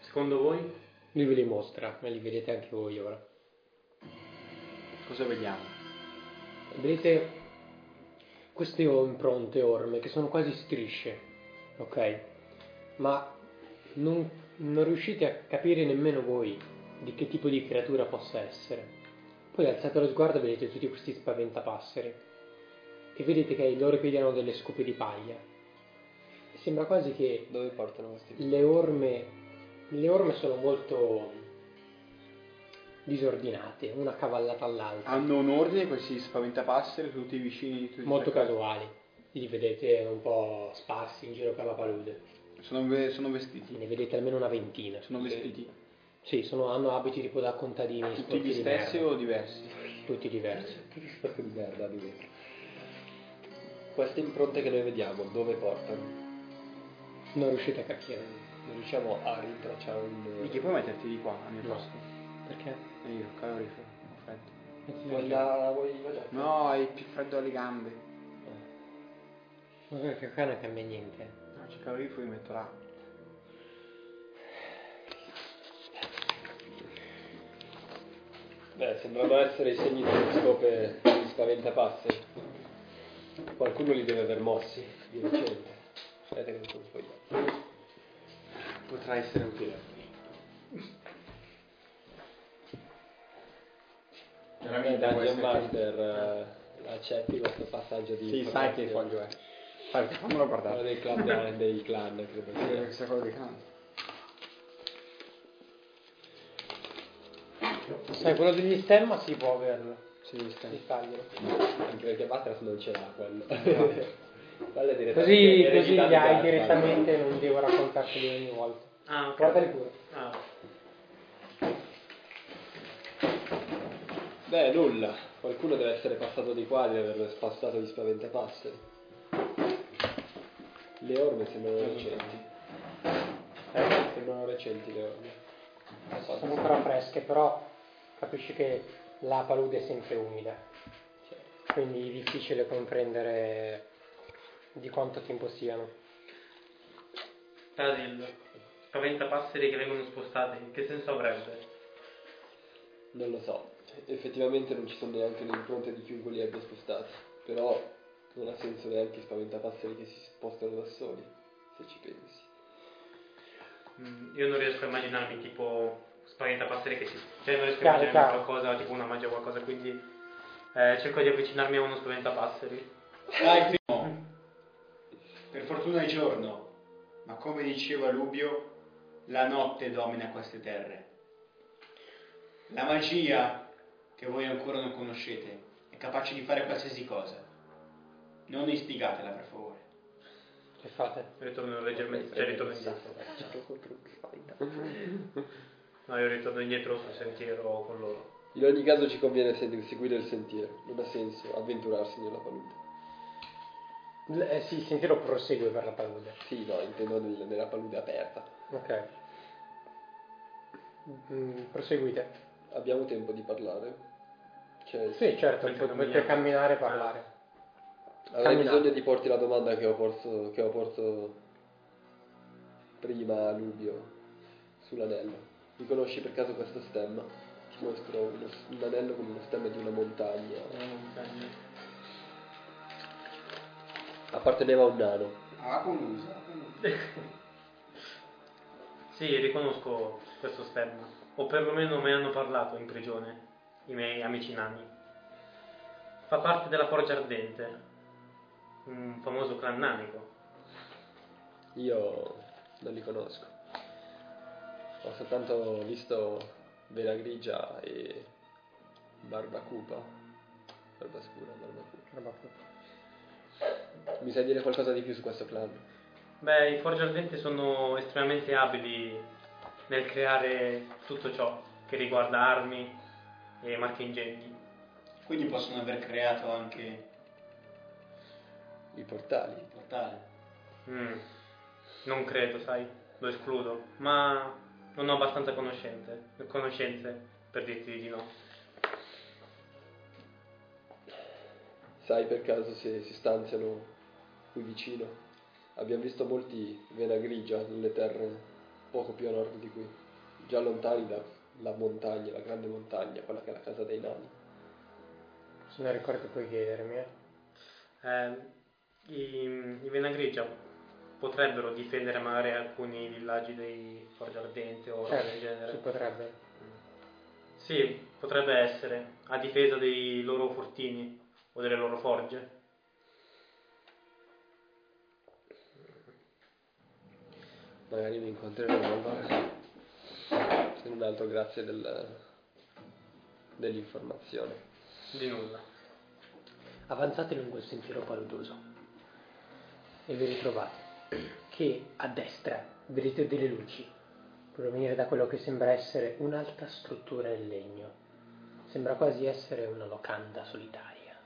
Secondo voi? lui ve li mostra, ma li vedete anche voi ora. Cosa vediamo? Vedete queste impronte orme che sono quasi strisce, ok? Ma non, non riuscite a capire nemmeno voi di che tipo di creatura possa essere. Poi alzate lo sguardo e vedete tutti questi spaventapasseri e vedete che ai loro piedi hanno delle scope di paglia. E sembra quasi che Dove portano questi? le orme, le orme sono molto disordinate, una cavallata all'altra. Hanno un ordine questi spaventapasseri tutti vicini di tutti molto casuali. Li vedete un po' sparsi in giro per la palude. Sono, ve- sono vestiti. Ne vedete almeno una ventina. Sono vestiti. Sì, sono- hanno abiti tipo da contadini. Tutti gli stessi o diversi? Tutti diversi. Che sporco di merda lui. Queste impronte che noi vediamo, dove portano? Non riuscite a capire. Non riusciamo a rintracciare un... Mica puoi metterti di qua al mio No. posto? Perché? E io, calorifero, ho freddo. Mettiti Vuoi la- la... vuoi? No, hai più freddo alle gambe. Ma che qua non cambia niente. No, c'è calorifero, mi metto là. Beh, sembrano essere i segni delle scope di spaventapasseri. Qualcuno li deve aver mossi di recente. Aspetta che non sono sbagliato. Potrà essere utile. Beh, Dungeon Master, eh, accetti questo passaggio di Sì, sai che foglio è. Fai, fammelo Quello guardare. dei clan, dei clan credo sia. che sia quello di clan. Sai, quello degli stemma si può averlo. Sì, stai. Si tagliano. Anche perché Batras non ce l'ha quello. [laughs] Quello è direttamente Così, così li hai direttamente, non devo raccontarteli ogni volta. Ah, ok. Guardali pure. Ah, Beh, nulla. Qualcuno deve essere passato di qua e deve aver spassato gli spaventapasseri. Le orme sembrano recenti. Eh? Sembrano recenti le orme. Sono ancora fresche, però capisci che la palude è sempre umida. Quindi è difficile comprendere di quanto tempo siano. Tasil, spaventapasseri che vengono spostati, che senso avrebbe? Non lo so. Effettivamente non ci sono neanche le impronte di chiunque li abbia spostati. Però non ha senso neanche spaventapasseri che si spostano da soli, se ci pensi. Mm, Io non riesco a immaginarmi tipo spaventapasseri che si... Cioè non riesco a immaginarmi chiaro. qualcosa, tipo una magia o qualcosa, quindi eh, cerco di avvicinarmi a uno spaventapasseri. Dai, primo. Per fortuna è giorno, ma come diceva Lubio, la notte domina queste terre. La magia, che voi ancora non conoscete, è capace di fare qualsiasi cosa. Non istigatela, per favore. Che fate? Ritorno leggermente, cioè ritorno indietro. No, io ritorno indietro sul sentiero con loro. In ogni caso ci conviene se- seguire il sentiero, non ha senso avventurarsi nella palude. L- eh, sì, il sentiero prosegue per la palude. Sì, no, intendo nel- nella palude aperta. Ok. Mm, proseguite. Abbiamo tempo di parlare? Cioè, Sì, certo, Mentre potete camminiamo. camminare e parlare. Avrei camminate. bisogno di porti la domanda che ho posto, che ho posto prima a Lubio sull'anello. Mi conosci per caso questo stemma? Ti mostro uno- un anello con uno stemma di una montagna. Apparteneva a un nano. Ah, con usa. Sì, riconosco questo stemma. O perlomeno me ne hanno parlato in prigione, i miei amici nani. Fa parte della Forgia Ardente, un famoso clan nanico. Io non li conosco. Ho soltanto visto Vela Grigia e Barba Cupa. Barba Scura, Barba Cupa. Mi sai dire qualcosa di più su questo clan? Beh, i Forgia Ardente sono estremamente abili nel creare tutto ciò che riguarda armi e marchingegni. Quindi possono aver creato anche I portali. il portale. Mm, non credo, sai, lo escludo, ma non ho abbastanza conoscenze, conoscenze per dirti di no. Sai per caso se si stanziano qui vicino? Abbiamo visto molti Vela Grigia nelle terre poco più a nord di qui, già lontani dalla montagna, la grande montagna, quella che è la casa dei nani. Se ne ricordi puoi chiedermi, eh? Eh, I, i Venagrigia potrebbero difendere magari alcuni villaggi dei Forgia Ardente o roba del Certo, si genere. potrebbe. Sì, potrebbe essere, a difesa dei loro fortini o delle loro forge. Magari mi incontreremo allora. Se non altro grazie del- dell'informazione. Di nulla. Avanzate lungo il sentiero paludoso e vi ritrovate che a destra vedete delle luci provenire da quello che sembra essere un'alta struttura in legno. Sembra quasi essere una locanda solitaria.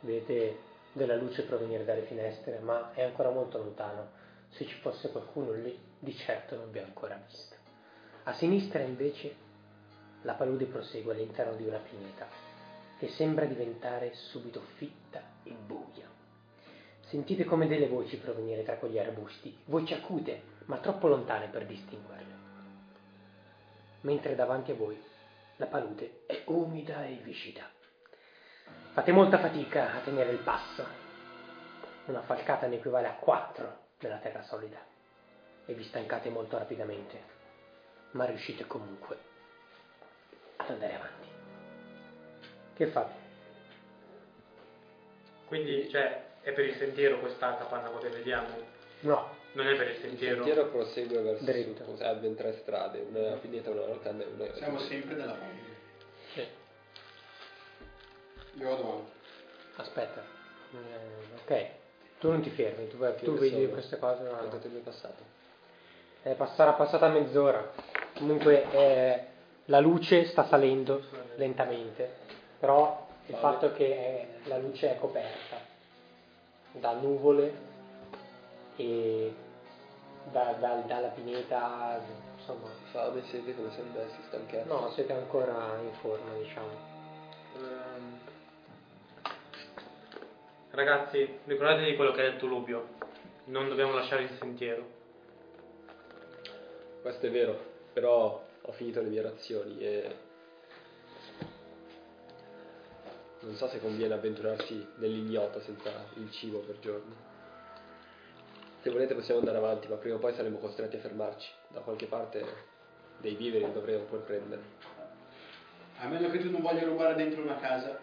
Vedete della luce provenire dalle finestre, ma è ancora molto lontano. Se ci fosse qualcuno lì, di certo non vi ha ancora visto. A sinistra invece la palude prosegue all'interno di una pineta che sembra diventare subito fitta e buia. Sentite come delle voci provenire tra quegli arbusti, voci acute, ma troppo lontane per distinguerle. Mentre davanti a voi la palude è umida e viscida. Fate molta fatica a tenere il passo. Una falcata ne equivale a quattro nella terra solida e vi stancate molto rapidamente, ma riuscite comunque ad andare avanti. Che fate? Quindi, cioè, è per il sentiero questa capanna che vediamo? No, Non è per il Il sentiero? sentiero prosegue verso Dritto. sud, ha ben tre strade, una pineta, una locanda e una... Siamo sempre nella palude. sì. Io vado avanti. Aspetta. Eh, ok, tu non ti fermi, tu, vai- tu vedi queste cose. ma Quanto no. tempo è passato? Eh, pass- sarà passata mezz'ora. Comunque eh, la luce sta salendo lentamente, però il fatto è che eh, la luce è coperta da nuvole e da- da- dalla pineta, insomma, Fame, sete, come sempre, si stanchezza. no, siete ancora in forma, diciamo. Ehm, Ragazzi, ricordatevi quello che ha detto Lubio. Non dobbiamo lasciare il sentiero. Questo è vero, però ho finito le mie razioni e non so se conviene avventurarsi nell'ignoto senza il cibo per giorni. Se volete possiamo andare avanti, ma prima o poi saremo costretti a fermarci. Da qualche parte dei viveri dovremo pur prendere. A meno che tu non voglia rubare dentro una casa,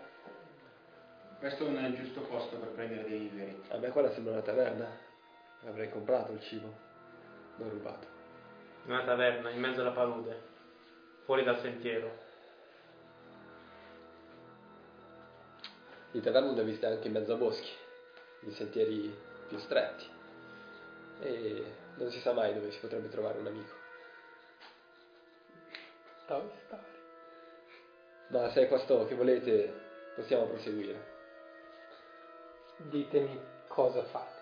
questo non è il giusto posto per prendere dei viveri. A me quella sembra una taverna. Avrei comprato il cibo, non rubato. Una taverna in mezzo alla palude, fuori dal sentiero. Di taverne ne ho viste anche in mezzo a boschi, in sentieri più stretti. E non si sa mai dove si potrebbe trovare un amico. Dove stare? Ma se è questo che volete, possiamo proseguire. Ditemi cosa fate.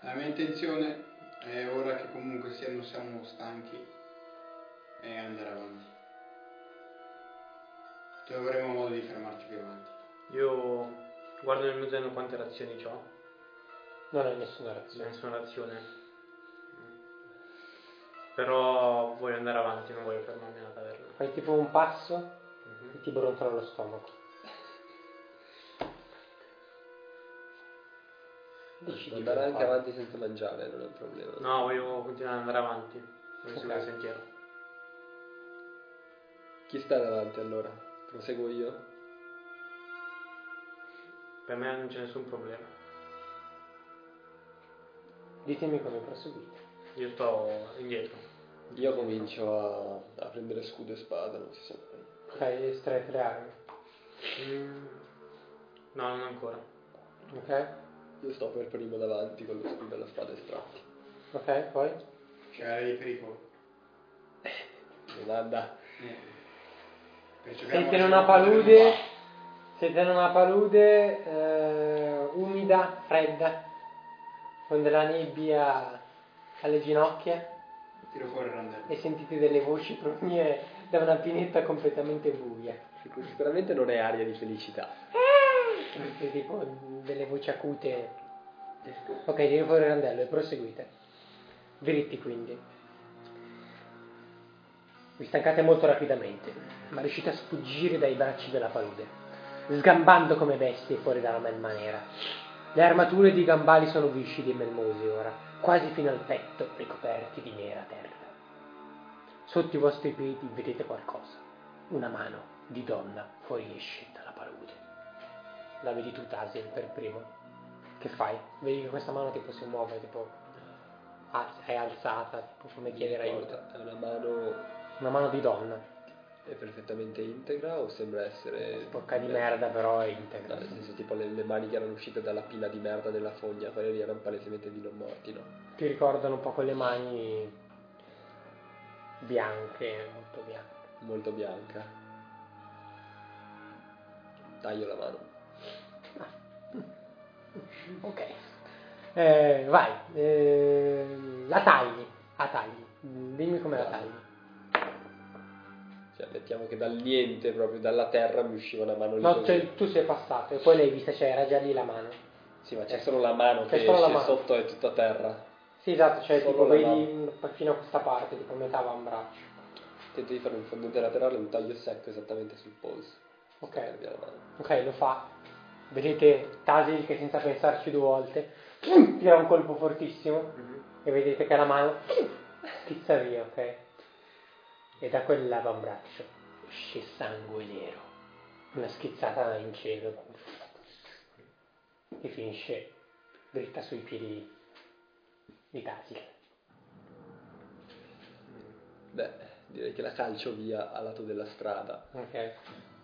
La mia intenzione è ora che comunque sia non siamo stanchi è andare avanti. Troveremo modo di fermarci più avanti. Io guardo nel mio zaino quante razioni ho. Non hai nessuna razione. nessuna razione. Però voglio andare avanti, non voglio fermarmi alla taverna. Fai tipo un passo Mhm. e ti brontola lo stomaco. Decidi Andare cosa anche fare. avanti senza mangiare non è un problema. No, voglio continuare ad andare avanti. Voglio seguire Ok. il sentiero. Chi sta davanti allora? Proseguo io? Per me non c'è nessun problema. Ditemi come proseguite. Io sto indietro. Io comincio a, a prendere scudo e spada, non si sa mai. Fai estrette le armi. Mm. No, non ancora. Ok? Io sto per primo davanti con lo scudo e la spada estratti. Ok, poi? C'è di pericolo. Domanda. Percepiamo Siete in una palude, siete in una palude eh, umida, fredda, con della nebbia alle ginocchia Tiro fuori il randello. e sentite delle voci provenire da una pineta completamente buia. Sicuramente non è aria di felicità. Sentite tipo delle voci acute. Ok, tiro fuori il randello e proseguite. Dritti quindi. Vi stancate molto rapidamente, ma riuscite a sfuggire dai bracci della palude, sgambando come bestie fuori dalla melma nera. Le armature di gambali sono viscidi e melmosi ora, quasi fino al petto, ricoperti di nera terra. Sotto i vostri piedi vedete qualcosa. Una mano di donna fuoriesce. La vedi tu, Tasil, per primo. Che fai? Vedi che questa mano tipo si muove, tipo al- è alzata, tipo come chiedere aiuto. È una mano Una mano di donna, è perfettamente integra o sembra essere... sporca di merda però è No, integra. nel senso tipo le, le mani che erano uscite dalla pila di merda nella fogna, quelle lì erano palesemente di non morti, no? Ti ricordano un po' quelle mani bianche, molto bianche. Molto bianca. Taglio la mano. Ok. Eh, vai, eh, la tagli, la tagli. Dimmi come la tagli. Cioè, mettiamo che dal niente, proprio dalla terra, mi usciva una mano lì. No, cioè, tu sei passato e poi l'hai vista, cioè era già lì la mano. Sì, ma c'è solo la mano C'è che solo la mano. sotto e tutta terra. Sì, esatto, cioè Solo tipo vedi fino a questa parte, tipo metà avambraccio. Tento di fare un fondente laterale, un taglio secco esattamente sul polso. Ok. Ok, lo fa. Vedete Tasil che senza pensarci due volte [laughs] tira un colpo fortissimo e vedete che la mano [laughs] schizza via, ok? E da quell'avambraccio esce sangue nero. Una schizzata in cielo che finisce dritta sui piedi di Tasil. Beh, direi che la calcio via a lato della strada. Ok?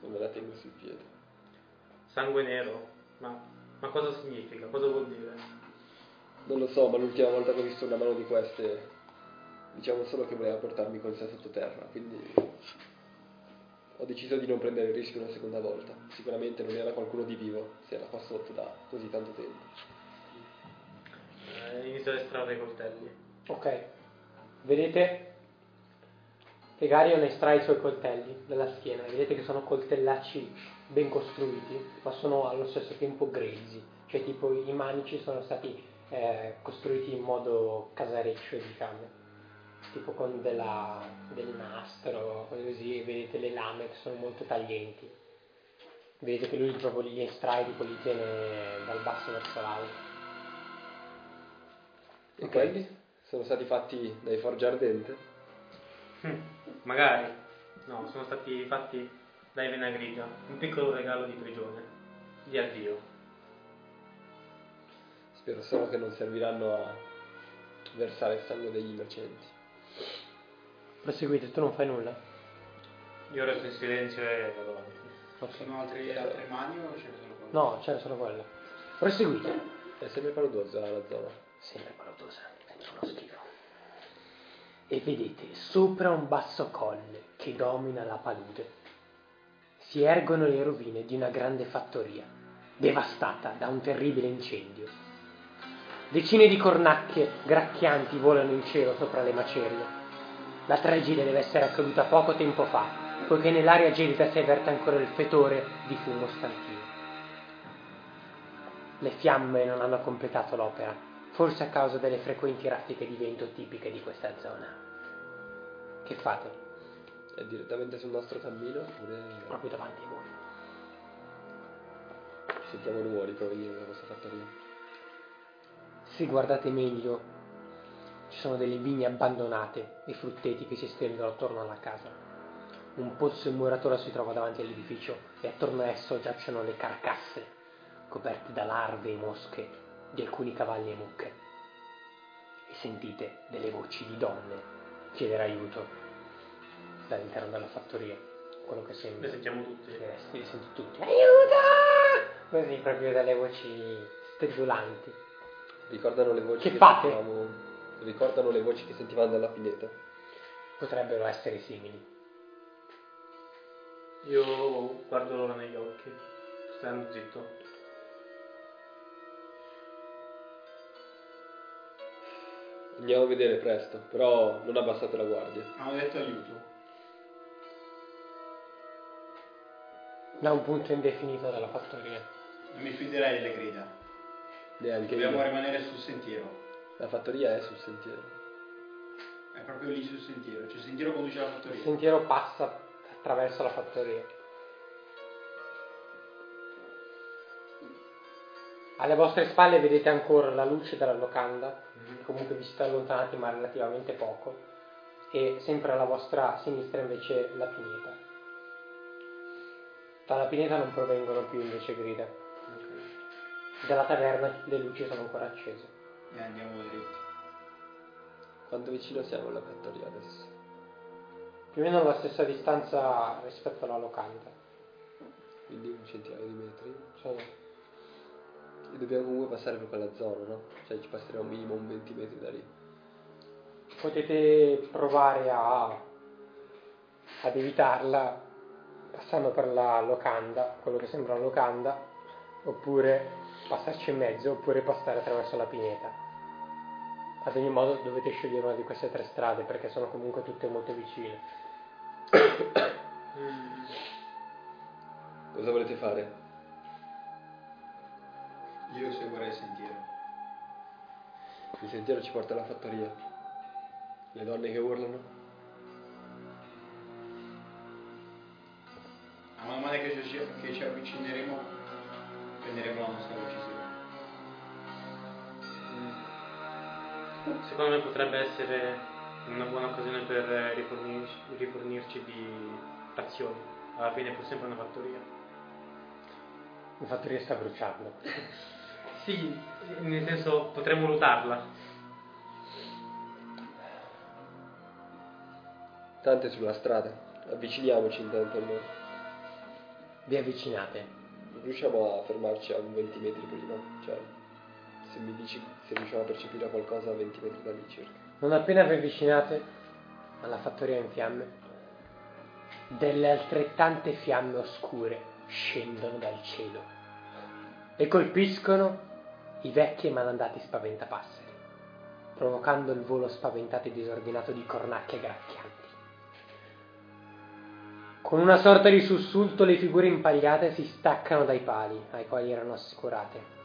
Non me la tengo sul piede. Sangue nero. Ma, ma cosa significa? Cosa vuol dire? Non lo so, ma l'ultima volta che ho visto una mano di queste, diciamo solo che voleva portarmi con sé sottoterra, quindi ho deciso di non prendere il rischio una seconda volta. Sicuramente non era qualcuno di vivo se era qua sotto da così tanto tempo. Eh, inizio ad estrarre i coltelli. Ok. Vedete che Garion estrae i suoi coltelli dalla schiena. Vedete che sono coltellacci ben costruiti, ma sono allo stesso tempo grezzi. Cioè tipo i manici sono stati eh, costruiti in modo casareccio, diciamo. Tipo con della, del nastro, così, vedete le lame che sono molto taglienti. Vedete che lui proprio li estrae, tipo li tiene dal basso verso l'alto. E Ok. quelli sono stati fatti dai forge ardente? Hm, magari. No, sono stati fatti dai Venagrita. Un piccolo regalo di prigione. Di addio. Spero solo che non serviranno a versare il sangue degli innocenti. Proseguite, tu non fai nulla. Io resto in silenzio e vado avanti. Ok. Sono altri, altre mani o c'è solo quello? No, c'era solo quella. Proseguite. È sempre paludosa la zona. Sempre palatosa, dentro uno schifo. E vedete, sopra un basso colle che domina la palude, si ergono le rovine di una grande fattoria, devastata da un terribile incendio. Decine di cornacchie gracchianti volano in cielo sopra le macerie. La tragedia deve essere accaduta poco tempo fa, poiché nell'aria gelida si avverte ancora il fetore di fumo stantino. Le fiamme non hanno completato l'opera, forse a causa delle frequenti raffiche di vento tipiche di questa zona. Che fate? È direttamente sul nostro cammino oppure Proprio davanti a voi. sentiamo rumori provenire da questa fattoria? Se guardate meglio, ci sono delle vigne abbandonate e frutteti che si stendono attorno alla casa. Un pozzo in muratura si trova davanti all'edificio e attorno a esso giacciono le carcasse coperte da larve e mosche di alcuni cavalli e mucche. E sentite delle voci di donne chiedere aiuto dall'interno della fattoria. Quello che sembra. Le sentiamo tutti. Eh, sì, li sento tutti. Aiuto! Così proprio dalle voci stridulanti. Ricordano le voci Che fate? sentivamo. Ricordano le voci che sentivamo dalla pineta. Potrebbero essere simili. Io guardo loro negli occhi. Stando zitto. Andiamo a vedere presto, però non abbassate la guardia. Hanno detto aiuto. Da un punto indefinito della fattoria. Non mi fiderei delle grida. Neanche Dobbiamo io. rimanere sul sentiero. La fattoria è sul sentiero. È proprio lì sul sentiero. Cioè il sentiero conduce alla Il fattoria. sentiero passa attraverso la fattoria. Alle vostre spalle vedete ancora la luce della locanda, comunque vi siete allontanati ma relativamente poco, e sempre alla vostra sinistra invece la pineta. Dalla pineta non provengono più invece grida. Dalla taverna le luci sono ancora accese. E andiamo dritti. Quanto vicino siamo alla fattoria adesso? Più o meno alla stessa distanza rispetto alla locanda. Quindi un centinaio di metri. Sono E dobbiamo comunque passare per quella zona, no? Cioè ci passeremo minimo un 20 metri da lì. potete provare a, ad evitarla passando per la locanda, quello che sembra una locanda, oppure passarci in mezzo, oppure passare attraverso la pineta. Ad ogni modo dovete scegliere una di queste tre strade perché sono comunque tutte molto vicine. [coughs] Cosa volete fare? Io seguirei il sentiero. Il sentiero ci porta alla fattoria. Le donne che urlano? Man mano che ci, che ci avvicineremo, prenderemo la nostra decisione. Mm. Secondo me potrebbe essere una buona occasione per rifornirci, rifornirci di razioni. Alla fine è pur sempre una fattoria. La fattoria sta bruciando. [laughs] Sì, nel senso potremmo lootarla. Tante sulla strada. Avviciniamoci intanto a noi. Vi avvicinate. Riusciamo a fermarci a un 20 metri prima? Cioè, se mi dici se riusciamo a percepire qualcosa a 20 metri da lì circa. Non appena vi avvicinate alla fattoria in fiamme, delle altrettante fiamme oscure scendono dal cielo e colpiscono i vecchi e malandati spaventapasseri, provocando il volo spaventato e disordinato di cornacchie gracchianti. Con una sorta di sussulto le figure impagliate si staccano dai pali ai quali erano assicurate.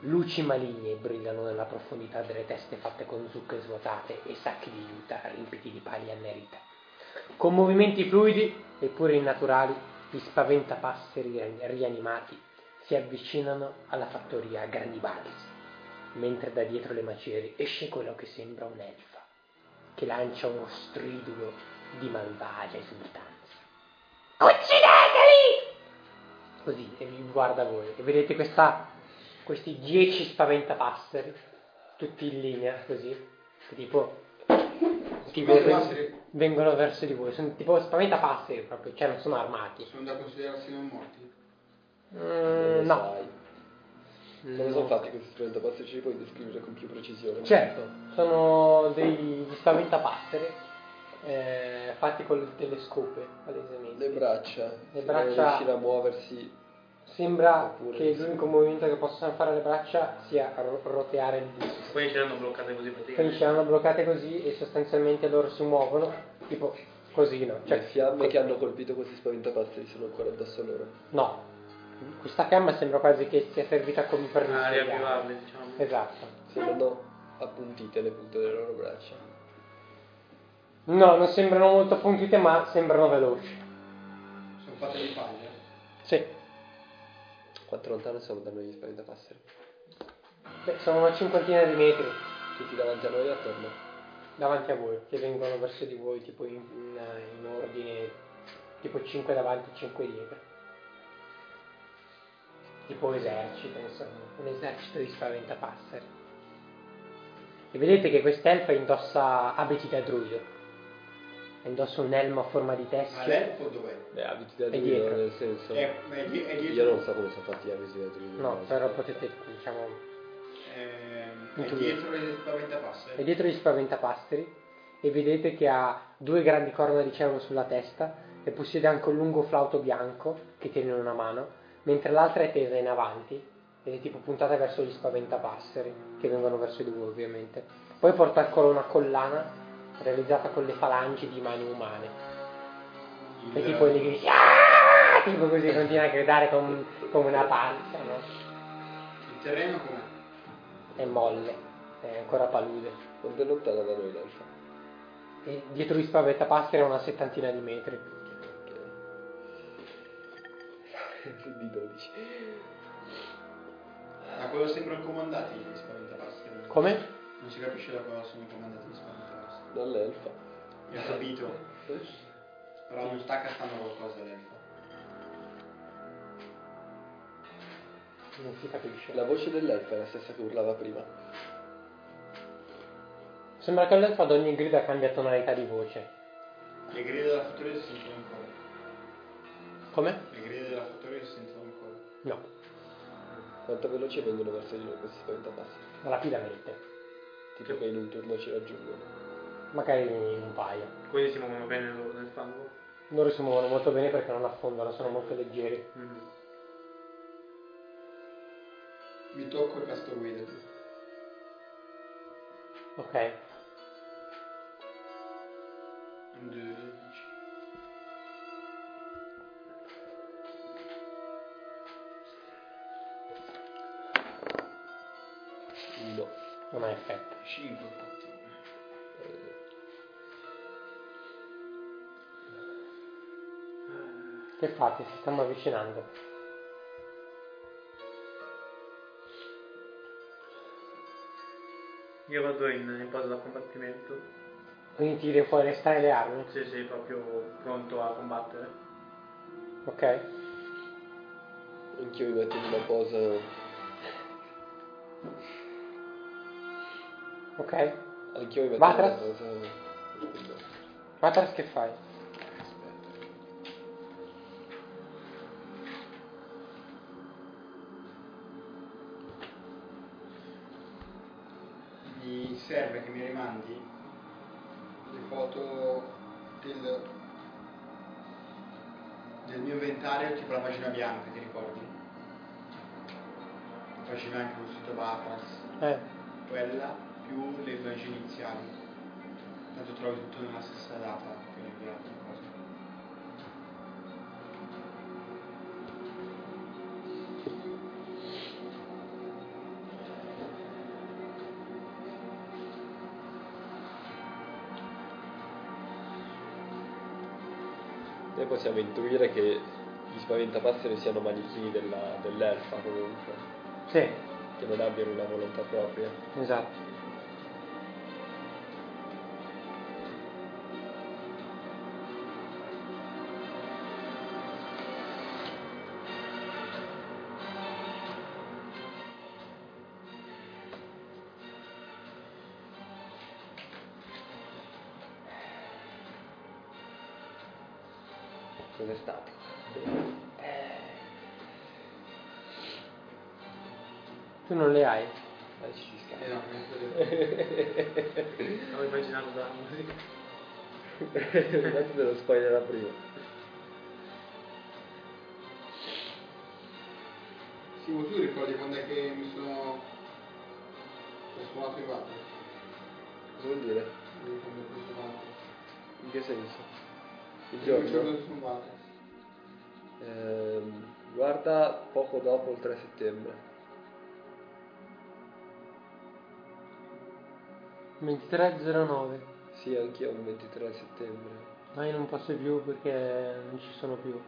Luci maligne brillano nella profondità delle teste fatte con zucche svuotate e sacchi di juta riempiti di paglia annerita. Con movimenti fluidi eppure innaturali, gli spaventapasseri rianimati si avvicinano alla fattoria a grandi balzi, mentre da dietro le macerie esce quello che sembra un'elfa, che lancia uno stridulo di malvagia esultanza. Uccideteli! Così, e vi guarda voi, e vedete questa, questi dieci spaventapasseri, tutti in linea, così, che tipo tipo Spaventapasseri? vengono verso di voi, sono tipo spaventapasseri proprio, cioè non sono armati. Sono da considerarsi non morti? Mm, no. sai. Come sono fatti questi spaventapassi? Ce li puoi descrivere con più precisione? Certo, sono degli spaventapasseri eh, fatti con le telescope, palesemente. Le braccia. Le braccia- riuscire a muoversi. Sembra Oppure che sì. l'unico movimento che possono fare le braccia sia ro- roteare il disco. Poi ce l'hanno bloccate così praticamente. Quindi ce l'hanno bloccate così e sostanzialmente loro si muovono, tipo così, no? Cioè, le fiamme che hanno colpito questi spaventapasseri sono ancora addosso a loro. No, questa fiamma sembra quasi che sia servita come per Ah, riavvivarle, diciamo. Esatto. Sembrano appuntite le punte delle loro braccia. No, non sembrano molto appuntite, ma sembrano veloci. Sono fatte di paglia? Sì. Quanto lontano siamo da noi gli spaventapasseri? Beh, sono una cinquantina di metri Tutti davanti a noi e attorno. davanti a voi, che vengono verso di voi, tipo in, in- in ordine, tipo 5 davanti e 5 dietro. Tipo esercito, insomma, un esercito di spaventapasseri. E vedete che quest'elfa indossa abiti da druido. Indossa un elmo a forma di Ma teschio. l'elfo dov'è? Beh, abiti da È druido, dietro. nel senso. È, è, di- è Io dietro, non so come sono fatti gli abiti da druido. No, ma- però potete, diciamo, ehm, è Intuito. dietro le spaventapasseri? è dietro gli spaventapasseri e vedete che ha due grandi corna di cervo sulla testa e possiede anche un lungo flauto bianco che tiene in una mano, mentre l'altra è tesa in avanti ed è tipo puntata verso gli spaventapasseri che vengono verso di voi ovviamente. Poi porta al collo una collana realizzata con le falangi di mani umane e tipo lì che dice "Ah!" tipo così continua a gridare com- come una pazza, no? Il terreno com'è? È molle, è ancora palude. Quanto è lontana da noi l'elfa? E dietro gli spaventapasseri a una settantina di metri. [laughs] Di 12. Da cosa sembrano comandati gli spaventapasseri? Come? Non si capisce da cosa sono comandati gli spaventapasseri. Dall'elfa. Io ho capito. Però non sta castando qualcosa l'elfo. Non si capisce. La voce dell'elfa è la stessa che urlava prima. Sembra che l'elfo ad ogni grida cambia tonalità di voce. Le grida della fattoria si sentono ancora. Come? Le grida della fattoria si sentono ancora. No, Quanto veloce vengono verso di noi questi spaventapasseri? rapidamente. Tipo che in un turno ci raggiungono magari un paio. Quindi si muovono bene loro nel fango? Loro si muovono molto bene perché non affondano, sono molto leggeri. Mm. Mi tocco e casto guida. Ok. Non ha effetto. 5. che fate, Ci stiamo avvicinando. Io vado in, in posa da combattimento. Quindi tiri fuori stare le armi? Sì, sì, proprio pronto a combattere. Ok. Anch'io mi metto in una posa. Ok. Anch'io mi metto Matras? in una posa. Matras che fai? Inventario, tipo la pagina bianca, ti ricordi? Facevi anche un sito Vatras. Eh, Quella più le immagini iniziali. Tanto trovi tutto nella stessa data, quindi le altre cose. Possiamo intuire che spaventapasseri siano manichini della- dell'elfa comunque, sì, che non abbiano una volontà propria. esatto. Non le hai. Eh, ci si Eh no, scappa. [laughs] Avevo immaginato da musica. [laughs] Infatti te lo spoilerà prima. Sì, ma tu ricordi quando è che mi sono... ho suonato i Vatras? Cosa vuol dire? In che senso? Il Il giorno giorno? sono Vatras. Ehm, guarda poco dopo il 3 settembre. 23.09. Sì, anch'io il 23 settembre. Ma io non posso più perché non ci sono più.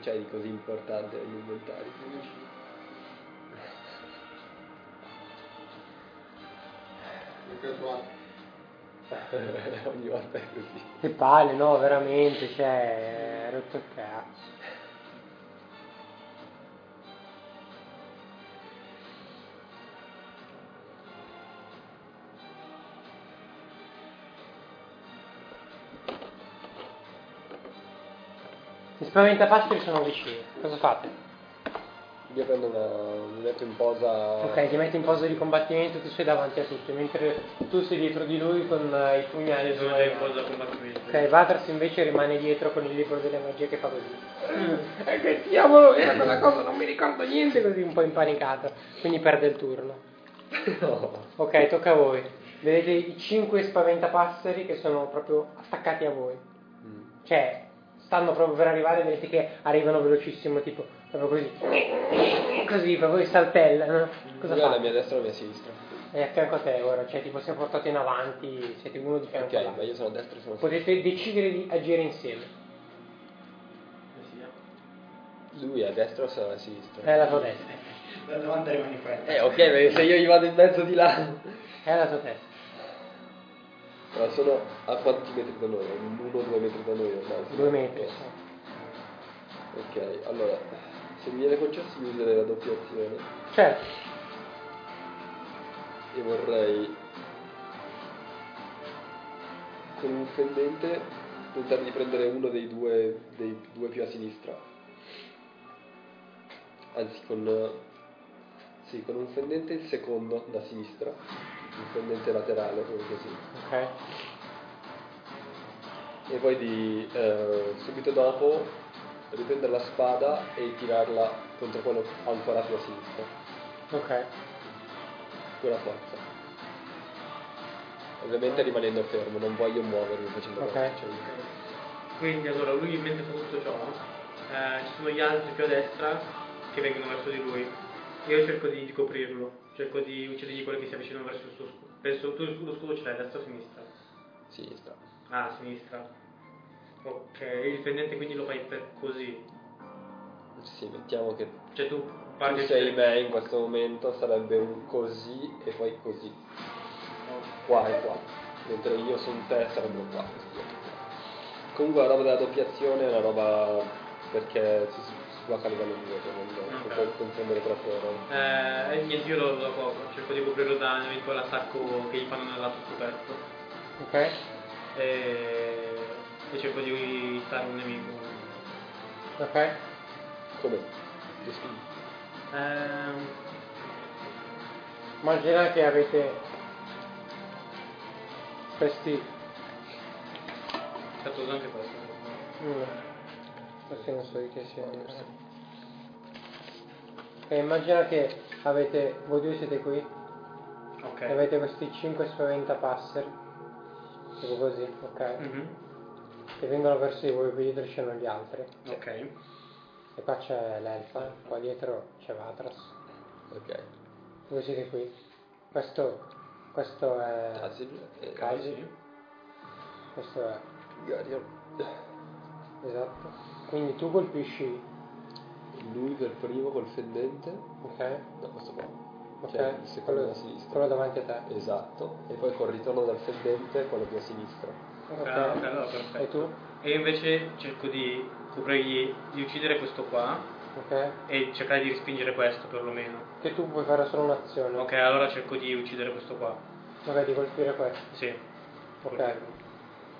Che c'hai di così importante inventari? Trovato. Ogni volta è così. Che palle, no, veramente, cioè, è rotto il cazzo. Gli spaventapasseri sono vicini. Cosa fate? Io prendo una. mi metto in posa. Ok, ti metti in posa di combattimento, tu sei davanti a tutti, mentre tu sei dietro di lui con eh, i pugnali Sono già in cosa combattimento. Ok, Vatras invece rimane dietro con il libro delle magie che fa così. E [clears throat] che diavolo era quella cosa, non mi ricordo niente, così un po' impanicato. Quindi perde il turno. No. Ok, tocca a voi. Vedete i cinque spaventapasseri che sono proprio attaccati a voi. Mm. Cioè, stanno proprio per arrivare, vedete che arrivano velocissimo, tipo, proprio così. Così, proprio saltellano. Cosa Io alla fate? mia destra e alla mia sinistra. È a fianco a te ora, cioè tipo siamo portati in avanti, siete uno di fianco Ok, all'altro. ma io sono a destra e sono a sinistra. Potete decidere di agire insieme. Lui è a destra o sei alla sinistra? È la tua testa. Da davanti rimani fermo. Eh, ok, perché se io gli vado in mezzo di là. È la tua testa. Ma sono a quanti metri da noi? Uno o due metri da noi ormai? Due metri. Ok, allora, se mi viene concesso di usare la doppia azione Certo. e vorrei con un fendente tentare di prendere uno dei due, dei due più a sinistra. Anzi, con, sì, con un fendente il secondo da sinistra, un fendente laterale, come così. Ok. E poi di eh, subito dopo riprendere la spada e tirarla contro quello ancora più a sinistra. Ok. Con la forza. Ovviamente rimanendo fermo, non voglio muovermi facendo Ok. questo. Cioè, Quindi allora lui mentre fa tutto ciò, eh, ci sono gli altri più a destra che vengono verso di lui. Io cerco di coprirlo, cerco di uccidergli quelli che si avvicinano verso il suo scudo. Penso tu lo scudo ce l'hai destra o sinistra? sinistra. Ah, sinistra. Ok, il fendente quindi lo fai per così. Sì, mettiamo che Cioè tu tu parti sei me in questo momento sarebbe un così e poi così. Qua e qua. Mentre io sono te sarebbero qua. Comunque la roba della doppiazione è una roba perché si, si blocca a livello di voto, non non Ok. puoi confondere troppe robe. Eh, niente, io lo, lo copro, cerco di coprirlo da un eventuale attacco che gli fanno nel lato scoperto. Ok. E e cerco di ittare un nemico. Ok? Come? Spingi? Ehm, Immagina che avete questi... stato usato anche questo. Mm. Questi non so di che siano. E immagina che avete... Voi due siete qui Ok. e avete questi 5 spaventapasser. Tipo così, ok? Mhm. Che vengono verso di voi, qui dietro ci sono gli altri. Ok. E qua c'è l'elfa, qua dietro c'è Vatras. Ok. Voi siete qui. Questo, questo è... Casil e Casil. Sì. Questo è... Garion. Esatto. Quindi tu colpisci... Lui per primo col fendente. Ok? No, questo qua. Ok? Cioè, il secondo quello, da sinistra. quello davanti a te. Esatto. E poi col ritorno dal fendente quello più a sinistra. Ok, ok, allora perfetto. E tu? E invece cerco di coprirgli, di uccidere questo qua Ok? e cercare di respingere questo perlomeno. Che tu puoi fare solo un'azione. Ok, allora cerco di uccidere questo qua. Ok, di colpire questo. Sì. Ok.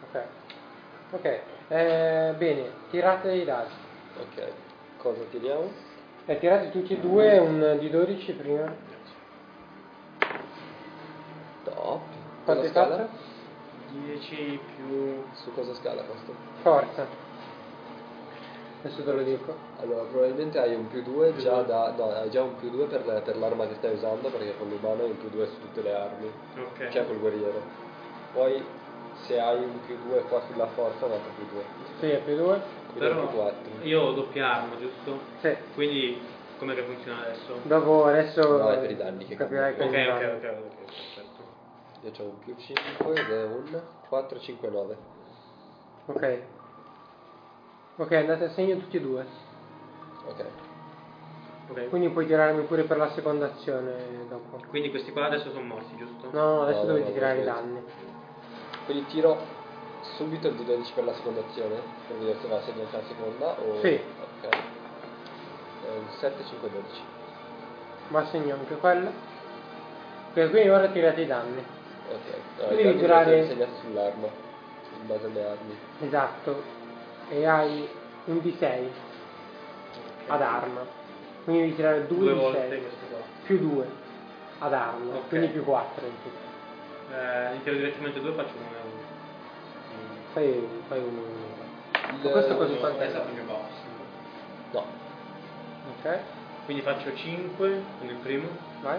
Ok. Ok. Eh, bene, tirate i dadi. Ok. Cosa tiriamo? Eh, tirate tutti e due un di 12 prima. Top. Quanto hai Cosa scala? fatto? 10 più... Su cosa scala questo? Forza. Adesso te lo dico. Allora, probabilmente hai un più 2 già da. No, hai già un più 2 per, per l'arma che stai usando, perché con l'umano hai un più 2 su tutte le armi. Ok. Cioè col guerriero. Poi se hai un più 2 qua sulla forza, altro più 2. Sì, è più 2. Quindi è un Però più 4. io ho doppia arma, giusto? Sì. Quindi com'è che funziona adesso? Dopo adesso No, è per i danni che capirai Ok, che ok, ok, ok, perfetto. Io ho un più 5 ed è un 4, 5, 9. Ok. Ok, andate a segno tutti e due. Ok. Ok. Quindi puoi tirarmi pure per la seconda azione dopo. Quindi questi qua adesso sono morti, giusto? No, adesso No, dovete no, tirare i danni. Quindi tiro subito il D12 per la seconda azione? Per vedere se va a segnare la seconda o... Sì. Ok. È un 7, 5, 12. Ma segno anche quello. Ok, quindi ora tirate i danni. Ok. Devi i danni tirare- sono segnati sull'arma, in base alle armi. Esatto. E hai un D6 ad arma. Quindi devi tirare 2 Due D6. questo qua. Più 2 ad arma. Ok. Quindi più 4 in tutto. Eh, ne tiro direttamente due faccio uno e uno. Fai, fai un... Il- Ma questo così quanto È il mio boss. No. Ok, Quindi faccio 5 con il primo vai.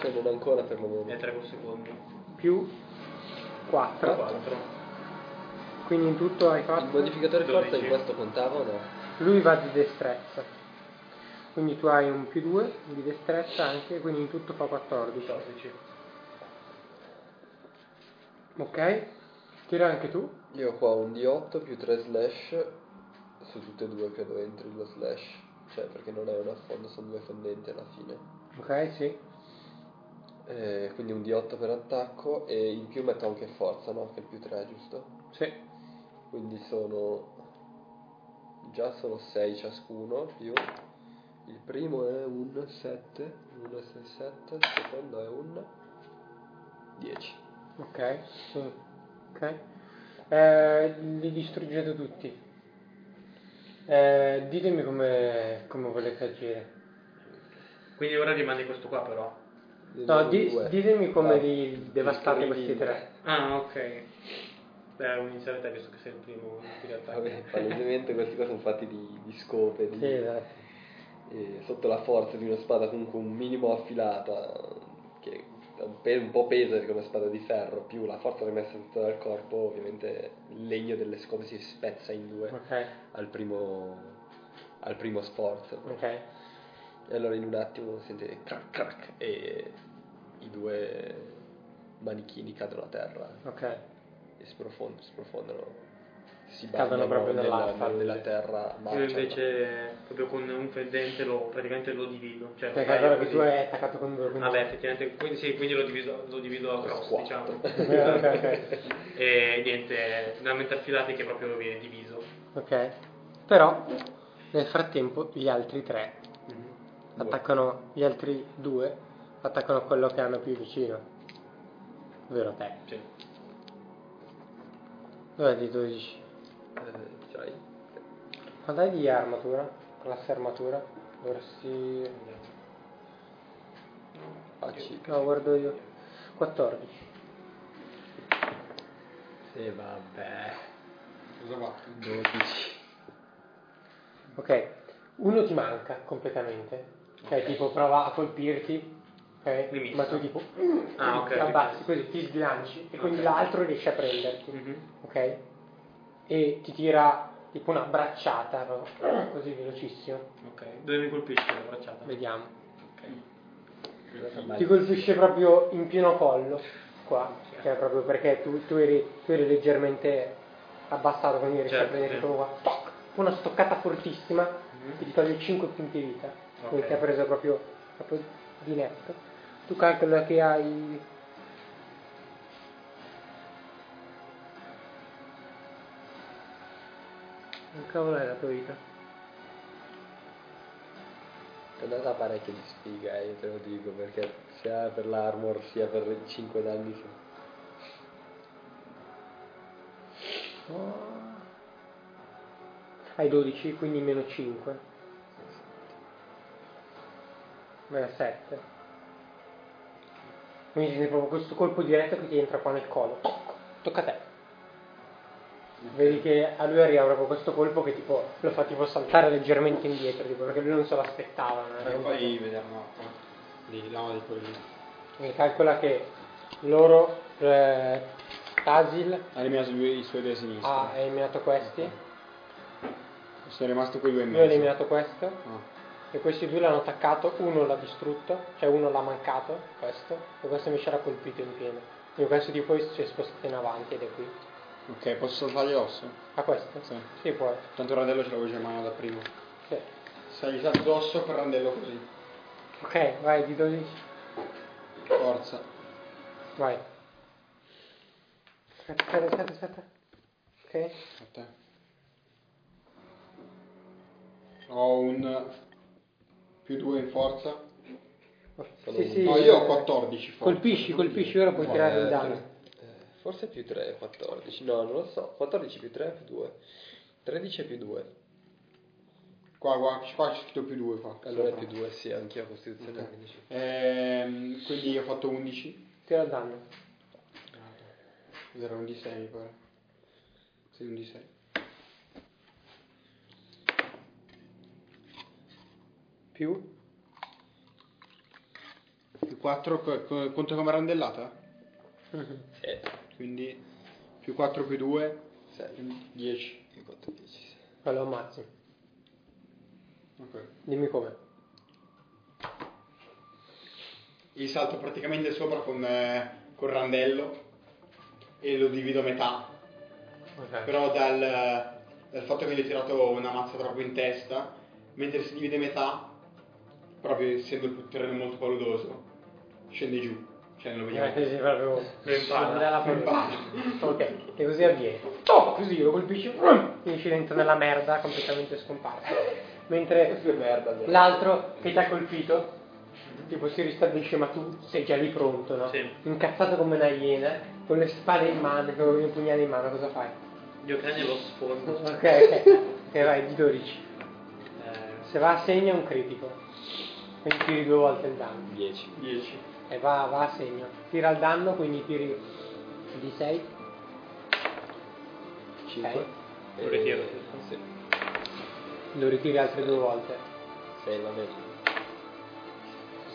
Cioè non ancora perlomeno. e 3 con il secondo. Più 4. 4. Quindi in tutto hai Il fatto... modificatore forza in 12. questo contava o no? Lui va di destrezza. Quindi tu hai un più 2 di destrezza anche, quindi in tutto fa 14. 14. Ok? Tira anche tu. Io ho qua un D8 più 3 slash su tutte e due credo entri lo slash. Cioè perché non è un affondo, sono due fondenti alla fine. Ok, sì. Eh, quindi un D8 per attacco e in più metto anche forza, no? Che è più 3, giusto? Sì. Quindi sono... Già sono 6 ciascuno più... Il primo è un 7, 1, 6, 7, il secondo è un 10. Ok, sì. Ok. Eh, li distruggete tutti. Eh, ditemi come, come volete agire. Quindi ora rimane questo qua però. No, di- ditemi come Ah, li devastate questi tre. Ah, ok. Beh, iniziare te visto che sei il primo in realtà. Vabbè, palesemente questi qua sono fatti di, di scope, di, Sì, esatto. e sotto la forza di una spada comunque un minimo affilata, un, po' pesa una spada di ferro, più la forza rimessa tutta dal corpo, ovviamente il legno delle scope si spezza in due Ok, al primo, al primo sforzo. ok. E allora in un attimo sente crack crack e i due manichini cadono a terra Ok. e sprofondano, sprofondano si Cadono proprio nella, nell'acqua. nella terra Io marcia. invece proprio con un fendente lo, praticamente lo divido. Cioè, Perché allora che tu hai attaccato con due. quindi- Vabbè, effettivamente, quindi sì, quindi lo divido, lo divido a cross, Squat. diciamo. [laughs] E niente, veramente affilati che proprio viene diviso. Ok. Però, nel frattempo, gli altri tre attaccano, gli altri due attaccano quello che hanno più vicino. Ovvero te. Sì. Dov'è di 12? Eh? Quanto hai di armatura? Classe armatura? Dovresti... AC. No, guardo io. 14. Sì, vabbè. Cosa va? 12. Ok, uno ti manca completamente. Ok, Ok. tipo prova a colpirti. Ok? Mi missa. Ma tu tipo Ah, ok, ti abbassi così, ti sbilanci e quindi Ok. l'altro riesce a prenderti. Mhm. Ok? E ti tira tipo una bracciata, così velocissimo. Ok. Dove mi colpisce la bracciata? Vediamo. Ok. Ti colpisce proprio in pieno collo, qua, cioè proprio perché tu, tu eri, tu eri leggermente abbassato, quindi riesci a Certo, prenderti sì. proprio qua, toc, una stoccata fortissima Mhm. che ti toglie 5 punti vita, quindi Ok. ti ha preso proprio, proprio di netto. Tu calcola che hai... Che cavolo è la tua vita? È andata parecchio di sfiga, eh, io te lo dico, perché sia per l'armor sia per i 5 danni. sì. Oh. Hai 12, quindi meno 5. Vai a 7. Quindi proprio questo colpo diretto che ti entra qua nel collo. Toc, tocca a te. Vedi che a lui arriva proprio questo colpo che tipo lo fa tipo saltare leggermente indietro, tipo, perché lui non se l'aspettava. E poi vediamo attimo. Lì, là di quelli. Quindi calcola che loro, eh, Tasil Ha eliminato i suoi due a sinistra. ha eliminato questi, Sono rimasto quei due in lui ha mezzo. eliminato questo. Ah. E questi due l'hanno attaccato, uno l'ha distrutto, cioè uno l'ha mancato, questo, e questo invece l'ha colpito in pieno. Quindi questo tipo si è spostato in avanti ed è qui. Ok, posso saltargli l'osso? A questo? Sì. Sì, puoi. Tanto il randello ce l'avevo già in mano da prima. Sì. Sai salto d'osso per randello così. Ok, vai, di 12. Forza. Vai. Aspetta, aspetta, aspetta, aspetta. Ok. A te. Ho un più 2 in forza. Sì, sì, no, io ho eh, 14 forza. Colpisci, colpisci, ora puoi tirare il eh, danno. Eh, Forse più 3, 14. No, non lo so. 14 più 3 più 2. 13 più 2. Qua, qua, qua c'è scritto più 2 qua. Allora è più 2, sì, anch'io a Costituzione. Ok. quindi sì. Ehm, quindi ho fatto 11. Tira il danno. Era un D6 mi pare. Sì, un D6. Più? Più 4 conto come randellata? Mhm. Quindi più 4 più 2, 6. 10. Io conto 10. sì. Quello ammazzi. Ok. Dimmi come. Il salto praticamente sopra con, eh, col randello e lo divido a metà. Ok. Però dal, dal fatto che gli ho tirato una mazza troppo in testa, mentre si divide a metà, proprio essendo il terreno molto paludoso, scende giù. Cioè non lo Eh, vediamo. sì, proprio Lo impara. Ok, e così avviene. Oh, così lo colpisci, finisci dentro nella merda completamente scomparso. Mentre Che merda. l'altro che ti ha colpito, tipo si ristabilisce, ma tu sei già lì pronto, no? Sì. Incazzato come una iena, con le spade in mano, con i pugnali in mano, cosa fai? Io cranio lo sfondo. Ok, ok. E vai, di 12. Eh, Se va a segno è un critico. Quindi tiri due volte il danno. 10. 10. E va, va a segno. Tira il danno, quindi tiri di 6. 5. Ok. Lo ritiro. Sì. Lo ritiri altre due volte. 6 va bene.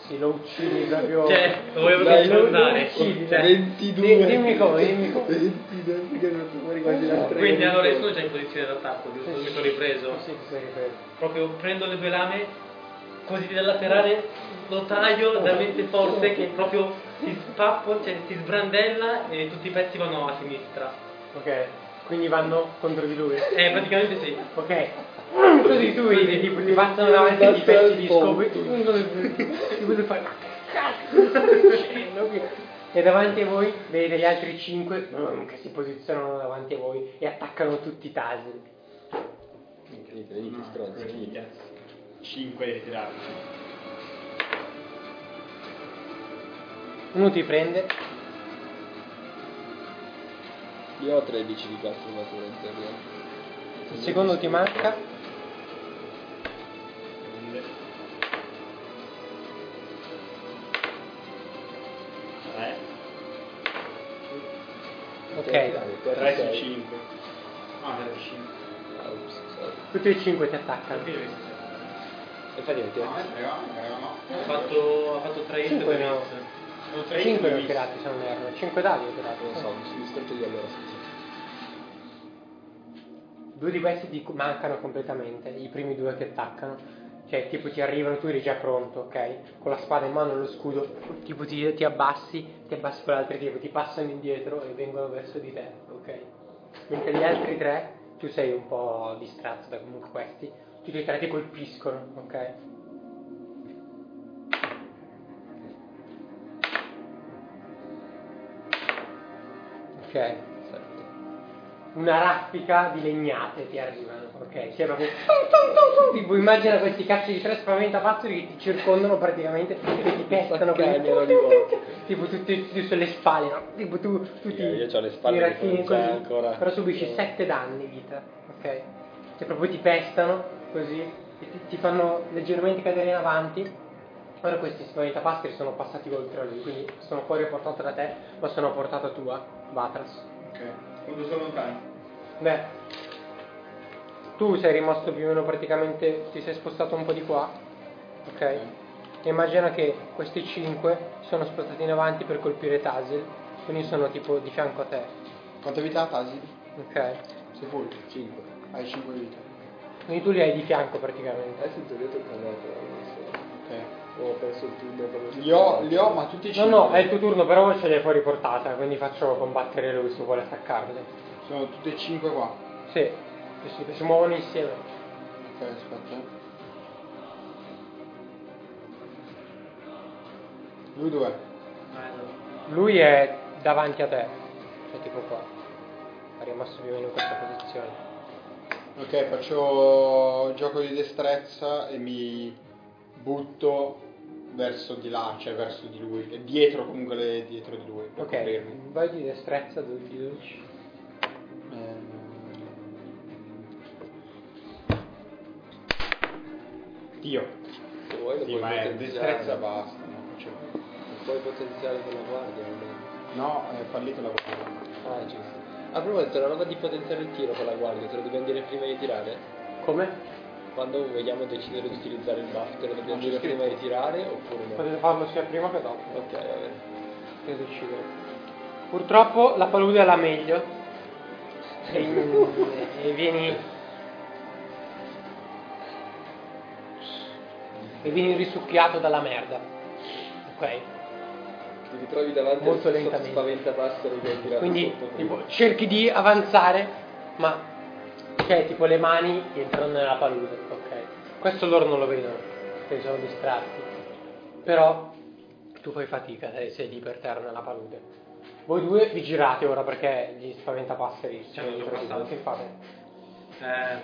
Sì, lo uccidi proprio. Cioè, lo volevo Dai, lo- uccidi, dai. 22. Di- dimmi come, dimmi come. 22, perché non sono fuori quasi da tre. Quindi allora io sono già in posizione d'attacco, giusto? Mi sono ripreso. Sì, ti sei ripreso. Proprio prendo le due lame, così da laterale, lo taglio talmente forte che proprio si spappo, cioè si sbrandella e tutti i pezzi vanno a sinistra. Ok, quindi vanno contro di lui. Eh, praticamente sì. Ok. Così tu vedi, tipo, ti passano davanti i pezzi di scopo. Tipo tu [laughs] fai. "Cazzo, sta succedendo qui?" E davanti a voi vedete gli altri cinque mm, che si posizionano davanti a voi e attaccano tutti i tasil. Venite, venite, stronzi. Venite. 5 di tirare. Uno ti prende. Io ho 13 di gas armatura in teoria. Il secondo ti manca. Tre. Ok. 3 su 5. Ah, 3 su 5. Ah, ups, sorry. Tutti e cinque ti attaccano. E. No, eh, no. Ha fatto, ha fatto 3 hit Cinque per no. hit. Sono tre 5 ne ho tirati se non erro. 5 dadi ho tirato. Non so, mi sono distratto io allora, scusa. Due di questi ti mancano completamente, i primi due che attaccano. Cioè, tipo ti arrivano, tu eri già pronto, ok? Con la spada in mano e lo scudo, tipo ti, ti abbassi, ti abbassi con l'altro tipo, ti passano indietro e vengono verso di te, ok? Mentre gli altri tre, tu sei un po' distratto da comunque questi, tutti ti colpiscono, ok? Ok Sette. una raffica di legnate ti arrivano, ok? Cioè proprio tipo immagina questi cazzi di tre spaventapasseri che ti circondano praticamente e ti pestano volta. tipo tutti, sulle spalle, no? Tipo tu, tu ti, Io c'ho le spalle ti così, ancora. però subisci. 7 danni vita, ok? Cioè proprio ti pestano così e ti, ti fanno leggermente cadere in avanti. Ora questi spaventapasseri sono passati oltre a lui, quindi sono fuori a portata da te, ma sono a portata tua, Batras. Ok. Quando sono lontani? Beh, tu sei rimasto più o meno praticamente, ti sei spostato un po' di qua, ok? E immagina che questi 5 sono spostati in avanti per colpire Tasil, quindi sono tipo di fianco a te, Quanta vita ha Tasi? ok? Sei full. 5. Hai 5 vita. Quindi tu li hai di fianco praticamente. Eh sì, ti ho detto che no, però non so. Ok. Ho perso il turno proprio. Li ho, li ho, ma tutti e No, 5. no, è il tuo turno, però ce li hai fuori portata, quindi faccio combattere lui se vuole attaccarli. Sono tutti e 5 qua. Sì, sì, sì, si muovono insieme. Ok, aspetta. Lui dov'è? Lui è davanti a te, cioè tipo qua. È rimasto più o meno in questa posizione. Ok, faccio gioco di destrezza e mi butto verso di là, cioè verso di lui. E dietro comunque le- dietro di lui. Ok, coprirmi. vai di destrezza, du- di 12. Dio. Se vuoi lo Sì, puoi ma è destrezza basta. No, Lo puoi potenziare con la guardia. almeno. no è fallito la guardia. Ah, giusto. A proposito, la roba di potenziare il tiro con la guardia, te lo dobbiamo dire prima di tirare? Come? Quando vogliamo decidere di utilizzare il buff, te lo dobbiamo c'è dire scritto. prima di tirare oppure no? Potete farlo sia prima che dopo, Ok, va bene. per decidere. Purtroppo la palude è la meglio. E, [laughs] e vieni. E vieni risucchiato dalla merda. Ok? Ti ritrovi davanti Molto al lentamente. spaventapasseri che hai Quindi tipo, cerchi di avanzare, ma cioè tipo le mani entrano nella palude, ok? Questo loro non lo vedono, perché sono distratti. Però tu fai fatica, sei, sei lì per terra nella palude. Voi due vi girate ora perché gli spaventapasseri Ci hanno già dietro di voi. passato. Che fate? Eh,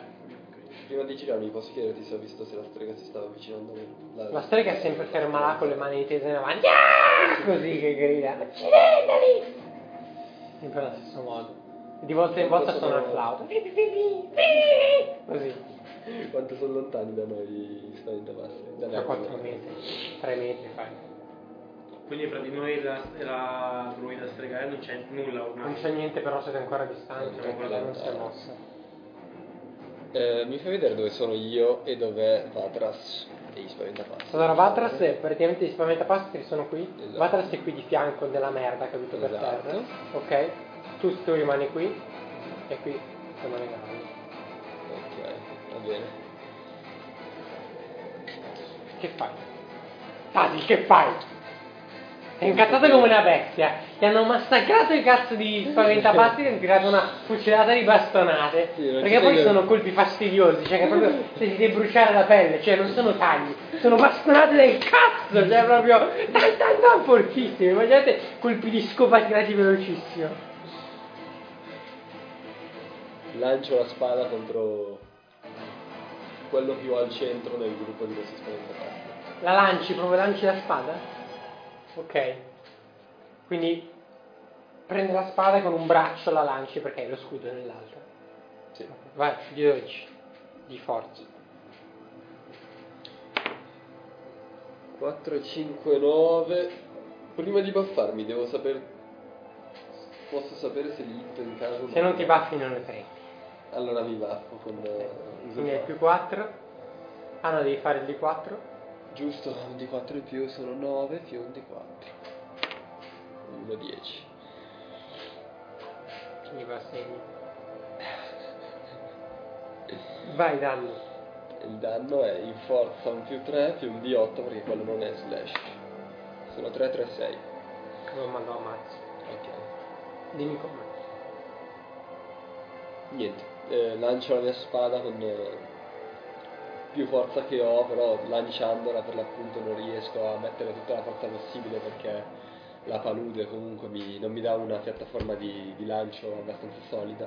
Prima di girarmi posso chiederti se ho visto se la strega si stava avvicinando a me? La strega è sempre ferma là con le mani tese in avanti, "Ah!" [laughs] così che grida, accidentali! Sempre allo stesso modo. E di volta in volta suona il flauto. Così, Quanto sono lontani da noi gli spaventapasseri? Da da noi. 4 metri, 3 metri fai. quindi fra di noi e la, la druida stregare non c'è nulla ormai. Non c'è niente però siete ancora distanti, ancora non si è mossa. Eh, mi fai vedere dove sono io e dov'è Vatras e gli spaventapasseri? Allora Vatras, è- praticamente gli spaventapasseri sono qui, Esatto. Vatras è qui di fianco nella merda caduto per Esatto. terra, ok? Tu, tu rimani qui e qui rimane Gano. Ok, va bene. Che fai? Tasi, che fai? Sei incazzato come una bestia. Ti hanno massacrato i cazzo di spaventapazzi e hanno tirato una fucilata di bastonate. Sì, perché poi sono colpi fastidiosi, cioè che proprio se ti devi bruciare la pelle, cioè non sono tagli, sono bastonate del cazzo, cioè proprio tan tan tan fortissime. Immaginate colpi di scopa tirati velocissimo. Lancio la spada contro quello più al centro del gruppo di questi spaventapasseri. La lanci, proprio lanci la spada? Ok. Quindi prende la spada e con un braccio la lanci perché hai lo scudo nell'altro. Sì. Vai, di 12. Di forza. 4, 5, 9. Prima di buffarmi devo sapere... Posso sapere se li hitto in caso... Se non ti baffi non ne prendi. Allora mi baffo con... eh, Quindi hai qua. più 4. Ah no, devi fare il di 4. Giusto, un di 4 in più sono 9 più un di 4. 1, 10. Quindi va a segni. [laughs] Vai, danno. Il danno è in forza un più 3 più un di 8 perché quello non è slash. Sono 3, 3, 6. Non mando ammazzo. Ok. Dimmi come. Niente, eh, lancio la mia spada con eh, più forza che ho, però lanciandola per l'appunto non riesco a mettere tutta la forza possibile perché la palude comunque mi- non mi dà una piattaforma di, di lancio abbastanza solida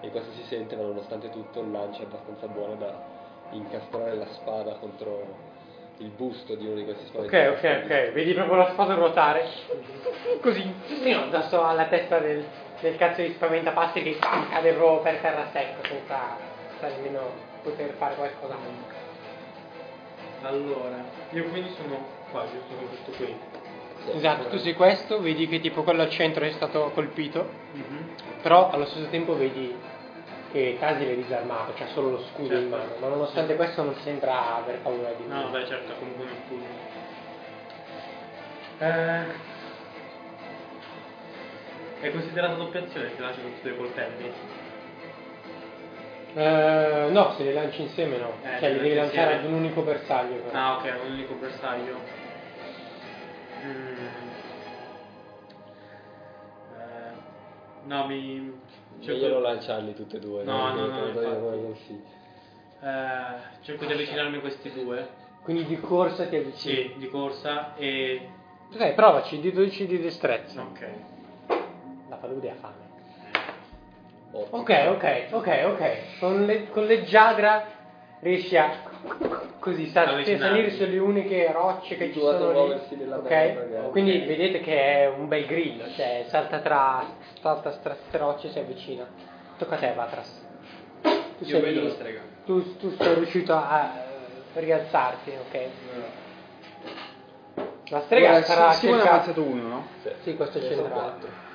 e questo si sente ma nonostante tutto il lancio è abbastanza buono da incastrare la spada contro il busto di uno di questi Ok, spaventati. ok, ok. Vedi proprio la spada ruotare. Così. Addosso alla testa del, del cazzo di spaventapassi che cade proprio per terra secco senza, senza nemmeno poter fare qualcos'altro. Allora, io quindi sono qua, giusto con questo qui. Esatto, tu sei questo, vedi che tipo quello al centro è stato colpito, però allo stesso tempo vedi che Tasil è disarmato, c'ha solo lo scudo in Certo. mano, ma nonostante questo non sembra aver paura di No, nulla. beh, certo, comunque uno scudo. Eh... È considerata doppia azione se lanci con tutti i coltelli? Eh, no, se li lanci insieme no, Eh, cioè li devi lanci lanciare insieme. ad un unico bersaglio. però. Ah, ok, un unico bersaglio. Mm. Eh, no, mi... cerco- Meglio lanciarli tutti e due. No, no, no, come consiglio. eh, cerco di avvicinarmi a questi due. Quindi di corsa ti avvicini. Sì, di corsa e... Ok, provaci, di 12 di destrezza. Ok. La palude ha fame. Ok, ok, ok, ok. Con, le- con leggiadra riesci a così sa- Avvicinarti. salire sulle uniche rocce che ci sono muoversi lì. nella Ok? terra, ragazzi. Quindi vedete che è un bel grillo, cioè salta tra salta tra rocce e si avvicina. Tocca a te, Vatras. Tu Io vedo la strega. Tu, tu sei riuscito a eh, rialzarti, ok? La strega Allora, sarà ha circa... ammazzato uno, no? Sì, Sì, questo è centrale.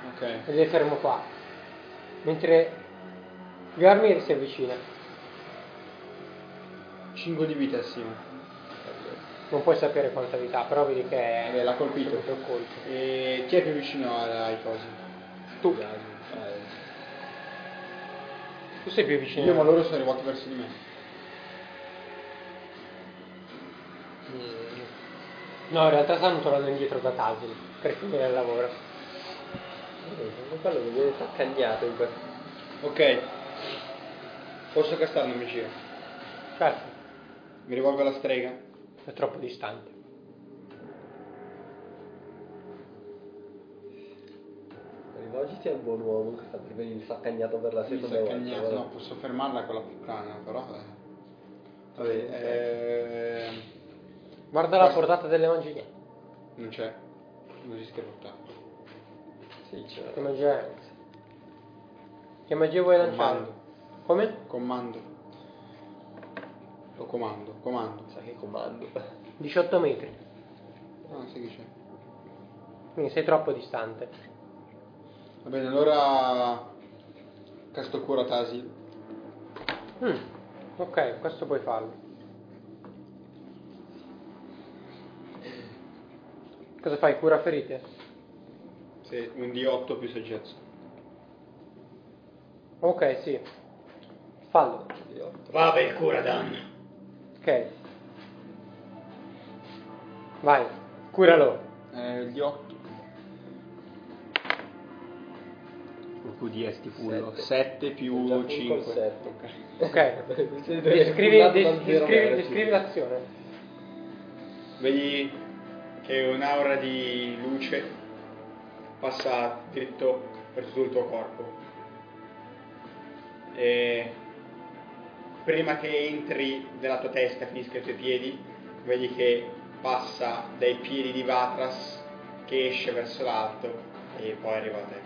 Ok. Ed è fermo qua. Mentre Garmir si avvicina. 5 di vita, Simone. Non puoi sapere quanta vita però vedi che è Vabbè, l'ha colpito. E chi è più vicino ai cosi? Tu. Eh. Tu sei più vicino. Io, ma loro sono arrivati verso di me. Mm. No, in realtà stanno tornando indietro da Tasil per finire il lavoro. Quello mi viene saccagnato in questo. Ok. Posso castarlo magia? Certo, Mi rivolgo alla strega? è troppo distante. Rivolgiti a un buon uomo che sta per venire saccagnato per la seconda volta. cagnato. No, posso fermarla con la puttana, però... eh. Vabbè, eh, Guarda la portata delle magie. non c'è. Non riesco a buttare. Sì, c'è. Che magia è? Che magia vuoi lanciare? Comando. Come? Comando. O comando, comando. Sa che comando. 18 metri. Ah, sì che c'è. Quindi sei troppo distante. Va bene, allora... Casto cura Tasi. Mm, Ok, questo puoi farlo. Cosa fai? Cura ferite? Un D8 più saggezza. Ok, sì. Fallo. Di. Va per cura danno. Ok. Vai, curalo. Eh, il D8. Un QD stipulo. Sette. 7 Ho già più finito il 5. sette. Ok. Sì, [laughs] Descrivi, descrivi- descrivi l'azione. Vedi che un'aura di luce passa dritto per tutto il tuo corpo. E prima che entri nella tua testa, finisca ai tuoi piedi, vedi che passa dai piedi di Vatras che esce verso l'alto e poi arriva a te.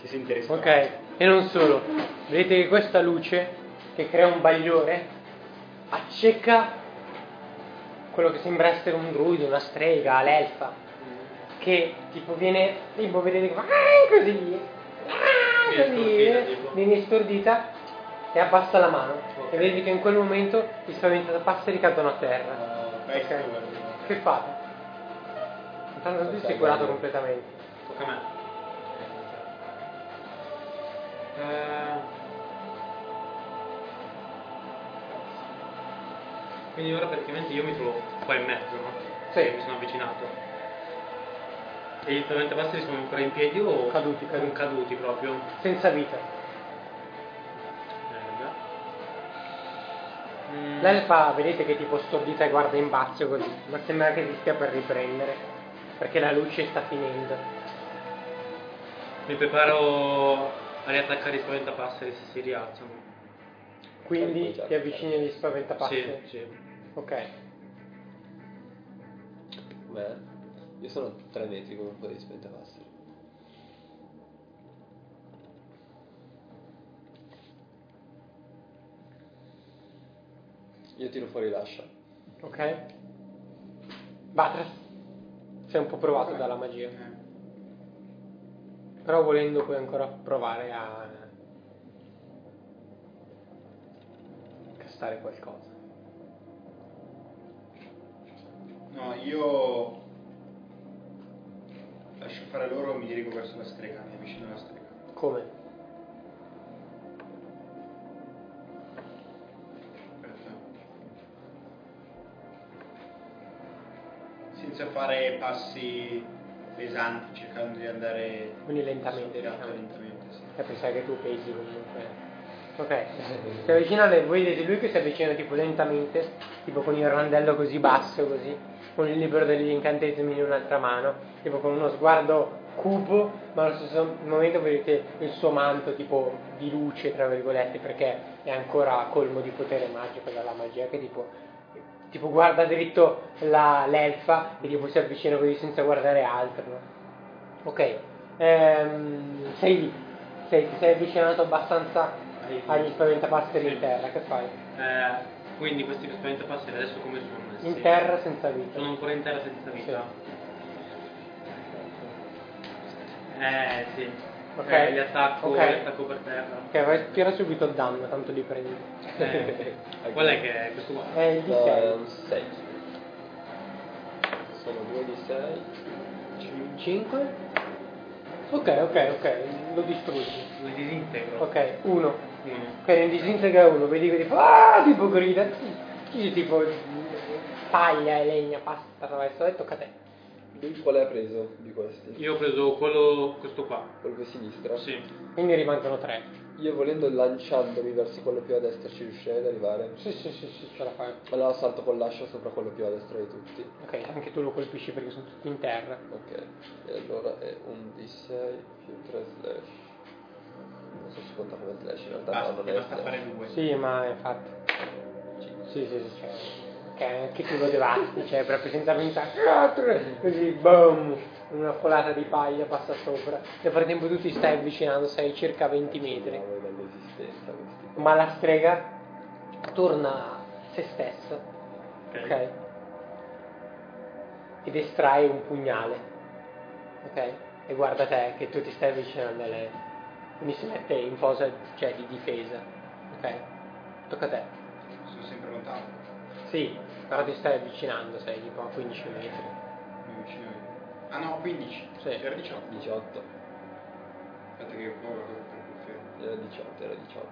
Ti senti restato. Ok, e non solo. Vedete che questa luce che crea un bagliore accecca quello che sembra essere un druido, una strega, l'elfa, che tipo viene, fa "Ah", così, ah", così, eh, viene stordita e abbassa la mano. Ok. E vedete che in quel momento gli spaventapasseri cadono a terra. Vai, Ok. tu, Che fate? Intanto tu sei curato completamente. Tocca a me. Eh, Quindi ora praticamente io mi trovo qua in mezzo, no? Sì. Mi sono avvicinato. E gli spaventapasseri sono ancora in piedi o Caduti, sono caduti. caduti proprio? Senza vita. Merda. Mm, L'elfa vedete che tipo stordita e guarda in basso così, ma sembra che si stia per riprendere, perché la luce sta finendo. Mi preparo a riattaccare i spaventapasseri se si rialzano. Quindi ti avvicini agli spaventapasseri. Sì, sì. Ok. Beh, io sono 3 metri come un po' di spaventapasseri. Io tiro fuori l'ascia. Ok. Batras. Sei un po' provato dalla magia. Eh. Però volendo puoi ancora provare a castare qualcosa. No, io lascio fare loro mi dirigo verso la strega, mi avvicino alla strega. Come? Perfetto. Senza fare passi pesanti, cercando di andare Quindi lentamente, soffiato, diciamo. lentamente, sì. E pensare che tu pesi comunque. Ok, si avvicina, voi vedete lui che si avvicina tipo lentamente, tipo con il randello così basso, così, con il libro degli incantesimi in un'altra mano, tipo con uno sguardo cupo, ma allo stesso momento vedete il suo manto tipo di luce, tra virgolette, perché è ancora colmo di potere magico dalla magia, che tipo, tipo guarda dritto la- l'elfa e tipo si avvicina così senza guardare altro. no? Ok, ehm, sei lì, sei, ti sei avvicinato abbastanza agli spaventapasseri in Sì. terra, che fai? Eh, quindi questi spaventapasseri adesso come sono messi? In terra senza vita. Sono ancora in terra senza vita? Eh sì. Ok. Eh, li attacco, Ok. li attacco per terra. Ok, vai, tira subito il danno, tanto li prendi. Eh, [laughs] qual è che è questo qua? È il No, è un D6. 6. Sono 2 di 6. 5? Ok, ok, ok, lo distruggi. Lo disintegro. Ok, 1. Ok, ne disintegra uno, vedi che tipo, ah, tipo grida, Sì, tipo taglia e legna, passa attraverso e tocca a te. Lui quale ha preso di questi? Io ho preso quello, questo qua. Quello più a sinistra? Sì. Quindi rimangono tre. Io volendo lanciandomi verso quello più a destra ci riuscirei ad arrivare. Sì, sì, sì, sì, ce la fai. Allora salto con l'ascia sopra quello più a destra di tutti. Ok, anche tu lo colpisci perché sono tutti in terra. Ok. E allora è un D6 più 3 slash. Non so se conta come slash, in realtà Basta, no, non è basta slash. fare due. Sì, ma infatti. Sì, sì, sì, cioè, ok, anche tu lo devasti, cioè proprio senza pensare, così, boom, una folata di paglia passa sopra. Nel frattempo tu ti stai avvicinando, sei circa a 20 metri. Ma la strega torna a se stessa, Ok. ok? Ed estrae un pugnale, ok? E guarda te che tu ti stai avvicinando a lei. Quindi si mette in posa cioè, di difesa, ok? Tocca a te. Sono sempre lontano. Sì, però ti stai avvicinando, sei tipo a 15 metri. Mi avvicino io. Ah no, 15. Sì. Era 18. 18. Aspetta che poi vado per conferma. Era 18, era 18.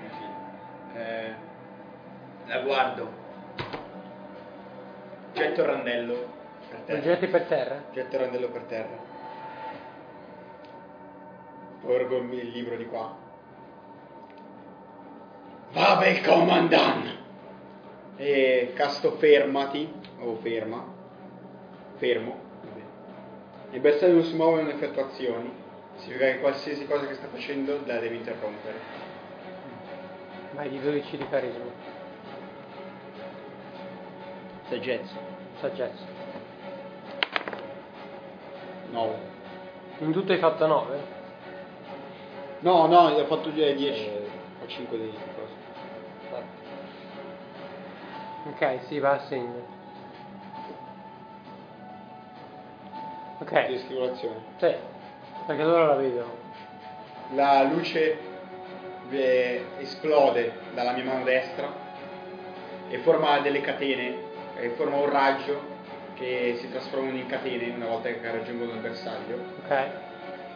Mi fido. Eh, la guardo. Getto il randello per Lo terra. getti per terra? Getto il randello per terra. Porgo il libro di qua. Vabbè, comandan! E casto fermati, o ferma, fermo. Il bersaglio non si muove non effettua azioni. Significa che qualsiasi cosa che sta facendo la deve interrompere. Vai di 12 di carisma. Saggezza. Saggezza. 9. In tutto hai fatto 9? No, no, ho fatto 10. Eh, Ho 5 di cosa. Ok, sì, va a segno. Ok, Di stimolazione. sì, perché loro la vedono. La luce eh, esplode dalla mia mano destra e forma delle catene, e forma un raggio che si trasformano in catene una volta che raggiungono il bersaglio. Ok,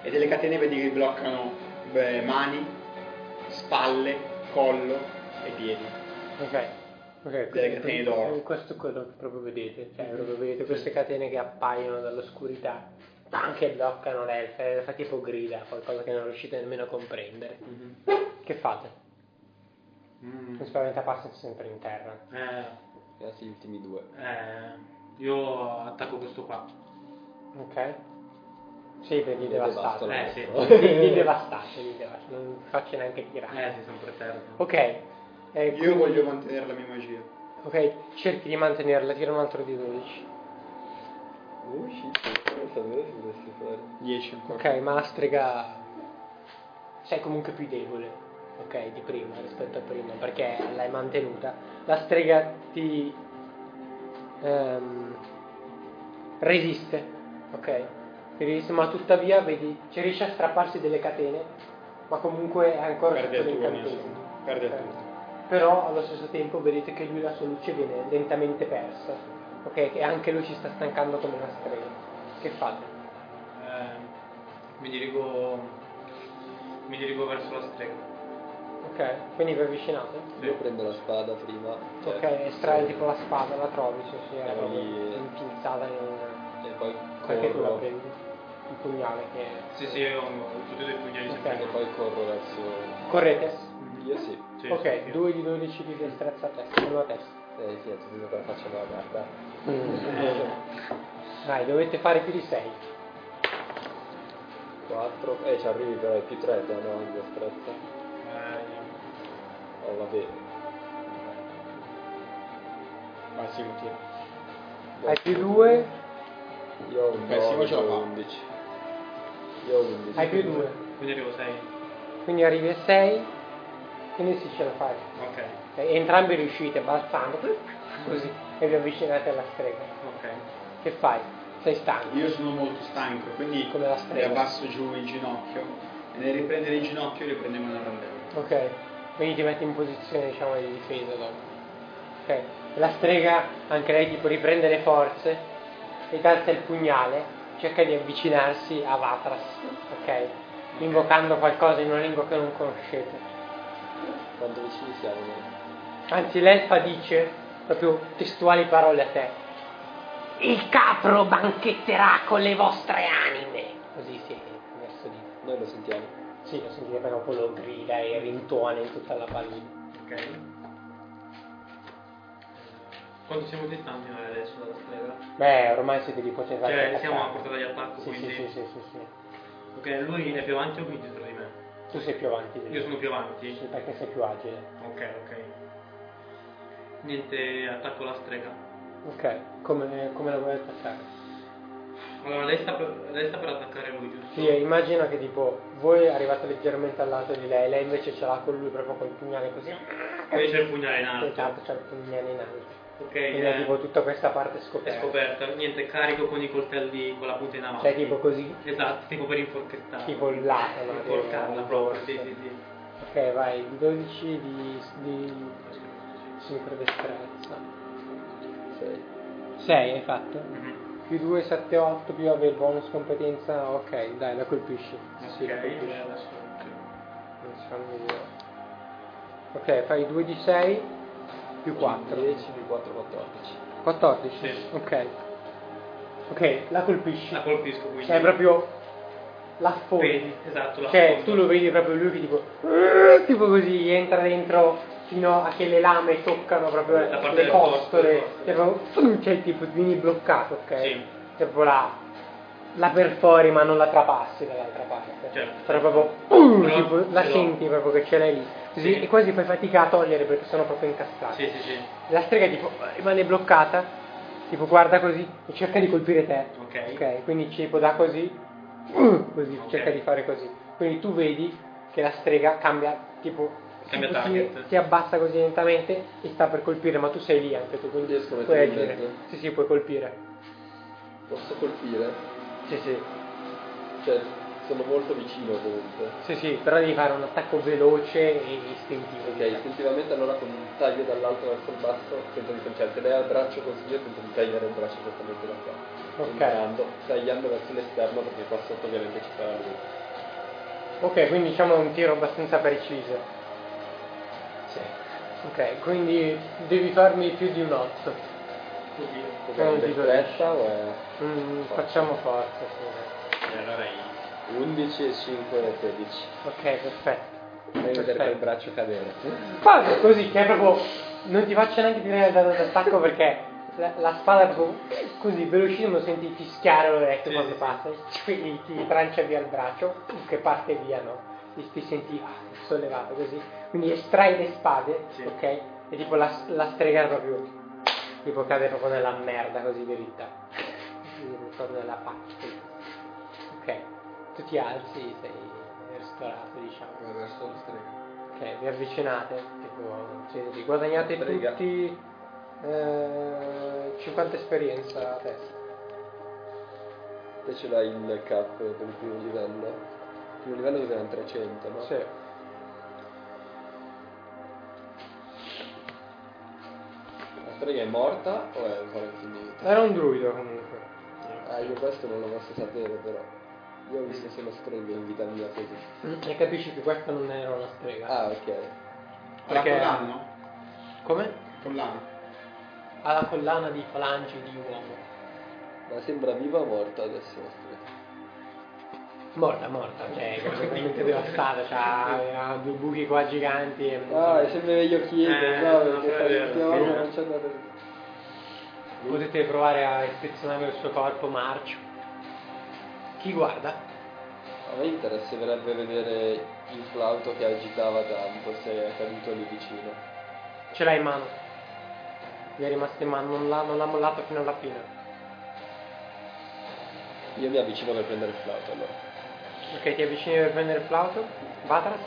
E delle catene vedi che bloccano beh, mani, spalle, collo e piedi. ok. Ok, Delle quindi- catene d'oro. Questo è quello che proprio vedete. Cioè, proprio vedete queste catene che appaiono dall'oscurità. Che bloccano l'elfa, fa tipo grida, qualcosa che non riuscite nemmeno a comprendere. Che fate? Mm. Mi spaventa passa sempre in terra. Eh, gli ultimi due. eh, io attacco questo qua. Ok? Sì, per li Li devastate. devastano. Eh, sì. Devastate, li devastate. Non vi faccio neanche tirare. Eh, sì, sono per terra. Ok. eh, Io quindi- voglio mantenere la mia magia. Ok, cerchi di mantenerla, tira un altro di 12. Uh, shit, non sapevo se dovessi fare. 10 ancora. Ok, ma la strega sei comunque più debole, ok, di prima rispetto a prima, perché l'hai mantenuta. La strega ti ehm, resiste, ok? Ti resiste, ma tuttavia vedi, ci riesce a strapparsi delle catene, ma comunque è ancora Perde sotto l'incantesimo. Perde turno. Però allo stesso tempo vedete che lui la sua luce viene lentamente persa, ok? E anche lui si sta stancando come una strega. Che fate? Eh, mi dirigo. Mi dirigo verso la strega. Ok, quindi vi avvicinate? Sì. Io prendo la spada prima. cioè, Ok, estrai tipo la spada, la trovi, sì, sì, era E impinzata in. E poi Anche tu la corro. Il pugnale che... Sì, sì, ho tutti e due i pugnali Ok. sempre poi corro verso. Correte? Io sì. Sì, ok, sì. 2 di 12 di destrezza a testa, uno a testa. Eh sì, tutto per la faccia la merda. Dai, dovete fare più di 6. 4. Eh, ci arrivi però è più 3, no? In destrezza. Eh, Oh, vabbè. Vai, Simo, tira. Hai più 2, Io ho un Beh, Simo 9, ce la io ho fa. 11. Io ho 11. hai più 2. quindi arrivo 6. Quindi arrivi a 6, quindi sì, ce la fai. Ok, E entrambi riuscite, balzando, [laughs] così, e vi avvicinate alla strega. ok. Che fai? Sei stanco. Io sono molto stanco, quindi Come la mi strega. abbasso giù in ginocchio e nel riprendere in ginocchio riprendiamo una randella. Ok, quindi ti metti in posizione diciamo di difesa dopo. Ok, la strega anche lei tipo riprende le forze, ritalza il pugnale, cerca di avvicinarsi a Vatras, ok? Invocando qualcosa in una lingua che non conoscete. Quanto vicini siamo noi? Anzi, l'elfa dice proprio testuali parole a te. Il capro banchetterà con le vostre anime. Così si è messo di. Noi lo sentiamo. Sì, lo sentite appena dopo lo grida e rintuona in tutta la pallina. Ok. Quanto siamo distanti noi adesso dalla strega? Beh, ormai siete di potenza. Cioè, siamo a portata di attacco, Sì, quindi... sì, sì, sì, sì, sì. Ok, lui è più avanti o più dietro di me? Tu sei più avanti Io sono più avanti? Sì, perché sei più agile. Ok, ok. Niente, attacco la strega. Ok, come, come la vuoi attaccare? Allora, lei sta per, lei sta per attaccare lui, giusto? Sì, immagina che tipo voi arrivate leggermente al lato di lei, lei invece ce l'ha con lui proprio col pugnale così. C'è il pugnale in alto. Esatto, c'è il pugnale in alto. Ok, Quindi eh, è tipo tutta questa parte è scoperta. scoperta. Niente, carico con i coltelli con la punta in avanti. Cioè tipo così, Esatto, tipo per inforchettare. tipo il lato, no? Inforcarla proprio, sì, sì, sì. Ok, vai, 12 di, di super destrezza. 6. 6 hai fatto? Mhm. Più 2, 7, 8, più il bonus competenza, ok, dai, la colpisci. Sì, Ok, la colpisci. adesso... Vedere. Ok, fai 2 di 6 più 4. 10 più 4, 14. 14? Sì. Ok. Ok, la colpisci. La colpisco quindi. Cioè proprio la sfondi. Esatto, la Cioè, tu lo vedi proprio lui che tipo tipo così entra dentro fino a che le lame toccano proprio La le costole. corpo, Cioè, proprio, [laughs] cioè, tipo vieni bloccato, ok? Sì. Cioè, proprio la, la perfori ma non la trapassi dall'altra parte. Certo. Però proprio uh, Però tipo, la l'ho. senti proprio che ce l'hai lì. Così, Sì. E quasi fai fatica a togliere perché sono proprio incastrati. Sì, sì, sì. La strega tipo rimane bloccata tipo guarda così e cerca di colpire te. Ok. Ok, quindi tipo da così, così, Ok. cerca di fare così. Quindi tu vedi che la strega cambia, tipo, Cambia si, target. si abbassa così lentamente e sta per colpire, ma tu sei lì anche tu, quindi puoi agire. Sì, sì, puoi colpire. Posso colpire? Sì, sì. Cioè, sono molto vicino comunque. Sì, sì, però devi fare un attacco veloce e istintivo. Ok, istintivamente allora con un taglio dall'alto verso il basso tento di se lei ha il braccio così io tento di tagliare il braccio esattamente da qua. Ok. Entrando, tagliando verso l'esterno perché qua sotto ovviamente ci sarà lui. Ok, quindi diciamo un tiro abbastanza preciso. Sì. Ok, quindi devi farmi più di un 8. Ok, Non è ti destrezza o è Mm, facciamo forza, sì. E allora i- 11 e 5 e 16. Ok, perfetto. Devi vedere quel braccio cadere. Fate così che è proprio. Non ti faccio neanche tirare il danno d'attacco perché la, la spada è proprio così velocissimo, senti fischiare l'orecchio Sì, quando sì, passa, quindi ti trancia via il braccio, che parte via, no? Ti, ti senti ah, sollevato così. Quindi estrai le spade, Sì. ok? E tipo la, la strega proprio. Tipo cade proprio nella merda così diritta. Intorno alla faccia. Ok. Tu ti alzi, sei restaurato, diciamo. Come verso la strega. Ok, vi avvicinate, tipo, sì, guadagnate Strega. tutti eh, 50 esperienza a testa. Te ce l'hai il cap per il primo livello. Il primo livello cos'erano 300, no? Sì. La strega è morta o è ancora infinita? Era un druido comunque. Ah, io questo non lo posso sapere però. Io ho visto solo streghe in vita mia così. Mm, E capisci che questa non era una strega. Ah, ok. Alla Perché- collana, no? Come? Collana. Ha la collana di falangi di uomo. Ma sembra viva o morta adesso la strega? Morta, morta, cioè [laughs] completamente devastata, c'ha ha due buchi qua giganti e... Ah, è sempre meglio chiedere, Eh, no? no, Perché vero, sì. teorico non c'è andato. Potete provare a ispezionare il suo corpo marcio. Chi guarda? A me interesserebbe vedere il flauto che agitava tanto se è caduto lì vicino. Ce l'hai in mano. Gli è rimasto in mano, non l'ha, non l'ha mollato fino alla fine. Io mi avvicino per prendere il flauto allora. Ok, ti avvicini per prendere il flauto. Vatras,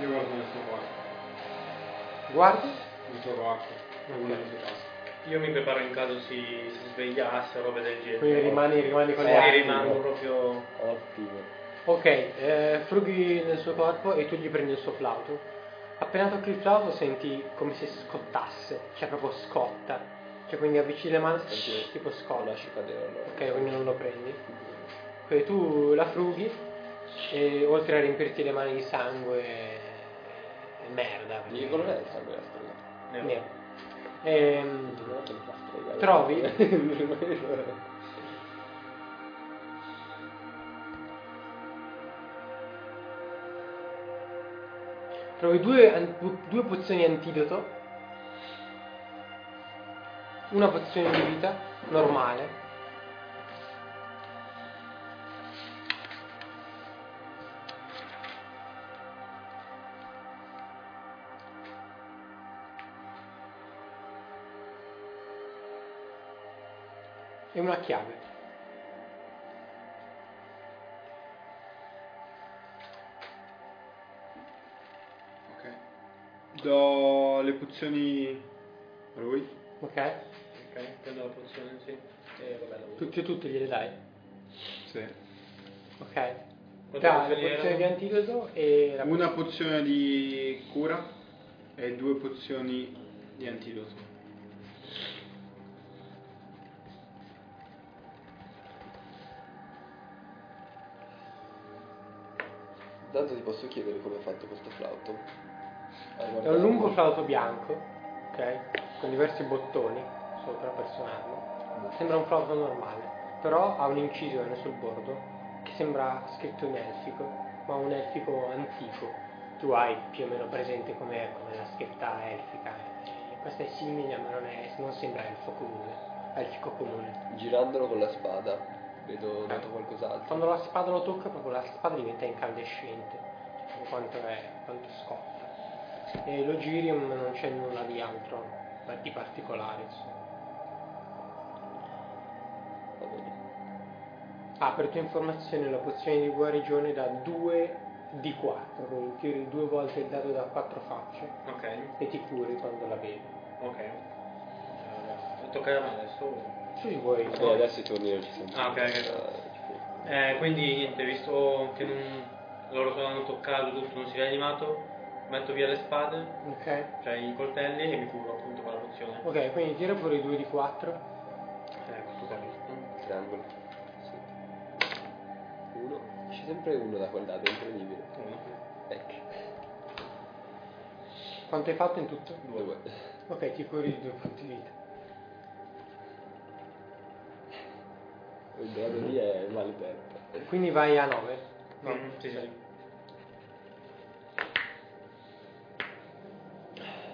Io guardo nel suo corpo. guardi. Il suo corpo. Ok. Io mi preparo in caso si, si svegliasse o robe del genere. Quindi rimani, rimani con le armi. rimango proprio... Ottimo. Ok, eh, frughi nel suo corpo e tu gli prendi il suo flauto. Appena tocchi il flauto senti come se scottasse, cioè proprio scotta. Cioè quindi avvicini le mani, Senti, tipo scotta. lasci cadere allora. Ok, quindi non lo prendi. Quindi tu la frughi e oltre a riempirti le mani di sangue e merda. Di colore è il sangue della strega? nero. Nero. Ehm. Trovi? trovi due, due pozioni antidoto, una pozione di vita normale una chiave. Ok. Do le pozioni a lui. Ok? Ok, prendo la pozione, sì. E vabbè, la. Tutti e tutti gliele dai. Sì. Ok. Quante pozioni pozioni di antidoto e la Una pozione di cura e due pozioni di antidoto. Intanto ti posso chiedere come è fatto questo flauto? È un lungo flauto bianco, ok? Con diversi bottoni sopra per suonarlo. Sembra un flauto normale, però ha un'incisione sul bordo che sembra scritto in elfico, ma un elfico antico. Tu hai più o meno presente come la scritta elfica. e Questa è simile, ma non, è, non sembra elfo comune, elfico comune. Girandolo con la spada, vedo dato eh, qualcos'altro. Quando la spada lo tocca, proprio la spada diventa incandescente, cioè, quanto, è, quanto scotta. E lo giri, ma non c'è nulla di altro, di particolare. Va bene. Ah, per tua informazione, la pozione di guarigione da 2 di 4, quindi tiri due volte il dado da 4 facce Ok. e ti curi quando la bevi. Ok. Eh, tocca a me adesso. Se vuoi. Vabbè, adesso i turni non ci sono. Ah, ok, ok. Eh, quindi niente, visto che non, loro sono hanno toccato tutto, non si è rianimato, metto via le spade, Ok. cioè i coltelli e mi curo appunto con la pozione. Ok, quindi tira fuori 2 di 4. Eh, questo qua. Triangolo. Sì. Uno. C'è sempre uno da quel dado, è incredibile. Uno. Ecco. Quanto hai fatto in tutto? Due. Ok, ti curi di 2 punti vita. Il dado lì è maledetto. Quindi vai a 9. No. Mhm, sì, sì.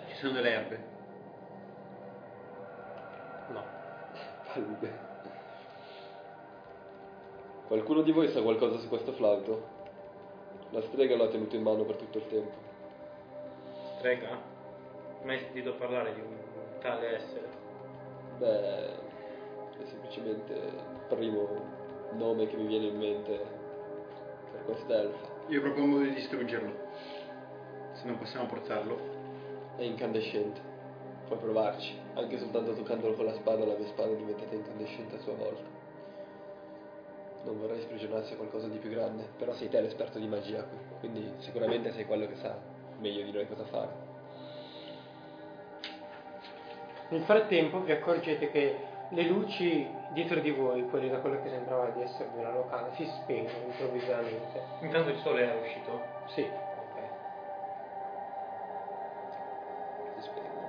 Ci sono delle erbe. No. Palude. Qualcuno di voi sa qualcosa su questo flauto? La strega l'ha tenuto in mano per tutto il tempo. Strega? Mai sentito parlare di un tale essere? Beh, è semplicemente primo nome che mi viene in mente per quest'elfa. Io propongo di distruggerlo. Se non possiamo portarlo. È incandescente. Puoi provarci. Anche soltanto toccandolo con la spada, la mia spada è diventata incandescente a sua volta. Non vorrei sprigionarsi a qualcosa di più grande, però sei te l'esperto di magia qui, quindi sicuramente sei quello che sa meglio di noi cosa fare. Nel frattempo vi accorgete che le luci dietro di voi, quelle da quello che sembrava di esservi una locanda, si spengono improvvisamente. Intanto il sole era uscito? Sì. Ok. Si spengono.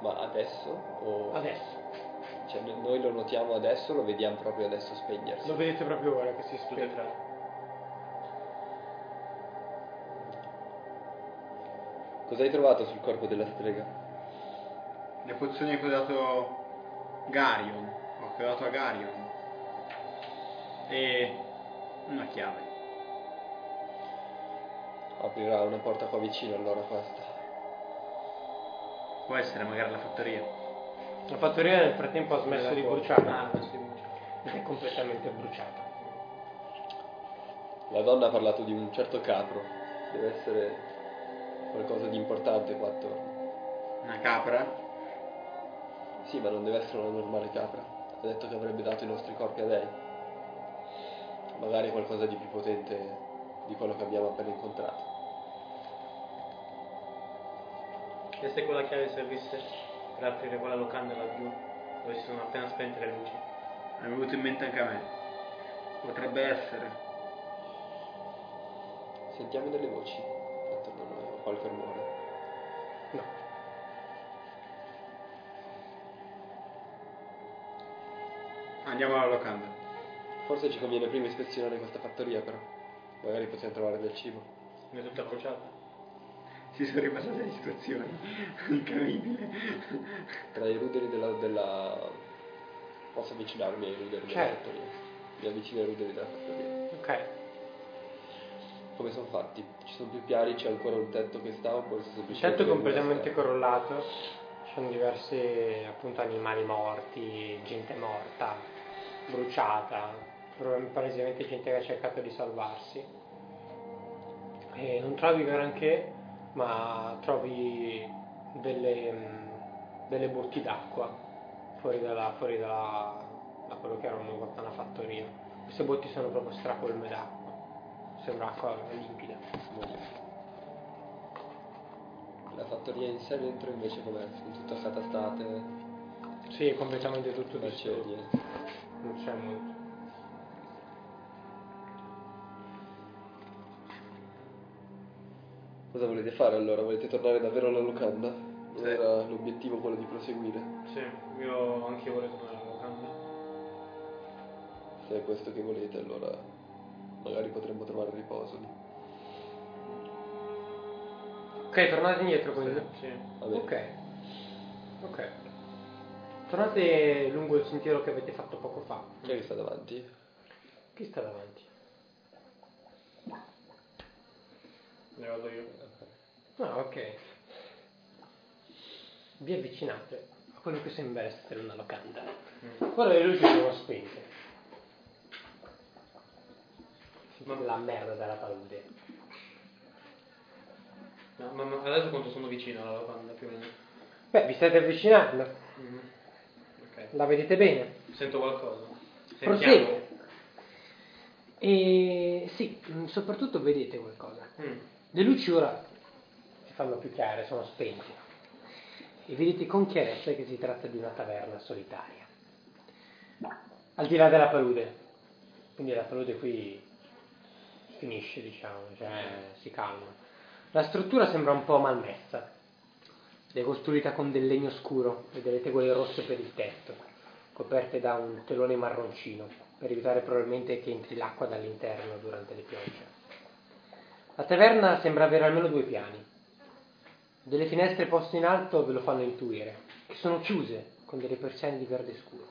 Ma adesso? O... Adesso. Cioè no- noi lo notiamo adesso, lo vediamo proprio adesso spegnersi. Lo vedete proprio ora che si e tre. Cosa hai trovato sul corpo della strega? Le pozioni che ho dato Garion. Ho dato a Garion. E una chiave. Aprirà una porta qua vicino allora questa. Può essere magari la fattoria. La fattoria nel frattempo ha smesso di Ah, bruciare ed è completamente bruciata. La donna ha parlato di un certo capro. Deve essere qualcosa di importante qua attorno. Una capra. Sì, ma non deve essere una normale capra. Ha detto che avrebbe dato i nostri corpi a lei. Magari qualcosa di più potente di quello che abbiamo appena incontrato. E se quella chiave servisse per aprire quella locanda laggiù, dove si sono appena spente le luci? Mi è venuto in mente anche a me. Potrebbe essere. Sentiamo delle voci attorno a noi, qualche rumore. Andiamo alla locanda. Forse ci conviene prima ispezionare questa fattoria però. Magari possiamo trovare del cibo. È tutta bruciata. Si sono ripassate le situazioni. Incredibile. Tra i ruderi della... della... Posso avvicinarmi ai ruderi della Certo. fattoria? Mi avvicino ai ruderi della fattoria. Ok. Come sono fatti? Ci sono più piani, c'è ancora un tetto che sta oppure Il semplicemente... tetto è delle completamente crollato, ci sono diversi appunto animali morti, gente morta, bruciata, palesemente gente che ha cercato di salvarsi. E non trovi granché, ma trovi delle, mm, delle botti d'acqua fuori, dalla, fuori dalla, da quello che era una volta una fattoria. Queste botti sono proprio stracolme d'acqua, sembra acqua limpida. La fattoria in sé dentro invece com'è? Sono tutte accatastante, Sì, è completamente tutto distrutto. Non c'è molto. Cosa volete fare allora? Volete tornare davvero alla locanda? Sì. era l'obiettivo quello di proseguire? Sì, io anche io volevo tornare alla locanda. Se è questo che volete allora magari potremmo trovare riposo lì. Ok, tornate indietro quindi. Sì. Bene. Ok. Ok. Tornate lungo il sentiero che avete fatto poco fa. Chi sta davanti? Chi sta davanti? Ne vado io. Ah, ok. Vi avvicinate a quello che sembra essere una locanda. Mm. Ora le luci sono spente. Ma- La merda della palude. Ma, ma- ma adesso quanto sono vicino alla lavanda più o meno? Beh, vi state avvicinando, Mhm. La vedete bene. Sento qualcosa? Prosegue. E sì, mh, soprattutto vedete qualcosa. Mm. Le luci ora si fanno più chiare, sono spente. E vedete con chiarezza che si tratta di una taverna solitaria. Al di là della palude. Quindi la palude qui finisce, diciamo, cioè si calma. La struttura sembra un po' malmessa. È costruita con del legno scuro e delle tegole rosse per il tetto, coperte da un telone marroncino, per evitare probabilmente che entri l'acqua dall'interno durante le piogge. La taverna sembra avere almeno due piani. Delle finestre poste in alto ve lo fanno intuire, che sono chiuse con delle persiane di verde scuro.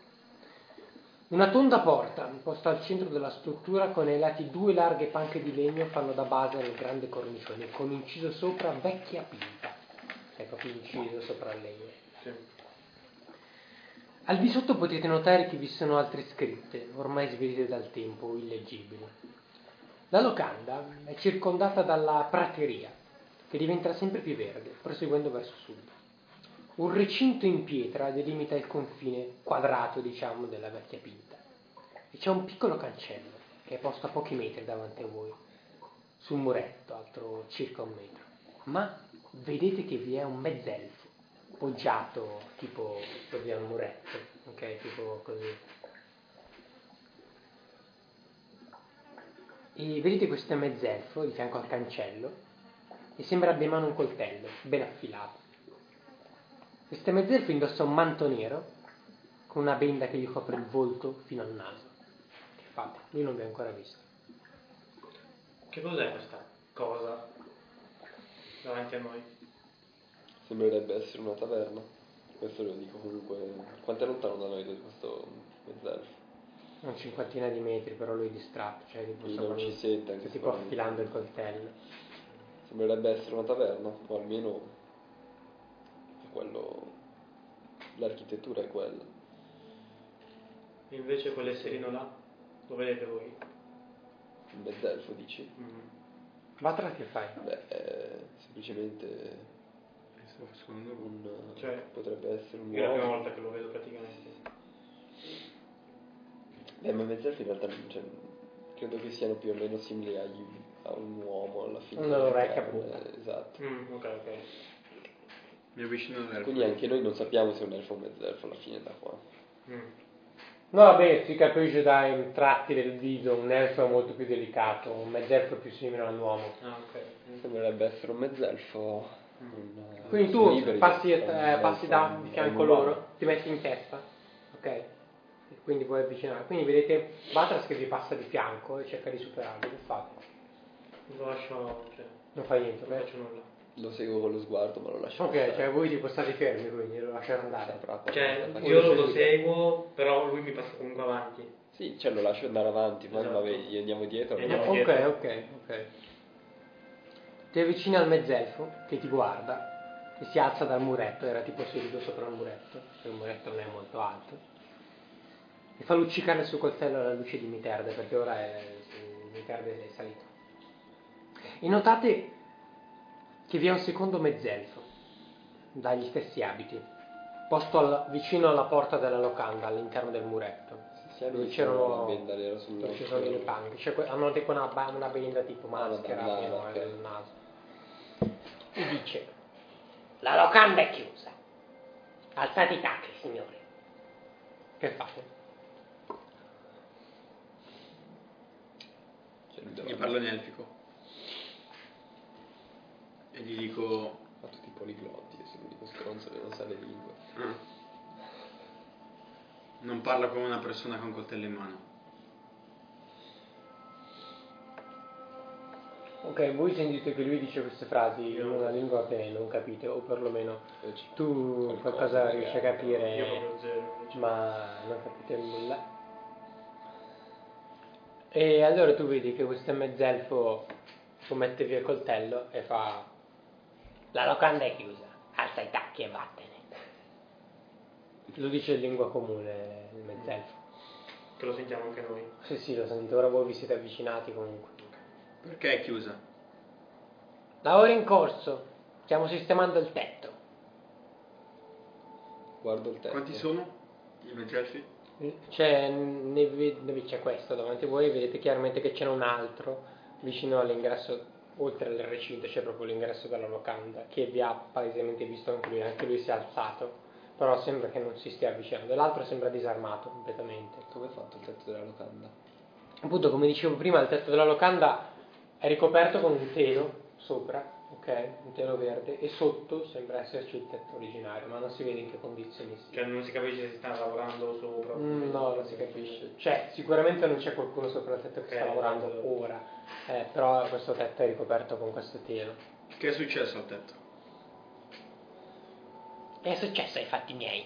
Una tonda porta, posta al centro della struttura, con ai lati due larghe panche di legno, fanno da base al grande cornicione, con inciso sopra vecchia pinta. È proprio inciso sopra il legno. Sì. Al di sotto potete notare che vi sono altre scritte, ormai svelite dal tempo illeggibili. La locanda è circondata dalla prateria, che diventa sempre più verde, proseguendo verso sud. Un recinto in pietra delimita il confine quadrato, diciamo, della vecchia pinta. E c'è un piccolo cancello, che è posto a pochi metri davanti a voi, sul muretto, altro circa un metro. Ma vedete che vi è un mezzelfo, poggiato tipo così al muretto, ok? Tipo così. E vedete questo mezzelfo di fianco al cancello e sembra abbia in mano un coltello, ben affilato. Questo mezzelfo indossa un manto nero con una benda che gli copre il volto fino al naso. Che fate? Lui non vi ha ancora visto. Che cos'è questa cosa davanti a noi? Sembrerebbe essere una taverna. Questo lo dico comunque. Quanto è lontano da noi questo mezzelfo? Un cinquantina di metri, però lui è distratto, cioè tipo non ci lui sente anche tipo parla. affilando il coltello. Sembrerebbe essere una taverna, o almeno è quello. L'architettura è quella. E invece quell'esserino là, lo vedete voi? Il mezzelfo dici? Mm. Vatra che fai? Beh, semplicemente Stavo secondo me. un. Cioè, potrebbe essere un È la prima uomo. volta che lo vedo praticamente. Beh, ma mezzelfi in realtà non c'è. Credo che siano più o meno simili agli, a un uomo alla fine. Una orecchia Eh. Esatto. Mm, ok, ok. Mi avvicino all'elfo. Quindi anche noi non sappiamo se è un elfo o un mezzelfo alla fine da qua. Mm. No, vabbè, si capisce dai tratti del viso, un elfo è molto più delicato, un mezzelfo è più simile a un uomo. Ah, ok. Mm. Sembrerebbe essere un mezzelfo. eh, Quindi tu passi, eh, passi da di fianco loro, ti metti in testa, ok? E Quindi puoi avvicinare. Quindi vedete Batras che vi passa di fianco e cerca di superarlo. Che fate? Lo lascio, cioè, Non fa niente, non faccio nulla. Lo seguo con lo sguardo, ma lo lascio Ok, passare. cioè voi tipo state fermi, quindi lo lasciate andare. Cosa Cioè, io lo seguo, però lui mi passa comunque avanti. Sì, cioè lo lascio andare avanti, ma Esatto. vabbè, gli andiamo dietro. E no? andiamo Ok, dietro. ok, ok. Ti avvicini al mezzelfo che ti guarda e si alza dal muretto, era tipo seduto sopra il muretto, perché il muretto non è molto alto, e fa luccicare il suo coltello alla luce di Miterde, perché ora è, Miterde è salito. E notate che vi è un secondo mezzelfo, dagli stessi abiti, posto al- vicino alla porta della locanda, all'interno del muretto. Dove c'erano dove ci sono delle panche, cioè, hanno tipo una, una benda tipo maschera bandana, fino ok. al naso. E dice: La locanda è chiusa. Alzate i tacchi, signori. Che fate? Gli davanti. parlo in elfico. E gli dico... Fa tutti i poliglotti, io sono l'unico stronzo che non sa le lingue. "Ah, Non parla come una persona con coltello in mano. Ok, voi sentite che lui dice queste frasi in una lingua che non capite, o perlomeno E ci- tu qualcosa riesci a Io capire, ma non capite nulla. E allora tu vedi che questo mezzelfo può mette via il coltello e fa La locanda è chiusa, alza i tacchi e vattene. Lo dice in lingua comune il mezzelfo. Che lo sentiamo anche noi. Sì, sì, lo sento, ora voi vi siete avvicinati comunque. Perché è chiusa? Lavoro in corso, stiamo sistemando il tetto. Guardo il tetto. Quanti sono i Vegelfi? C'è, ne- c'è questo davanti a voi, vedete chiaramente che c'è un altro vicino all'ingresso, oltre al recinto, c'è proprio l'ingresso della locanda, che vi ha palesemente visto anche lui, anche lui si è alzato, però sembra che non si stia avvicinando. L'altro sembra disarmato completamente. Come è fatto il tetto della locanda? Appunto, come dicevo prima, il tetto della locanda è ricoperto con un telo sopra, ok? Un telo verde, e sotto sembra esserci il tetto originario, ma non si vede in che condizioni sia. Cioè non si capisce se sta lavorando sopra. Mm, no, non si capisce. Cioè, sicuramente non c'è qualcuno sopra il tetto che Ok, sta lavorando esatto. ora, eh, però questo tetto è ricoperto con questo telo. Che è successo al tetto? Che è successo ai fatti miei?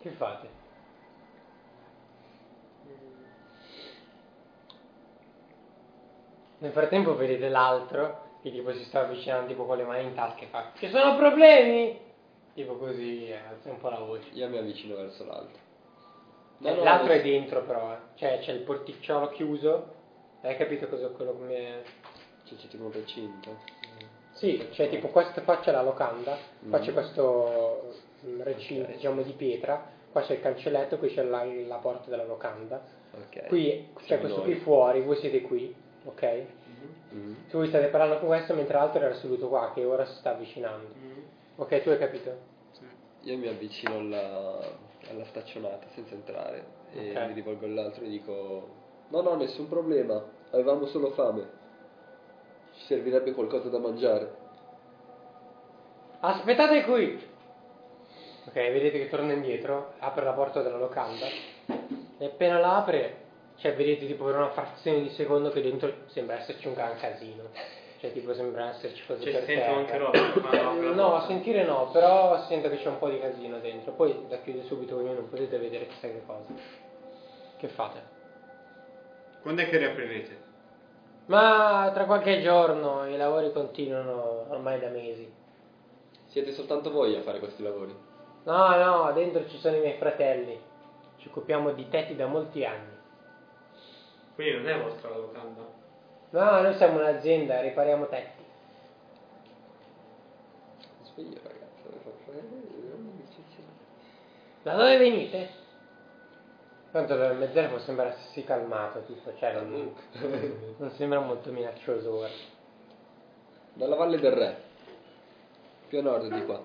Che fate? Nel frattempo vedete l'altro che tipo si sta avvicinando tipo con le mani in tasca e fa Ci sono problemi? Tipo così, eh, alza un po' la voce. Io mi avvicino verso l'altro. Eh, l'altro è dentro però, eh. cioè c'è il porticciolo chiuso. Hai capito cosa quello come... Cioè, c'è tipo un recinto. Sì, c'è tipo questo, qua c'è la locanda, qua Mm. c'è questo mm, recinto diciamo di pietra, qua c'è il cancelletto, qui c'è la, la porta della locanda, Ok. qui c'è Siamo questo noi. qui fuori, voi siete qui, ok? Mhm. Se voi state parlando con questo mentre l'altro era seduto qua, che ora si sta avvicinando. Ok, tu hai capito? Io mi avvicino alla, alla staccionata senza entrare e Ok. mi rivolgo all'altro e dico no no nessun problema, avevamo solo fame. Ci servirebbe qualcosa da mangiare. Aspettate qui! Ok, vedete che torna indietro, apre la porta della locanda e appena la apre, cioè vedete tipo per una frazione di secondo che dentro sembra esserci un gran casino. Cioè tipo sembra esserci cose Cioè, per si sentono anche roba [coughs] No, a sentire no, però sento che c'è un po' di casino dentro. Poi la chiude subito così non potete vedere chissà che cosa. Che fate? Quando è che riaprirete? Ma tra qualche giorno i lavori continuano ormai da mesi. Siete soltanto voi a fare questi lavori? No, no, dentro ci sono i miei fratelli. Ci occupiamo di tetti da molti anni. Quindi non è vostra la locanda? No, noi siamo un'azienda, ripariamo tetti. Sveglio ragazzi, Da dove venite? Tanto il mezzelfo sembra essersi calmato, tipo, cioè non, non sembra molto minaccioso ora. Dalla Valle del Re, più a nord di qua,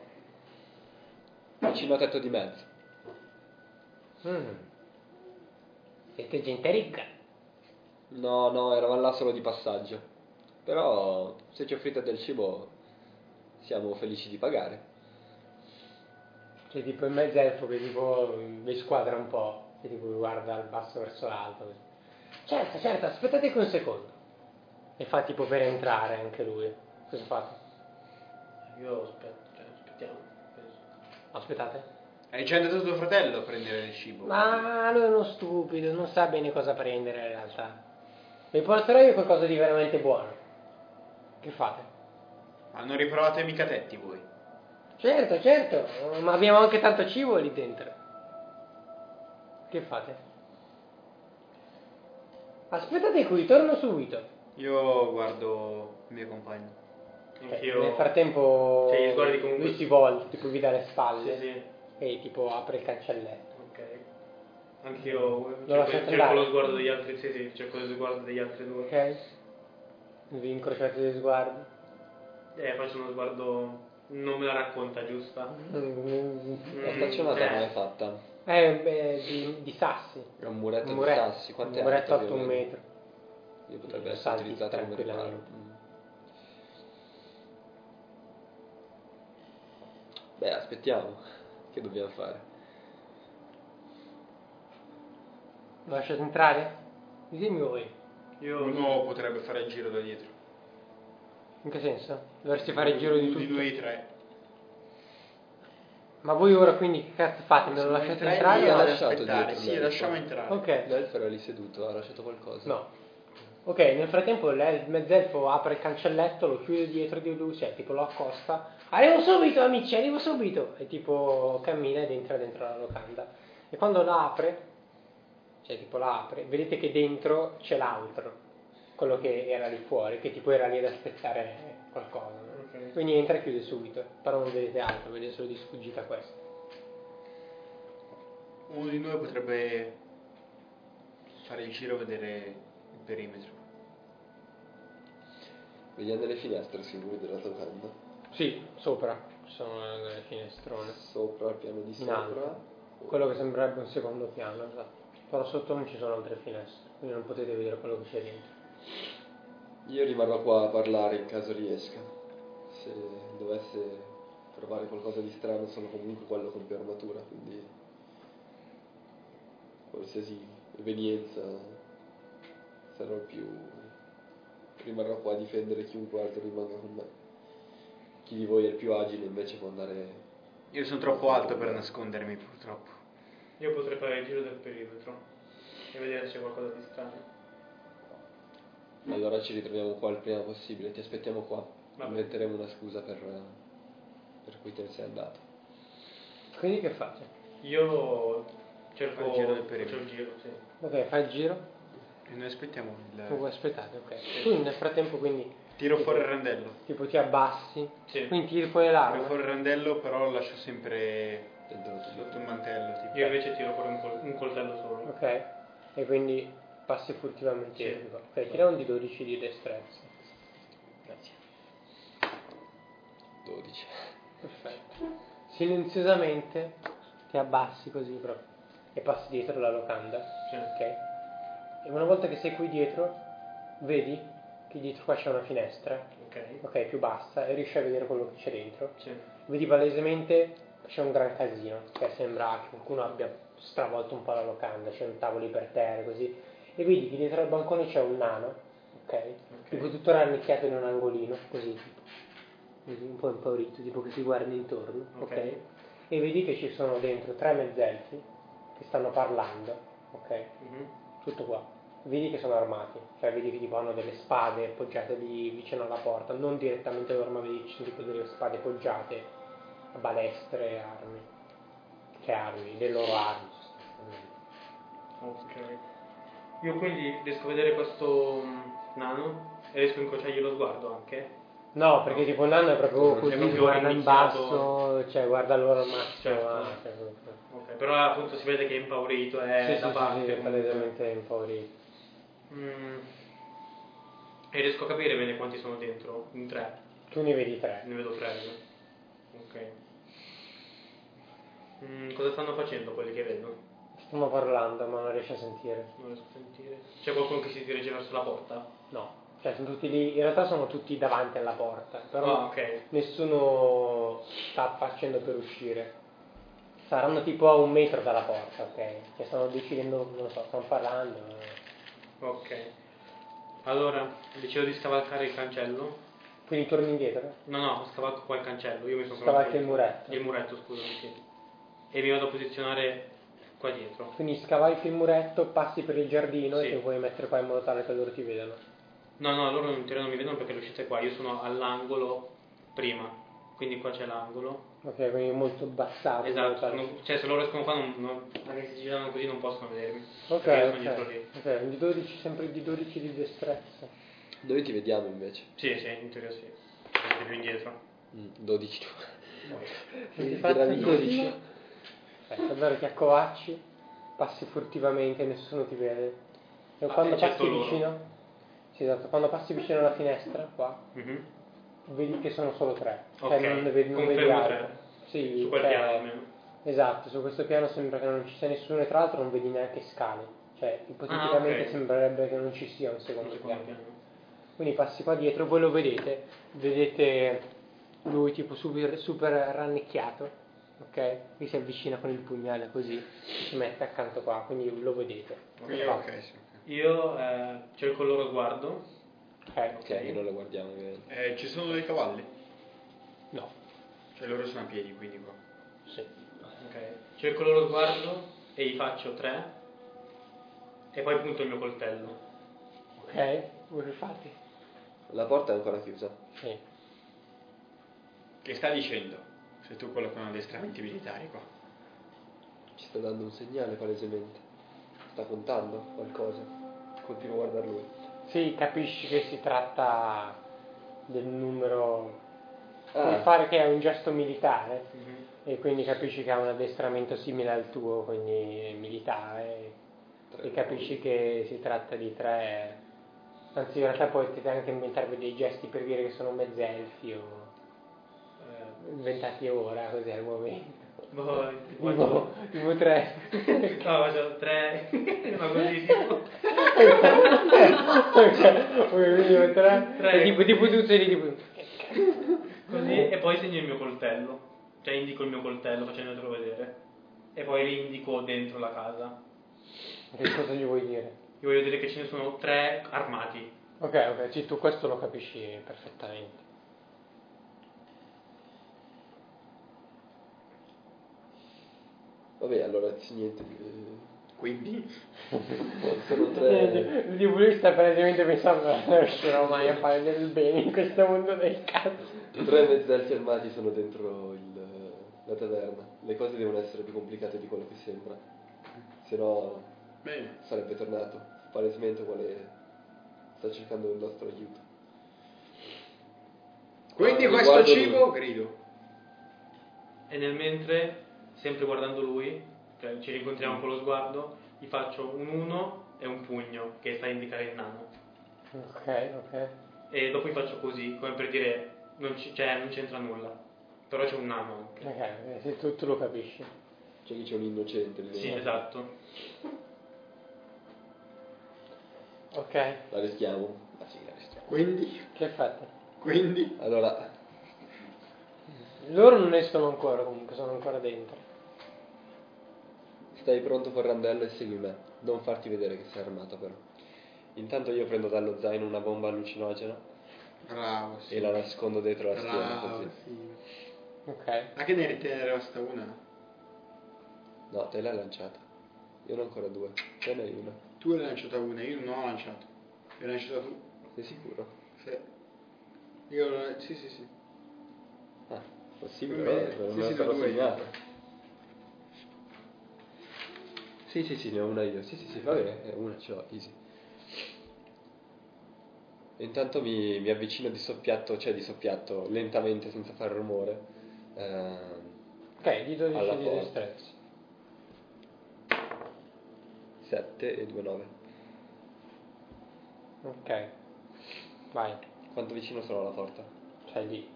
vicino a Tetto di Mezzo. Mm. Siete gente ricca. No, no, eravamo là solo di passaggio. Però se ci offrite del cibo siamo felici di pagare. C'è tipo il mezzelfo che tipo vi squadra un po', che tipo guarda dal basso verso l'alto. Certo, certo, aspettate qui un secondo. E fa tipo per entrare anche lui. Cosa fate? Io aspetto, cioè, aspettiamo. penso. Aspettate. Hai già andato tuo fratello a prendere il cibo? Ma lui è uno stupido, non sa bene cosa prendere in realtà. Vi porterò io qualcosa di veramente buono. Che fate? Ma non riprovate mica tetti voi? Certo, certo, ma abbiamo anche tanto cibo lì dentro. Che fate? Aspettate qui, torno subito. Io guardo il mio compagno. Anch'io. Nel frattempo Cioè, comunque- lui si volta, tipo vi dà le spalle Sì, sì. e tipo apre il cancelletto. Anch'io Lo cerco, cerco lo sguardo degli altri, sì, sì, cerco lo sguardo degli altri due. Ok? Vi incrociate gli sguardi. Eh, faccio uno sguardo. Non me la racconta giusta. Mm, La staccionata eh. come è fatta? Eh, beh, di, di sassi. È un muretto, Un di sassi, un quanto è muretto alto un metro. Io potrebbe essere salti utilizzato come riparo. Mm. Beh, aspettiamo. Che dobbiamo fare? Lo lasciate entrare? Ditemi voi. Io Uno potrebbe fare il giro da dietro. In che senso? Dovresti fare il giro di Uno tutto. di noi tre. Ma voi ora quindi che cazzo fate? Me lo lasciate tre entrare? l'ha ad lasciato aspettare. dietro Sì, l'elfo. lasciamo entrare. Ok. L'elfo era lì seduto, ha lasciato qualcosa? No. Ok, nel frattempo il mezzelfo apre il cancelletto, lo chiude dietro di lui, cioè tipo lo accosta. Arrivo subito amici, arrivo subito! E tipo cammina ed entra dentro la locanda. E quando la apre, cioè tipo la apre, vedete che dentro c'è l'altro, quello che era lì fuori, che tipo era lì ad aspettare qualcosa. no? Ok. Quindi entra e chiude subito, però non vedete altro, vedete solo di sfuggita questo. Uno di noi potrebbe fare il giro e vedere il perimetro. Vediamo nelle finestre singoli della locanda. Sì, sopra ci sono delle finestrone. Sopra, al piano di sopra. alto. Quello che sembrerebbe un secondo piano, esatto. Però sotto non ci sono altre finestre, quindi non potete vedere quello che c'è dentro. Io rimarrò qua a parlare in caso riesca. Se dovesse trovare qualcosa di strano sono comunque quello con più armatura, quindi qualsiasi evenienza sarò più... rimarrò qua a difendere chiunque altro rimanga con me. Chi di voi è il più agile invece può andare... Io sono troppo alto per nascondermi purtroppo. Io potrei fare il giro del perimetro e vedere se c'è qualcosa di strano. Allora ci ritroviamo qua il prima possibile, ti aspettiamo qua. Va bene. Inventeremo una scusa per, per cui te ne sei andato. Quindi che fate? Io cerco il giro del faccio perimetro. il giro, sì. Ok, fai il giro, E noi aspettiamo tu il... voi aspettate, ok. Tu nel frattempo quindi Tiro fuori il randello. tipo ti abbassi, Sì. quindi tiri fuori Tiro l'arma. fuori il randello, però lo lascio sempre Dentro sotto il mantello. Tipo. Io invece tiro fuori un, col- un coltello solo. Ok, e quindi passi furtivamente. Sì. Ok, tira un di 12 di destrezza. Grazie. 12. Perfetto. Silenziosamente ti abbassi così proprio e passi dietro la locanda. Sì. Ok? E una volta che sei qui dietro, vedi che dietro qua c'è una finestra, Ok. ok, più bassa, e riesci a vedere quello che c'è dentro. Sì. Vedi palesemente c'è un gran casino, cioè sembra che qualcuno abbia stravolto un po' la locanda, c'è un tavolo per terra così. E vedi che dietro al bancone c'è un nano, ok? Tipo tutto rannicchiato in un angolino, così tipo. Così, un po' impaurito, tipo che si guarda intorno, ok? Ok. E vedi che ci sono dentro tre mezzelfi che stanno parlando, ok? Mhm. Tutto qua. Vedi che sono armati, cioè vedi che tipo hanno delle spade appoggiate lì vicino alla porta, non direttamente loro, ma vedi che ci sono tipo delle spade appoggiate balestre, armi. Che armi? Le loro armi. Ok. Io quindi riesco a vedere questo mm, nano e riesco a incrociargli lo sguardo anche. No, perché tipo il nano è proprio È così, proprio guarda in basso, cioè guarda loro al massimo. Certo. ah, cioè, Ok, però appunto si vede che è impaurito, è sì, da sì, parte. sì, sì, è palesemente impaurito. Mm. E riesco a capire bene quanti sono dentro? In tre. Tu ne vedi tre. Ne vedo tre. Ok. Mm, cosa stanno facendo quelli che vedo? Stiamo parlando, ma non riesci a sentire. Non riesco a sentire. C'è qualcuno che si dirige verso la porta? No. Cioè, sono tutti lì, in realtà sono tutti davanti alla porta, però Ah, ok. nessuno sta facendo per uscire. Saranno tipo a un metro dalla porta, ok? Cioè stanno decidendo, non so, stanno parlando. Ok. Allora, decido di scavalcare il cancello. Quindi torni indietro? No, no, scavalco qua il cancello. Io mi sono Scavalchi il muretto. Il muretto, scusami, sì. E mi vado a posizionare qua dietro. Quindi scavalchi il muretto, passi per il giardino Sì. e ti vuoi mettere qua in modo tale che loro ti vedano. No, no, loro in teoria non mi vedono perché l'uscita è qua. Io sono all'angolo prima. Quindi qua c'è l'angolo. Ok, quindi molto modo Esatto. non- cioè, se loro escono qua, non, non, anche se si girano così, non possono vedermi. Ok, Perché io sono dietro ok. lì. Ok, di 12, sempre di 12 di destrezza. Noi ti vediamo invece. Sì, sì, in teoria sì. Più indietro. Mm, 12 tu. Ti Sì, fai grandi 12. Ecco, allora ti accovacci, passi furtivamente, nessuno ti vede. E Ah, quando passi loro. vicino, sì, esatto, quando passi vicino alla finestra, qua, Mhm. vedi che sono solo tre. Cioè non ne vedi, non vedi altro. Sì, Su quel cioè, piano almeno. Esatto, su questo piano sembra che non ci sia nessuno e tra l'altro non vedi neanche scale. Cioè, ipoteticamente Ah, ok. sembrerebbe che non ci sia un Un secondo secondo piano. piano. Quindi passi qua dietro, voi lo vedete, vedete lui tipo super, super rannicchiato, ok? Vi si avvicina con il pugnale così, si mette accanto qua, quindi lo vedete. Quindi, Fa- ok, sì, ok. Io eh, cerco il loro sguardo. Ok, Ok, che non la guardiamo ovviamente. Eh, ci sono dei cavalli? No, Cioè loro sono a piedi, quindi qua. sì. Ok. Cerco il loro sguardo e gli faccio tre. E poi punto il mio coltello. Ok? Voi fate? La porta è ancora chiusa. Sì. Che sta dicendo? Sei tu quello con addestramenti militari qua. Ci sta dando un segnale palesemente. Sta contando qualcosa. Continuo a guardare lui. Sì, capisci che si tratta del numero... Ah. Fare che è un gesto militare e quindi capisci che ha un addestramento simile al tuo, quindi militare Tre. e capisci che si tratta di tre... Anzi, in realtà potete anche inventarvi dei gesti per dire che sono mezzi elfi o inventati ora, così al momento. Boh, Tipo, tipo tre. No, faccio tre. Ma così tipo. ok, quindi tipo tre. Tre. Tipo, tipo tu sei tipo... Così e poi segno il mio coltello. Cioè indico il mio coltello facendotelo vedere. E poi rindico dentro la casa. Che cosa gli vuoi dire? Io voglio dire che ce ne sono tre armati. Ok, ok, sì, tu questo lo capisci perfettamente. Vabbè, allora niente. eh, Quindi? [laughs] Sono tre. Il lui sta praticamente pensando non riuscirò mai a fare del bene in questo mondo del cazzo. Tre mezzelfi armati sono dentro il- la taverna. Le cose devono essere più complicate di quello che sembra. Se no Bene. sarebbe tornato. Palesemente vuole. sta cercando il nostro aiuto. Quindi Ah, questo cibo, lui. grido. E nel mentre, sempre guardando lui, cioè ci rincontriamo con lo sguardo, gli faccio un uno e un pugno che sta a indicare il nano. Ok, ok. E dopo gli faccio così, come per dire, non, ci- cioè, non c'entra nulla. Però c'è un nano anche. Ok, ok, sì, tu, tu lo capisci. Cioè che c'è un innocente lì. Sì, esatto. Ok, La rischiamo? Ah sì, la rischiamo. Quindi? che fate? Quindi? Allora, Loro non escono ancora comunque, sono ancora dentro. Stai pronto col randello e segui me. Non farti vedere che sei armato però. Intanto io prendo dallo zaino una bomba allucinogena Bravo, sì. e la nascondo dietro la schiena Bravo, così. sì. Ok. A che ne ritenere basta una? No, te l'hai lanciata. Io ne ho ancora due. Te ne hai una. Tu hai lanciata una, io non ho lanciato. L'hai lanciata tu? Sei sicuro? Sì. Io l'ho... Sì, sì, sì. Ah, possibile, bene. vabbè, non Sì, me sì, sono due io. segnata. Sì, sì, sì, ne ho una io. Sì, sì, sì, va bene, eh, una ce l'ho, easy. E intanto mi, mi avvicino di soppiatto, cioè di soppiatto, lentamente, senza fare rumore. ehm, Ok, di 12 Alla di porta. destrezza. 7 e 2, 9. Ok. Vai, Quanto vicino sono alla porta? sei lì.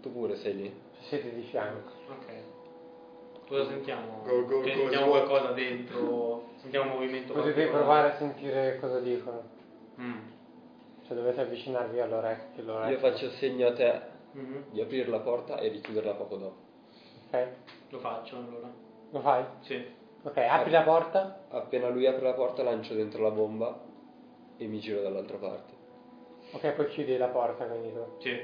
Tu pure sei lì? Siete di fianco. Ok. Cosa sentiamo? Go, go, Cioè, go, sentiamo go. qualcosa dentro? Sentiamo un movimento Potete provare a sentire cosa dicono. Mm. Cioè dovete avvicinarvi all'orecchio. all'orecchio. Io faccio segno a te Mhm. di aprire la porta e di chiuderla poco dopo. Ok? Lo faccio allora. Lo fai? Sì. Ok, apri la porta. Appena lui apre la porta lancio dentro la bomba e mi giro dall'altra parte. Ok, poi chiudi la porta, quindi tu. Sì.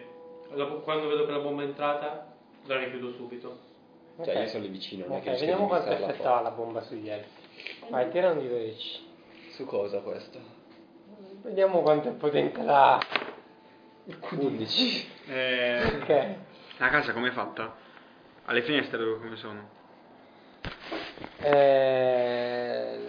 Quando vedo che la bomba è entrata, la richiudo subito. Cioè Ok. io sono lì vicino, non è Ok, che rischio vediamo di quanto effetto ha la bomba sugli elfi. Vai, tira un di 12. Su cosa questo? Vediamo quanto è potente la... 11. Eh, Ok. la casa com'è fatta? Alle finestre dove come sono? Eh,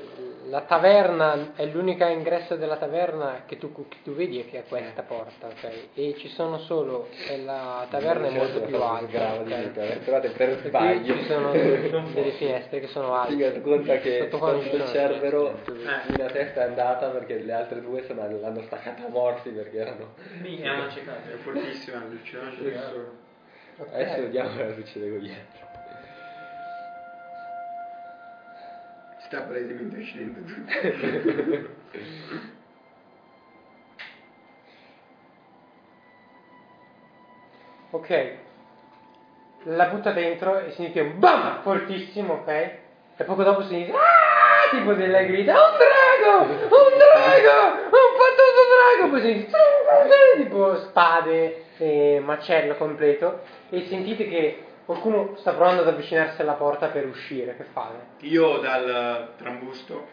la taverna è l'unica ingresso della taverna che tu, che tu vedi è che è questa porta, ok? E ci sono solo. e la taverna è molto più alta. ok? Entrate per E qui sbaglio. ci sono [laughs] delle finestre che sono Sì, alte. conta che ci sono cerbero finestre. una testa è andata perché le altre due sono, l'hanno staccata a morti perché erano... Mi hanno accecato. È fortissima la luce, non c'è nessuno. Ok. Adesso vediamo cosa succede con gli altri. Sta palesemente uscendo tutto. Ok. La butta dentro e sentite un BAM fortissimo, ok? E poco dopo sentite ah, tipo delle grida, un drago! Un drago! Un drago! Poi sentite tipo spade e macello completo e sentite che qualcuno sta provando ad avvicinarsi alla porta per uscire. Che fate? Io dal trambusto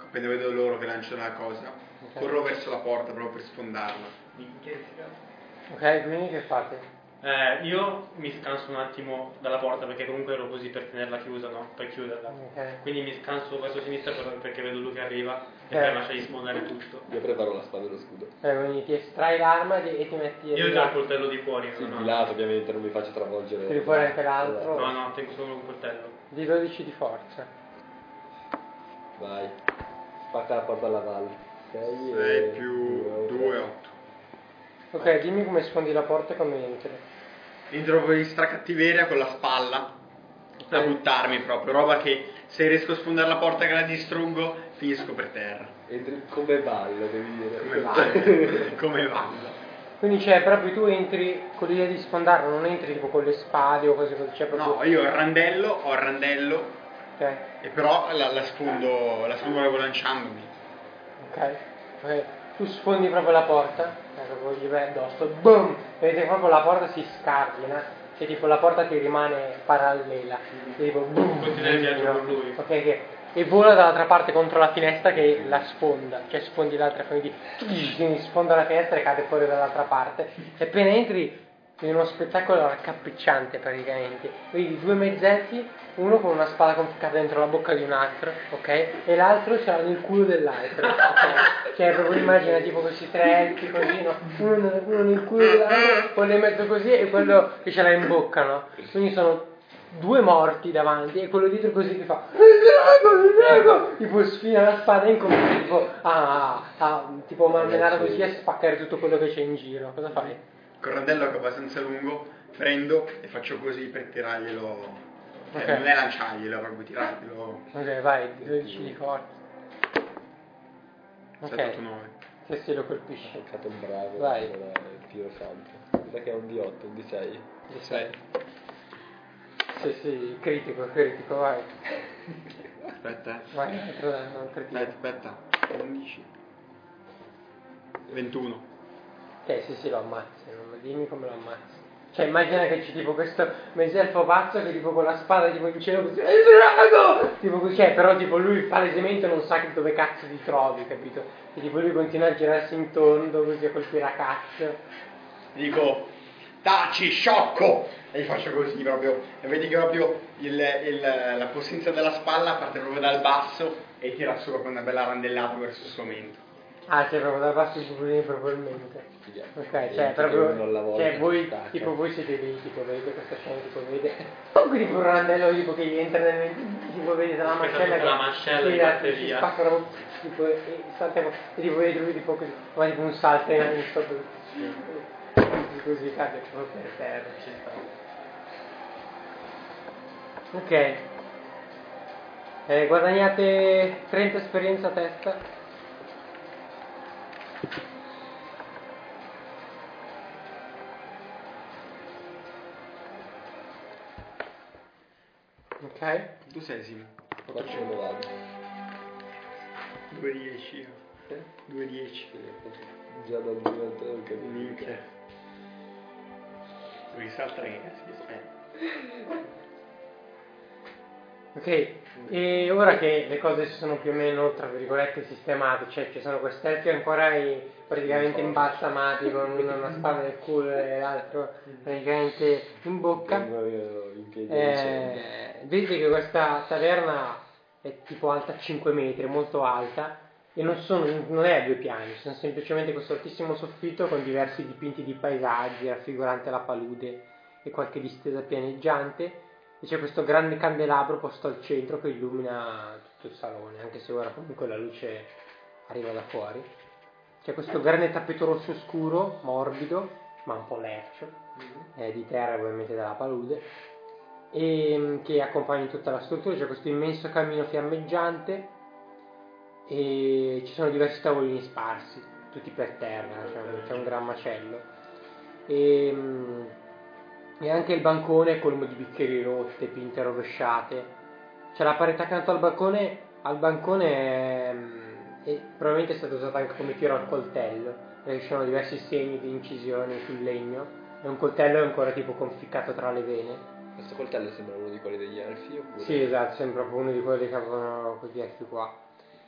appena vedo loro che lanciano la cosa, Ok. corro verso la porta proprio per sfondarla. Ok, quindi che fate? Eh, io mi scanso un attimo dalla porta perché comunque ero così per tenerla chiusa, no? Per chiuderla. Ok. Quindi mi scanso verso sinistra per- perché vedo lui che arriva Eh. per lasciargli sfondare tutto. Io preparo la spada e lo scudo. Eh, quindi ti estrai l'arma e e ti metti Io ho già il coltello di fuori. Sì, no, di lato ovviamente, non mi faccio travolgere. Tiri fuori anche l'altro. No, no, tengo solo un coltello. Di 12 di forza. Vai. Spacca la porta alla valle. 6 6 più 2, 8. Ok, dimmi come sfondi la porta quando entri. Entro proprio in stracattiveria con la spalla a Ok. buttarmi proprio, roba che se riesco a sfondare la porta che la distruggo finisco per terra. Entri come ballo, devi dire. Come [laughs] va? Come va? Quindi c'è proprio tu entri con l'idea di sfondarlo, non entri tipo con le spade o cose così, c'è proprio... No, io ho il randello, ho il randello Ok, e però la, la sfondo, la sfondo proprio lanciandomi. ok, ok. Tu sfondi proprio la porta, e proprio gli vai addosso, boom! Vedete proprio la porta si scardina, che tipo la porta ti rimane parallela, e tipo boom! Continua il viaggio con lui. Ok, che e vola dall'altra parte contro la finestra che la sfonda, cioè sfondi l'altra, quindi, quindi sfonda la finestra e cade fuori dall'altra parte. E appena entri in uno spettacolo raccapricciante praticamente. Vedi due mezzetti, uno con una spada conficcata dentro la bocca di un altro, ok? E l'altro ce l'ha nel culo dell'altro, ok? Cioè proprio immagina tipo questi tre elfi così, no? Uno, uno nel culo dell'altro, quello in mezzo così e quello che ce l'ha in bocca, no? Quindi sono due morti davanti e quello dietro così che fa il drago, il drago tipo sfida la spada e incomincia tipo a, a tipo malmenare così e spaccare tutto quello che c'è in giro cosa fai? Col randello che è abbastanza lungo, prendo e faccio così per tirarglielo. Eh, Ok. non è lanciarglielo, proprio tirarglielo. ok vai 12 di forza 7, 8, ok 9. se si lo colpisce Cercato un bravo. Vai. allora il tiro santo. Mi sa che è un D8, un D6. di 6 sì sì critico critico vai Aspetta, eh. vai altro non critico aspetta, aspetta. 11. 21. ok sì sì lo ammazzi dimmi come lo ammazzi cioè immagina che c'è tipo questo meselfo pazzo che tipo con la spada tipo in cielo così, "È il drago! Tipo così, cioè, però tipo lui palesemente non sa dove cazzo ti trovi, capito? E tipo lui continua a girarsi in tondo così a colpire a cazzo. Dico, taci, sciocco! E gli faccio così proprio. E vedi che proprio il- il- la potenza della spalla parte proprio dal basso e tira su proprio una bella randellata verso il suo mento. Ah, c'è proprio da basso i pupillini probabilmente. Figata. Ok, E cioè tipo proprio, cioè voi, tipo voi siete lì, tipo vedete questa scena, tipo vedete, [laughs] comunque tipo un randello tipo che gli entra nel tipo vedete la mascella tutta la che mascella e la- parte si via. spacca proprio, tipo, e, salta, e tipo vedete lui tipo così, ma tipo un salto in in sopra, così, così cade proprio per terra. Ok, eh, guadagnate 30 esperienza a testa. Ok? Tu sei Simo. Faccio uno vado. 2 10 io. Eh? 2 10. Già dal divento non capisco. Minchia. Devi saltare che cazzo ti aspetta. [laughs] Ok, e ora che le cose si sono più o meno, tra virgolette, sistemate, cioè ci sono questi elfi ancora i- praticamente imbalsamati con una, una spada nel culo e l'altro praticamente in bocca, eh, vedi che questa taverna è tipo alta 5 metri, molto alta, e non, sono, non è a due piani, sono semplicemente questo altissimo soffitto con diversi dipinti di paesaggi raffiguranti la palude e qualche distesa pianeggiante e c'è questo grande candelabro posto al centro che illumina tutto il salone, anche se ora comunque la luce arriva da fuori. C'è questo grande tappeto rosso scuro, morbido, ma un po' lercio, eh, di terra ovviamente dalla palude, e, mm, che accompagna tutta la struttura. C'è questo immenso camino fiammeggiante e ci sono diversi tavolini sparsi, tutti per terra, cioè c'è un gran macello. E, mm, e anche il bancone è colmo di bicchieri rotte, pinte rovesciate. C'è la parete accanto al balcone, al bancone è, è- probabilmente è stata usata anche come tiro al coltello, perché ci sono diversi segni di incisioni sul legno e un coltello è ancora tipo conficcato tra le vene. Questo coltello sembra uno di quelli degli elfi oppure? Sì, esatto, sembra proprio uno di quelli che avevano questi elfi qua.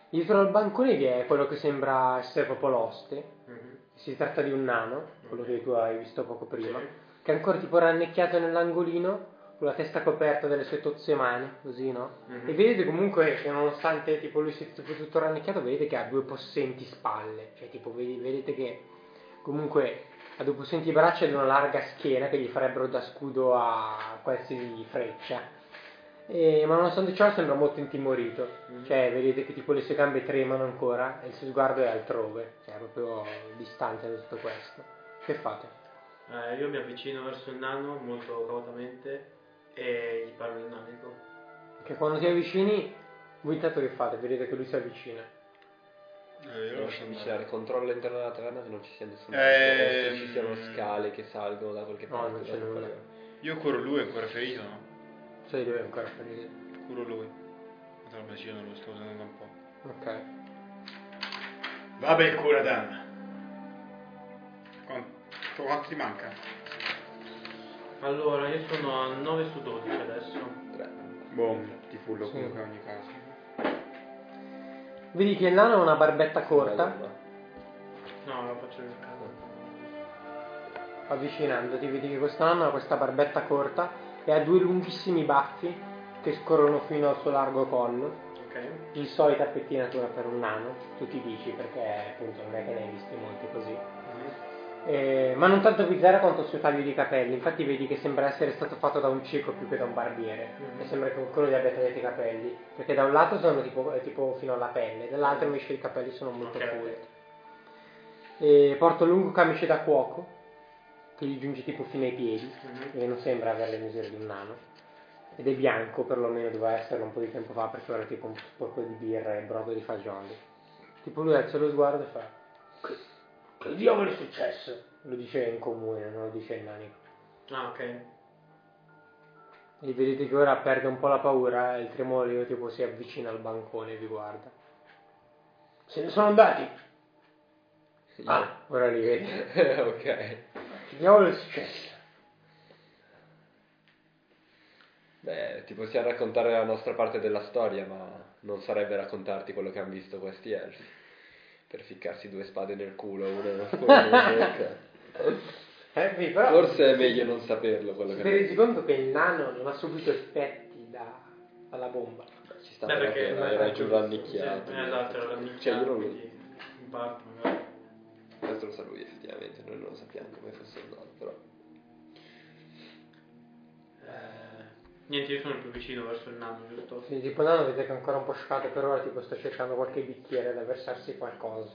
Dietro al bancone vi è quello che sembra essere proprio l'oste. Mhm. Si tratta di un nano, quello che tu hai visto poco prima, Sì. Che è ancora tipo rannecchiato nell'angolino, con la testa coperta dalle sue tozze mani, così, no? Mhm. E vedete comunque che nonostante tipo lui sia tipo tutto rannecchiato, vedete che ha due possenti spalle, cioè tipo vedete che comunque ha due possenti braccia ed una larga schiena che gli farebbero da scudo a qualsiasi freccia. E- ma nonostante ciò sembra molto intimorito, Mhm. cioè vedete che tipo le sue gambe tremano ancora e il suo sguardo è altrove, cioè è proprio distante da tutto questo. Che fate? Eh, io mi avvicino verso il nano molto cautamente e gli parlo in nanico. Che quando ti avvicini, voi intanto che fate? Vedete che lui si avvicina. Eh, io lascio. Avvicinare, controllo all'interno della taverna che non ci sia nessuno. Se ci siano scale che salgono da qualche No, parte. non c'è da nulla. Io curo lui, è ancora ferito, no? Sai dove è ancora ferito? Curo lui. Tra l'altro non lo sto usando da un po'. Ok. Vabbè, cura Dan. Quanto, quanto ti manca? Allora, io sono a 9 su 12 adesso. Boh, ti fullo Sì. comunque in ogni caso. Vedi che il nano ha una barbetta corta, No, lo faccio casa. avvicinandoti, vedi che questo nano ha questa barbetta corta e ha due lunghissimi baffi che scorrono fino al suo largo collo. Ok. Insolita pettinatura per un nano, tu ti dici perché appunto non è che ne hai visti molti così. Eh, ma non tanto bizzarra quanto il suo taglio di capelli, infatti vedi che sembra essere stato fatto da un cieco più che da un barbiere, Mhm. e sembra che qualcuno gli abbia tagliato i capelli, perché da un lato sono tipo, tipo fino alla pelle, dall'altro invece i capelli sono molto Ok, ok. folti. Porta un lungo camice da cuoco, che gli giunge tipo fino ai piedi, Mhm. e non sembra avere le misure di un nano, ed è bianco, perlomeno doveva esserlo un po' di tempo fa, perché ora è tipo un sporco di birra e brodo di fagioli. Tipo lui alza lo sguardo e fa, che diavolo è successo? Lo dice in comune, non lo dice in nanico. Ah, ok. E vedete che ora perde un po' la paura e il tremolio tipo si avvicina al bancone e vi guarda. Se ne sono andati! Io- Ah, ora li vedi. [laughs] ok. Che diavolo è successo? Beh, ti possiamo raccontare la nostra parte della storia, ma non sarebbe raccontarti quello che hanno visto questi elfi. Per ficcarsi due spade nel culo, una nella una bocca. Eh, sì, però Forse è meglio non saperlo quello che ti resi conto che il nano non ha subito effetti da- dalla bomba. Ci sta Beh, perché è era giù rannicchiato. Sì, esatto, era Cioè io non lo... quindi in parte magari. Questo lo sa lui effettivamente, noi non lo sappiamo come fosse andato, però... Eh, niente, io sono più vicino verso il nano, giusto? Quindi tipo nano vedete che è ancora un po' scioccato per ora tipo sta cercando qualche bicchiere da versarsi qualcosa.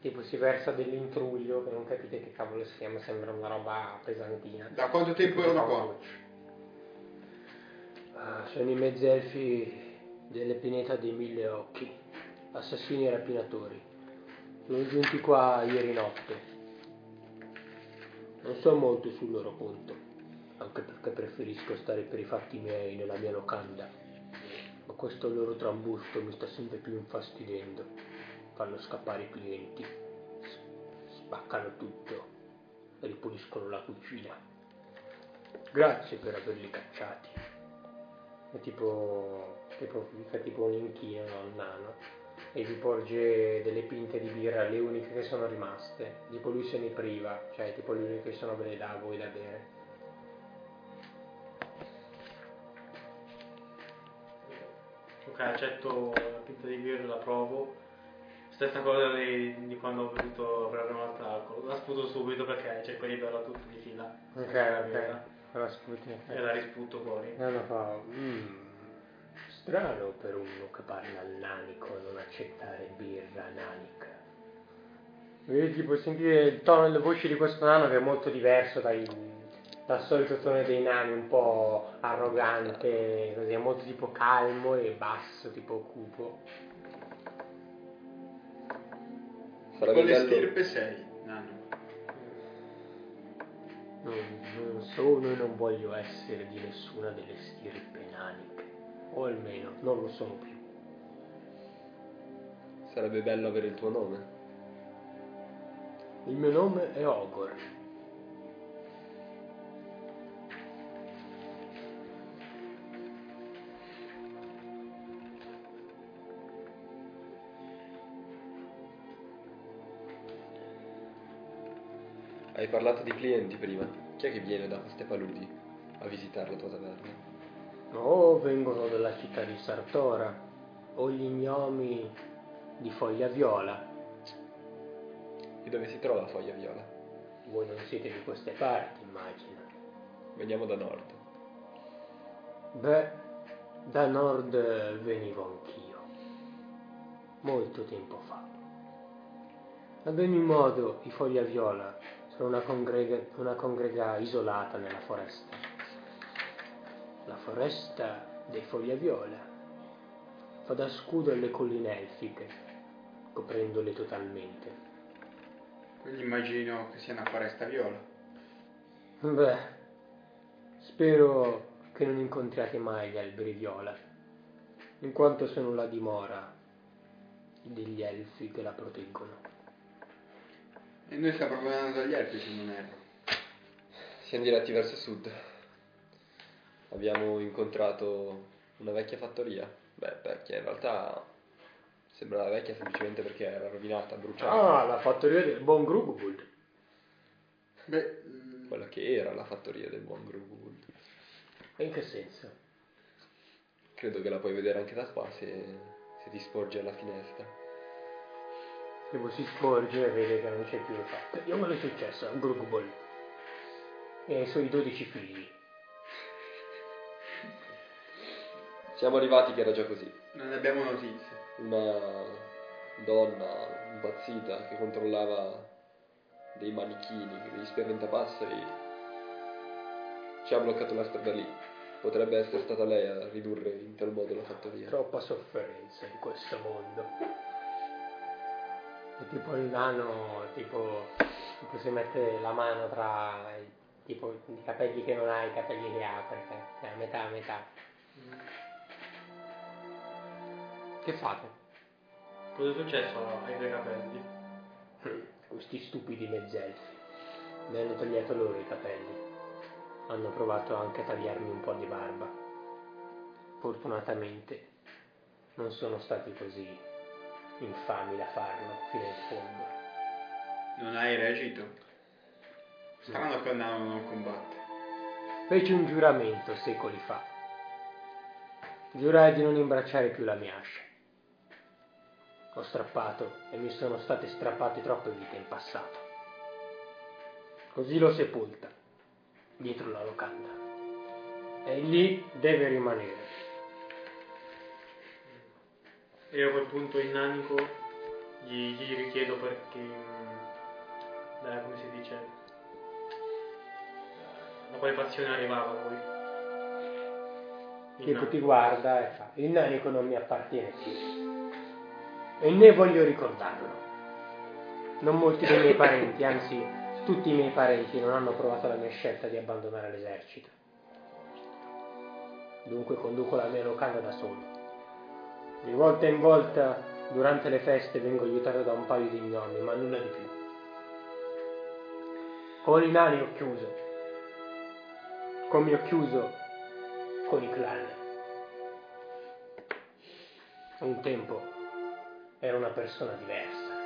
Tipo si versa dell'intruglio che non capite che cavolo sia, ma sembra una roba pesantina. Da quanto tempo erano qua? Ah, sono i mezzelfi delle pineta dei mille occhi, assassini e rapinatori. Sono giunti qua ieri notte. Non so molto sul loro conto, anche perché preferisco stare per i fatti miei nella mia locanda. Ma questo loro trambusto mi sta sempre più infastidendo. Fanno scappare i clienti, spaccano tutto, ripuliscono la cucina. Grazie per averli cacciati. È tipo, tipo, fa tipo un inchino, no, un nano, e vi porge delle pinte di birra, le uniche che sono rimaste. Tipo lui se ne priva, cioè tipo le uniche che sono ve le dà voi da bere. Ok, accetto la pinta di birra, la provo. Stessa cosa di, di quando ho bevuto per la prima volta l'alcol. La sputo subito perché cerco di berla tutta di fila. Ok, La ok. birra. Allora scusi. E la risputo fuori. E allora fa, "Mm, strano per uno che parla al nanico non accettare birra nanica. Vedi, tipo, sentire il tono delle voci di questo nano che è molto diverso dai, dal solito tono dei nani, un po' arrogante, così, è molto tipo calmo e basso, tipo cupo. Sarebbe Quale bello... stirpe sei, nano? Non, non sono e non voglio essere di nessuna delle stirpe naniche, o almeno non lo sono più. Sarebbe bello avere il tuo nome. Il mio nome è Ogor. Hai parlato di clienti prima. Chi è che viene da queste paludi a visitare la tua taverna? O vengono dalla città di Sartora, o gli gnomi di Foglia Viola. E dove si trova foglia viola? Voi non siete di queste parti, immagino. Veniamo da nord. Beh, da nord venivo anch'io, molto tempo fa. Ad ogni modo, i Foglia Viola sono una congrega, una congrega isolata nella foresta. La foresta dei Foglia Viola fa da scudo alle colline elfiche, coprendole totalmente. Quindi immagino che sia una foresta viola. Beh, spero che non incontriate mai gli alberi viola, in quanto sono la dimora degli elfi che la proteggono. E noi stiamo proprio andando dagli elfi se non erro. Siamo diretti verso sud. Abbiamo incontrato una vecchia fattoria. Beh, vecchia, in realtà sembrava vecchia semplicemente perché era rovinata, bruciata. Ah, la fattoria del buon Grugubuld. Beh, Quella che era la fattoria del buon Grugwood. E in che senso? Credo che la puoi vedere anche da qua se, se ti sporgi alla finestra. Tipo si sporge e vede che non c'è più il fatto. Io me l'è successo a Grugubuld e ai suoi dodici figli. Siamo arrivati che era già così. non abbiamo notizie. Una donna impazzita che controllava dei manichini, degli spaventapasseri, ci ha bloccato la strada lì. Potrebbe essere stata lei a ridurre in tal modo la fattoria. Troppa sofferenza in questo mondo. È tipo il nano, tipo, tipo si mette la mano tra tipo, i capelli che non ha e i capelli che ha, perché è a metà a metà. Che fate? Cosa è successo ai due capelli? Questi stupidi mezzelfi. Mi hanno tagliato loro i capelli. Hanno provato anche a tagliarmi un po' di barba. Fortunatamente non sono stati così infami da farlo fino in fondo. Non hai reagito? Strano che un nano non combatte. Feci un giuramento secoli fa. Giurai di non imbracciare più la mia ascia. Ho strappato e mi sono state strappate troppe vite in passato. Così l'ho sepolta, dietro la locanda. E lì deve rimanere. E a quel punto il nanico gli, gli richiedo perché, mm, da, come si dice, da quale fazione arrivava lui. Tipo ti guarda e fa, il nanico non mi appartiene più. E né voglio ricordarlo. Non molti dei miei parenti, anzi tutti i miei parenti non hanno approvato la mia scelta di abbandonare l'esercito. Dunque conduco la mia locanda da solo. Di volta in volta, durante le feste, vengo aiutato da un paio di gnomi, ma nulla di più. Con i nani ho chiuso. Come ho chiuso con i clan. Un tempo ero una persona diversa.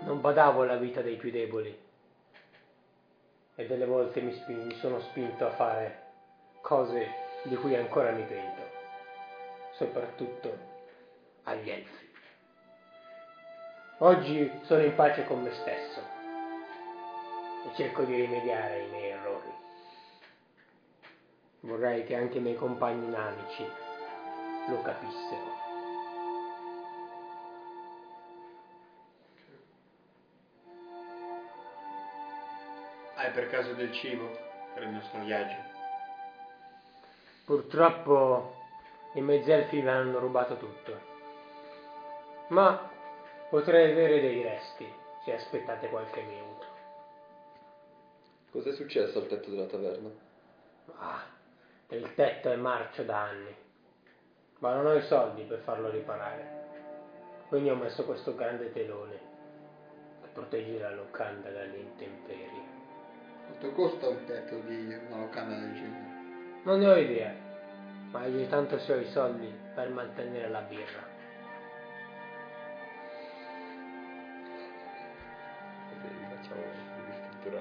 Non badavo alla vita dei più deboli e delle volte mi, spin- mi sono spinto a fare cose di cui ancora mi pento, soprattutto agli elfi. Oggi sono in pace con me stesso e cerco di rimediare ai miei errori. Vorrei che anche i miei compagni nanici lo capissero. Hai per caso del cibo per il nostro viaggio? Purtroppo i mezzelfi mi hanno rubato tutto. Ma potrei avere dei resti se aspettate qualche minuto. Cos'è successo al tetto della taverna? Ah, il tetto è marcio da anni, ma non ho i soldi per farlo riparare. Quindi ho messo questo grande telone che protegge la locanda dalle intemperie. Quanto costa un tetto di una locanda del genere? Non ne ho idea, ma ogni tanto se ho i soldi per mantenere la birra. Facciamo addirittura.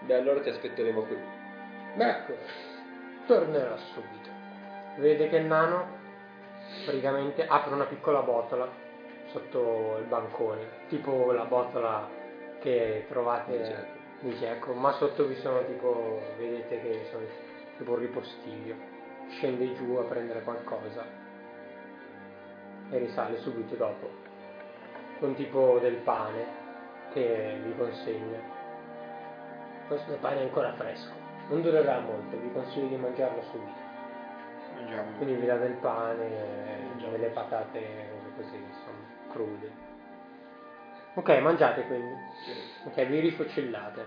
Beh, allora ti aspetteremo qui. Ecco, tornerà subito. Vede che il nano praticamente apre una piccola botola sotto il bancone, tipo la botola che trovate Di Geco, ma sotto vi sono tipo, vedete che sono tipo un ripostiglio. Scende giù a prendere qualcosa e risale subito dopo con tipo del pane che vi consegna. Questo pane è ancora fresco, non durerà molto, vi consiglio di mangiarlo subito. Mangiamo. Quindi vi dà del pane, delle patate così, insomma, crude. Ok, mangiate quindi. Ok, vi rifocillate.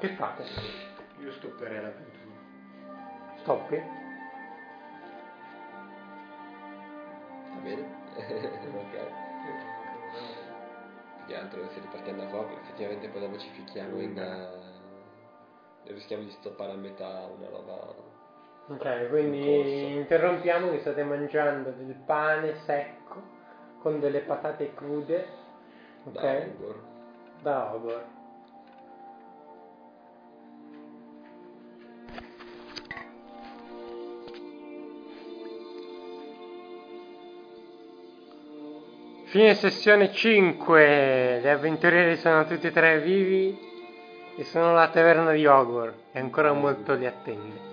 Che fate? Io stopperei l'avventura. Stoppi? Va bene? [laughs] ok. Più che altro se ripartiamo da qua, effettivamente poi dopo ci fichiamo in... eh, rischiamo di stoppare a metà una roba... Ok, quindi interrompiamo che state mangiando del pane secco con delle patate crude. Ok? da Ogor. Da Ogor. Fine sessione 5, gli avventurieri sono tutti e tre vivi e sono alla taverna di Ogor e ancora molto li attende.